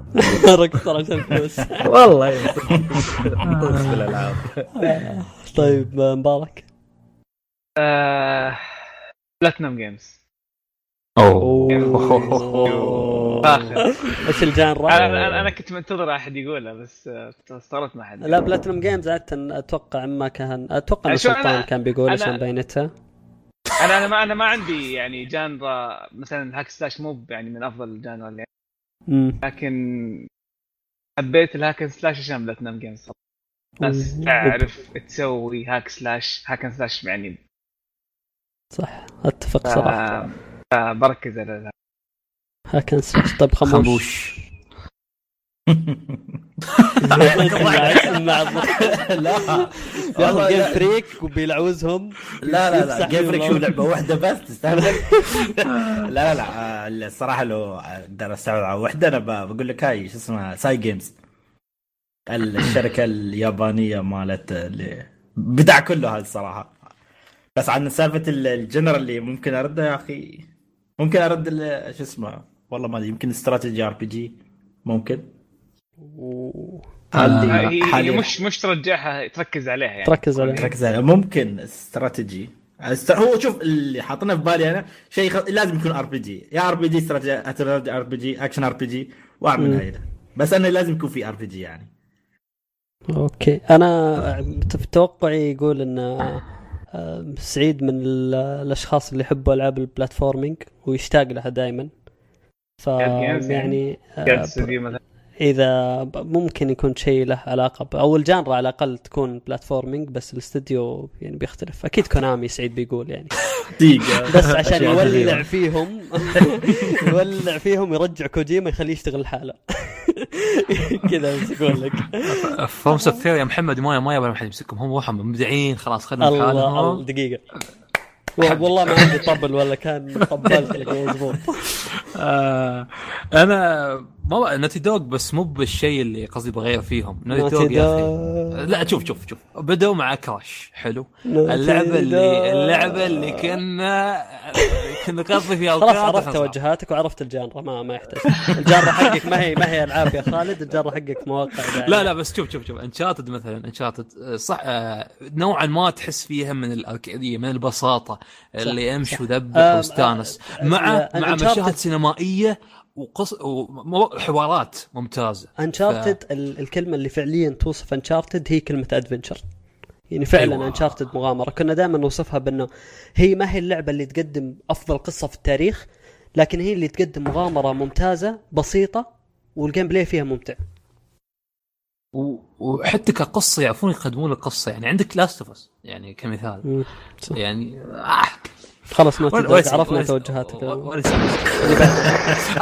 Rockstar عشان فلوس. والله فلوس في الألعاب. طيب آه، مبارك Platinum Games فاخر إيش ال genre؟ أنا أنا كنت منتظر أحد يقولها بس آه، استغربت ما حد لا Platinum Games عادة أتوقع ما كان أتوقع ان سلطان كان بيقول عشان باينتها أنا أنا ما أنا ما عندي يعني genre مثلا hack slash مو يعني من أفضل ال genre اللي. لكن حبيت ال hack slash عشان Platinum Games مم. تعرف تسوي hack slash هاك سلاش يعني صح أتفق. صراحة فبركز على ذا. hack and slash طيب خموش. مع لا. ياخذ جيم لا. فريك وبيلعوزهم. لا لا لا. جيم فريك شو. لعبة واحدة بس تستهبل لا لا لا. آه، الصراحة لو أقدر على واحدة أنا بقول لك هاي شو اسمها؟ ساي جيمز الشركة اليابانية مالت اللي بدع كله هذا الصراحة. بس عن سالفة ال- الجنرال اللي ممكن أرده يا أخي ممكن ارد ال- شو اسمه والله ما ادري يمكن استراتيجي ار بي جي. ممكن. هي هي حاليا. مش مش ترجعها تركز عليها يعني. تركز عليه ركز عليه ممكن استراتيجي. است- هو شوف اللي حاطينه في بالي أنا شيء خ... لازم يكون RPG. يا RPG استراتيجي ار بي جي اكشن ار بي جي واحد من مم. هاي بس أنه لازم يكون في ار بي جي يعني. okay. أنا في توقعي يقول إن آه، سعيد من ال- الأشخاص اللي يحبوا ألعاب ال platforming ويشتاق لها دائما ف يعني آه، مثلا إذا ممكن يكون شيء له علاقة ب... أو ال genre على الأقل تكون platforming بس الاستوديو يعني بيختلف. أكيد Konami سعيد بيقول يعني. دقيقة. بس عشان يولع. فيهم يولع فيهم يرجع كوجيما يخليه يشتغل لحاله. كذا بس أقول لك. FromSoftware يا محمد ما ما يبغى احد يمسكهم. هم وهم مبدعين خلاص خدنا الله دقيقة. والله ما عندي طبل ولا كان طبلت لك مضبوط أنا ما Naughty Dog بس مو بالشيء اللي قصدي بغير فيهم. Naughty Dog يا أخي. لا شوف شوف شوف. بدوا مع Crash حلو. اللعبة اللي اللعبة اللي كنا كنا نقضي فيها خلاص عرفت. توجهاتك وعرفت ال genre ما ما يحتاج. ال genre حقك ما هي ما هي العاب يا خالد. الجانرا حقك مواقع دعاية. لا لا بس شوف شوف شوف. Uncharted مثلا Uncharted صح آه، نوعا ما تحس فيها من الأركيدية من البساطة اللي امشي وأذبح آه، واستانس مع آه، مع مشاهد سينمائية وقص وحوارات ممتازة. انشارتد ال- الكلمة اللي فعليا توصف Uncharted هي كلمة adventure يعني فعلا أيوة. Uncharted مغامرة. كنا دائما نوصفها بأنه هي ما هي اللعبة اللي تقدم أفضل قصة في التاريخ لكن هي اللي تقدم مغامرة ممتازة بسيطة وال gameplay فيها ممتع. و- وحتى كقصة يعرفون يقدمون القصة. يعني عندك Last of يعني كمثال. يعني آه خلاص ما عرفنا توجهاتك.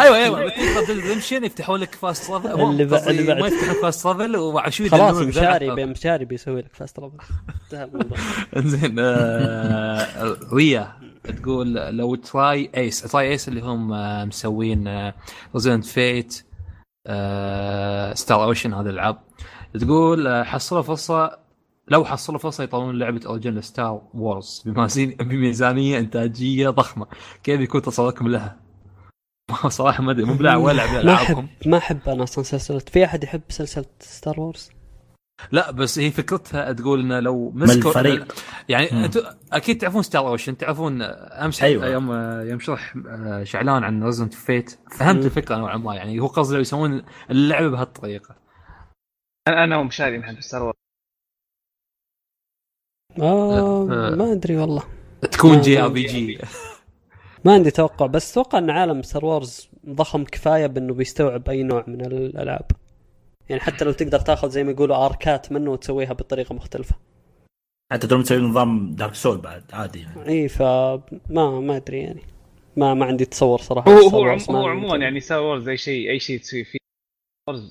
أيوه أيوه Redemption يفتحوا لك fast travel اللي بعد- اللي بعد. ما يفتحون fast travel وعشوي خلاص مشاري مشاري بيسوي لك fast travel انتهى الموضوع. إنزين آه، ريا تقول لو tri-Ace tri-Ace اللي هم آه، مسوين Resonance Fate Star Ocean هذه الالعاب تقول آه، حصلوا فرصة لو حصلوا فرصة يطورون لعبة original Star Wars بميزانية إنتاجية ضخمة كيف يكون تصوركم لها؟ صراحة ما أدري مو بلاعب ولا لعب ما العابهم احب ما أحب أنا أصلا سلسله في أحد يحب سلسلة Star Wars لا بس هي فكرتها تقول إنه لو مسكوا الفريق. يعني. أنتم أكيد تعرفون Star Ocean تعرفون أمس أيوة. يوم يوم شرح آه، شعلان عن Resonance Fate فهمت مم. الفكرة نوعا ما يعني هو قصده يسوون اللعبة بهالطريقة أنا أنا ومشاري نحب ستار وورز آه آه. ما أدري والله. تكون جي ما- RPG. ما عندي توقع بس أتوقع إن عالم Star Wars ضخم كفاية بأنه بيستوعب أي نوع من الألعاب. يعني حتى لو تقدر تاخذ زي ما يقولوا arc ات منه وتسويها بطريقة مختلفة. حتى ترى مسوي نظام Dark Soul بعد عادي يعني. إي فما ما أدري يعني. ما ما عندي تصور صراحة. هو هو عموما. يعني Star Wars أي شيء أي شيء تسوي فيه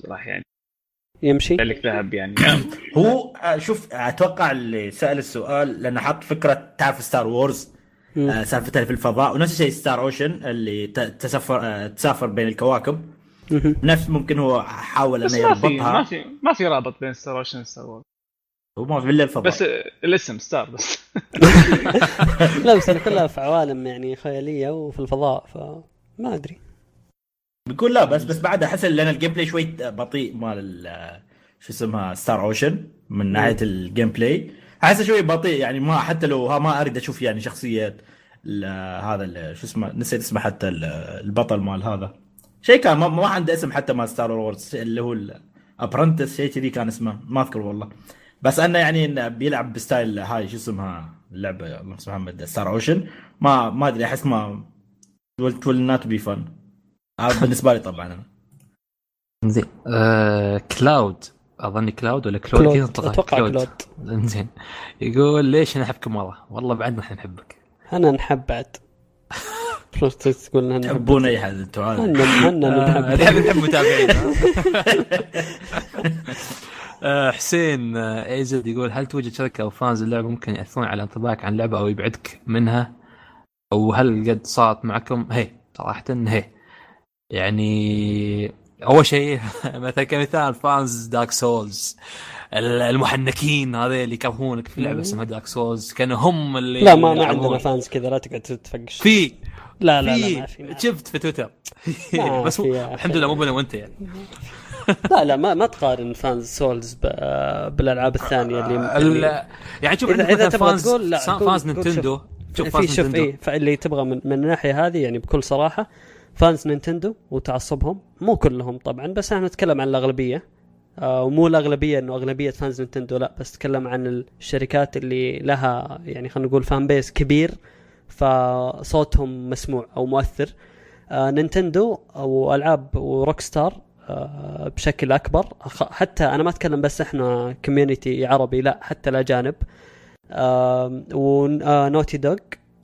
راح يعني يمشي؟ يطلع لك ذهب يعني. هو شوف أتوقع اللي سأل السؤال لأنه حط فكرة تعرف Star Wars سالفتها في الفضاء ونفس الشيء Star Ocean اللي تسافر آه، تسافر بين الكواكب. نفس ممكن هو حاول إنه ما في ما يربطها في ما في رابط بين Star Wars و Star Wars هو ما في إلا الفضاء. بس آه، الاسم Star بس. لا بس كلها في عوالم يعني خيالية وفي الفضاء فما أدري. بيقول لا بس بس بعد احس لأن ال gameplay شوي بطيء مال ال- شو اسمها Star Ocean من ناحية ال gameplay أحسه شوي بطيء يعني ما حتى لو ها ما أريد أشوف يعني شخصية هذا شو اسمه نسيت اسمه حتى ال- البطل مال هذا. شيء كان ما, ما عنده اسم حتى مال Star Wars اللي هو ال Apprentice شيء كذي كان اسمه ما أذكر والله. بس أنه يعني إنه بيلعب بستايل هاي شو اسمها اللعبه الله اسمها محمد ستار اوشن ما ما أدري أحس ما تول نوت بي فن بالنسبة لي طبعا. أنا زين. آه كلاود. أظني كلاود ولا كلود كلود أتوقع كلود زين. يقول ليش أنا أحبكم مره والله بعدنا إحنا نحبك. أنا نحب بعد. تقول نحب. تحبون اي حد أنتم عارف. أنا أنا آه، نحب. نحب نحب متابعين. آه، حسين آه، ايزد يقول هل توجد شركة أو fans اللعبه ممكن ياثرون على انطباعك عن اللعبه أو يبعدك منها؟ أو هل قد صارت معكم؟ هي صراحة هي. يعني أول شيء مثلا كمثال fans Dark Souls المحنكين هذول اللي يكرهونك في لعبة اسمها Dark Souls كانوا هم اللي لا ما ما. عندنا فانز كذا لا تقعد تفقش في لا لا لا في ما في ما. شفت في تويتر بس الحمد. لله مو بنا وانت يعني. لا لا ما ما تقارن fans Souls بالألعاب الثانية اللي ال- يعني شوف عندك إذا تبغى fans تقول- لا، fans Nintendo شوف. في fans شوف إيه فاللي تبغى من, من الناحية هذه يعني بكل صراحة fans Nintendo وتعصبهم. مو كلهم طبعا بس إحنا نتكلم عن الأغلبية. آه ومو الأغلبية إنه أغلبية fans Nintendo لا بس نتكلم عن الشركات اللي لها يعني خلينا نقول fan base كبير فصوتهم مسموع أو مؤثر. آه Nintendo وألعاب و Rockstar آه بشكل أكبر. حتى أنا ما أتكلم بس إحنا community عربي لا حتى الأجانب. و Naughty Dog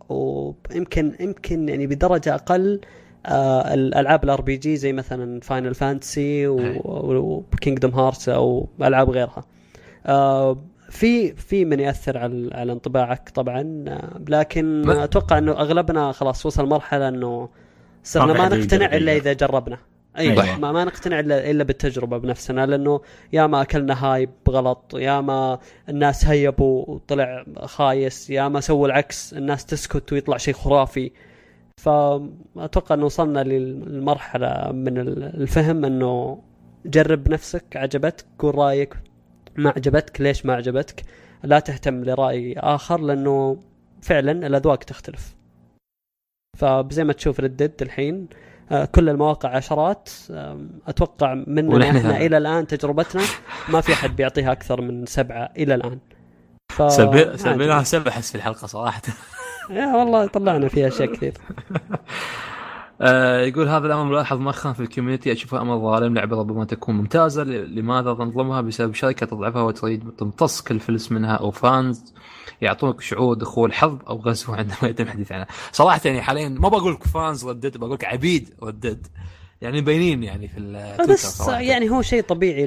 ويمكن يمكن يعني بدرجة أقل آه الالعاب ال RPG زي مثلا Final Fantasy و Kingdom Hearts أو ألعاب غيرها آه في في من يأثر على على انطباعك طبعا آه، لكن ما- أتوقع إنه أغلبنا خلاص وصل مرحلة إنه صرنا ما نقتنع إلا. إذا جربنا أي أيوة. ما, ما نقتنع الا إلا بالتجربة بنفسنا لأنه يا ما أكلنا هايب غلط يا ما الناس هيبوا وطلع خايس يا ما سووا العكس الناس تسكت ويطلع شيء خرافي فأتوقع إنه وصلنا للمرحلة من الفهم إنه جرب نفسك عجبتك قول رأيك ما عجبتك ليش ما عجبتك لا تهتم لرأي آخر لأنه فعلا الأذواق تختلف فزي ما تشوف Red Dead الحين آه، كل المواقع عشرات أتوقع مننا إحنا. إلى الآن تجربتنا ما في أحد بيعطيها أكثر من سبعة إلى الآن ف. سبيناها سبع أحس في الحلقة صراحة يا والله طلعنا فيها اشياء كثير. آه، يقول هذا الأمر ملاحظ مؤخرا في ال community اشوفها أمر ظالم لعبة ربما تكون ممتازة لماذا تنظلمها بسبب شركة تضعفها وتريد تمتص كل فلس منها أو fans يعطونك شعور دخول حرب أو غزو عندما يتم الحديث عنها. صراحة يعني حاليا ما بقول لك fans Red Dead بقول لك عبيد Red Dead. يعني مبينين يعني في التويتر بس صراحة. يعني هو شيء طبيعي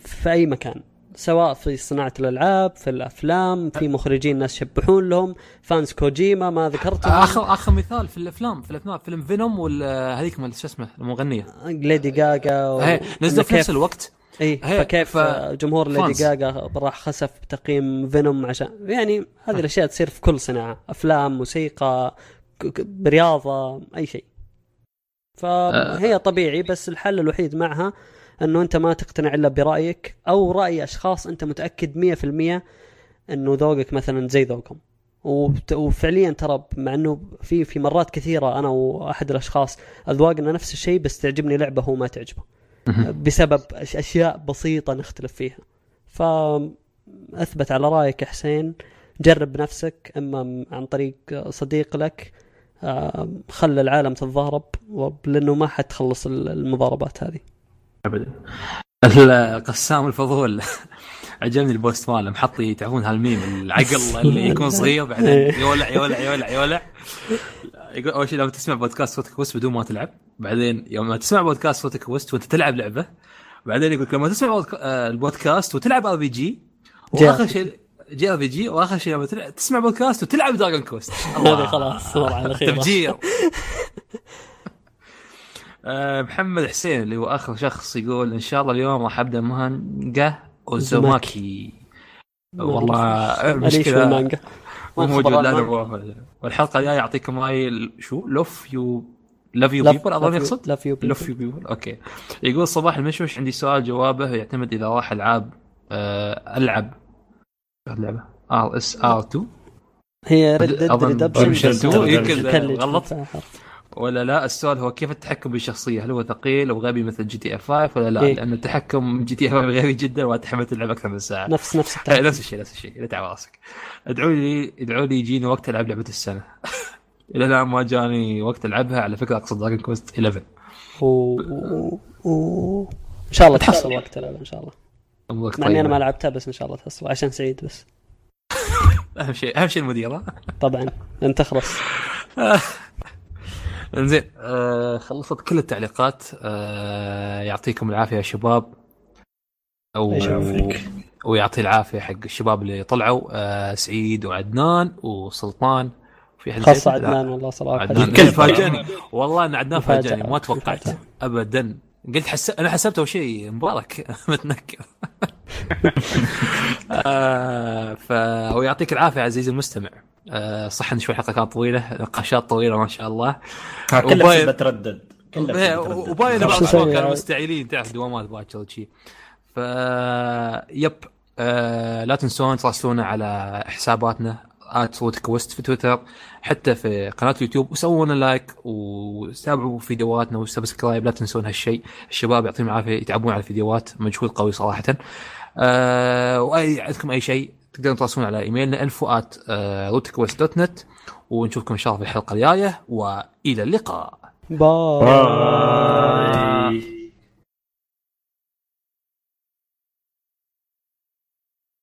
في أي مكان. سواء في صناعة الألعاب في الأفلام في مخرجين ناس يشبحون لهم fans كوجيما ما ذكرتهم اخر آخر مثال في الأفلام في الأفلام فيلم Venom ولا هذيك مال شو اسمه المغنية. Lady Gaga و... هي نزلوا في نفس الوقت. إي فكيف ف- جمهور ليدي. جاجا راح خسف تقييم فينوم عشان يعني هذه الأشياء تصير في كل صناعة أفلام موسيقى ك- ك- رياضه أي شيء. فهي طبيعي بس الحل الوحيد معها إنه أنت ما تقتنع إلا برأيك أو رأي أشخاص أنت متأكد 100% إنه ذوقك مثلا زي ذوقهم. وفعليا ترى مع إنه في في مرات كثيرة أنا وأحد الأشخاص أذواقنا نفس الشيء بس تعجبني لعبة هو ما تعجبه. بسبب أشياء بسيطة نختلف فيها. فاثبت على رأيك يا حسين. جرب نفسك. أما عن طريق صديق لك خلى العالم تتضارب لأنه ما حتخلص ال- المضاربات هذه. ابدا. القسام الفضول. عجبني البوست ماله محطي تعرفون هالميم العقل اللي يكون صغير بعدين يولع يولع يولع يولع. يقول أول شيء لما تسمع بودكاست روت كويست بدون ما تلعب بعدين يوم ما تسمع بودكاست روت كويست وأنت تلعب لعبة بعدين يقول لما تسمع آه، البودكاست وتلعب RPG وآخر شيء JRPG وآخر شيء لما تسمع بودكاست وتلعب Dragon Quest هذه خلاص مرحله الاخيره تفجير. آه، محمد حسين اللي هو آخر شخص يقول إن شاء الله اليوم راح أبدأ مانجا أوزوماكي. والله المانجا. مو موجود لا والحلقة الجاية يعطيكم راي شو؟ love you love you people أظن يقصد؟ love you people. love you people okay. يقول صباح المشوش عندي سؤال جوابه. يعتمد إذا راح ألعاب آه، ألعب. اللعبه RDR 2 هي Red Dead Redemption Redemption 2 يمكن غلط. ولا لا؟ السؤال هو كيف التحكم بالشخصية؟ هل هو ثقيل أو غبي مثل GTA 5 ولا لا؟ إيه. لأن التحكم GTA 5 غبي جدا وأتحمل تلعب أكثر من ساعة. نفس نفس إيه، التعب نفس الشيء نفس الشيء. لا تعب راسك. ادعوا لي ادعوا لي يجيني وقت ألعب لعبة السنة. إلى الآن ما جاني وقت ألعبها. على فكرة أقصد دراجون كويست 11 و... و... و... إن شاء الله تحصل وقت العب إن شاء الله. مع إني أنا. ما لعبتها بس إن شاء الله تحصل. عشان سعيد بس. أهم شيء أهم شيء المدير ها؟ طبعا. لن تخلص انزين آه خلصت كل التعليقات. آه يعطيكم العافية يا شباب. أو الله يعافيك. ويعطي العافية حق الشباب اللي طلعوا. آه سعيد وعدنان وسلطان. في احد خاصة. عدنان والله صراحة. عدنان. الكل فاجأني. والله أن عدنان مفاجأة. فاجأني ما توقعت. ابدا. قلت حس... أنا حسبته شيء مبارك. متنكر. آه فهو يعطيك العافية عزيزي المستمع. صح إن شوي الحلقة كانت طويلة. نقاشات طويلة ما شاء الله. ها، كلها وباين- بسبب تردد كلها. وباين بعض نسوي كانوا؟ مستعجلين تعرف دوامات باكر وشي ف yep آه لا تنسون تراسلونا على حساباتنا روت كويست في تويتر حتى في قناة اليوتيوب وسووا لنا like وتابعوا فيديوهاتنا و subscribe لا تنسون هالشيء. الشباب يعطيهم العافية يتعبون على الفيديوهات مجهود قوي صراحة. آه واي عندكم أي شيء تقدرون تواصلون على إيميلنا info at rootquest dot net ونشوفكم إن شاء الله في الحلقة الجاية وإلى اللقاء. باي. باي.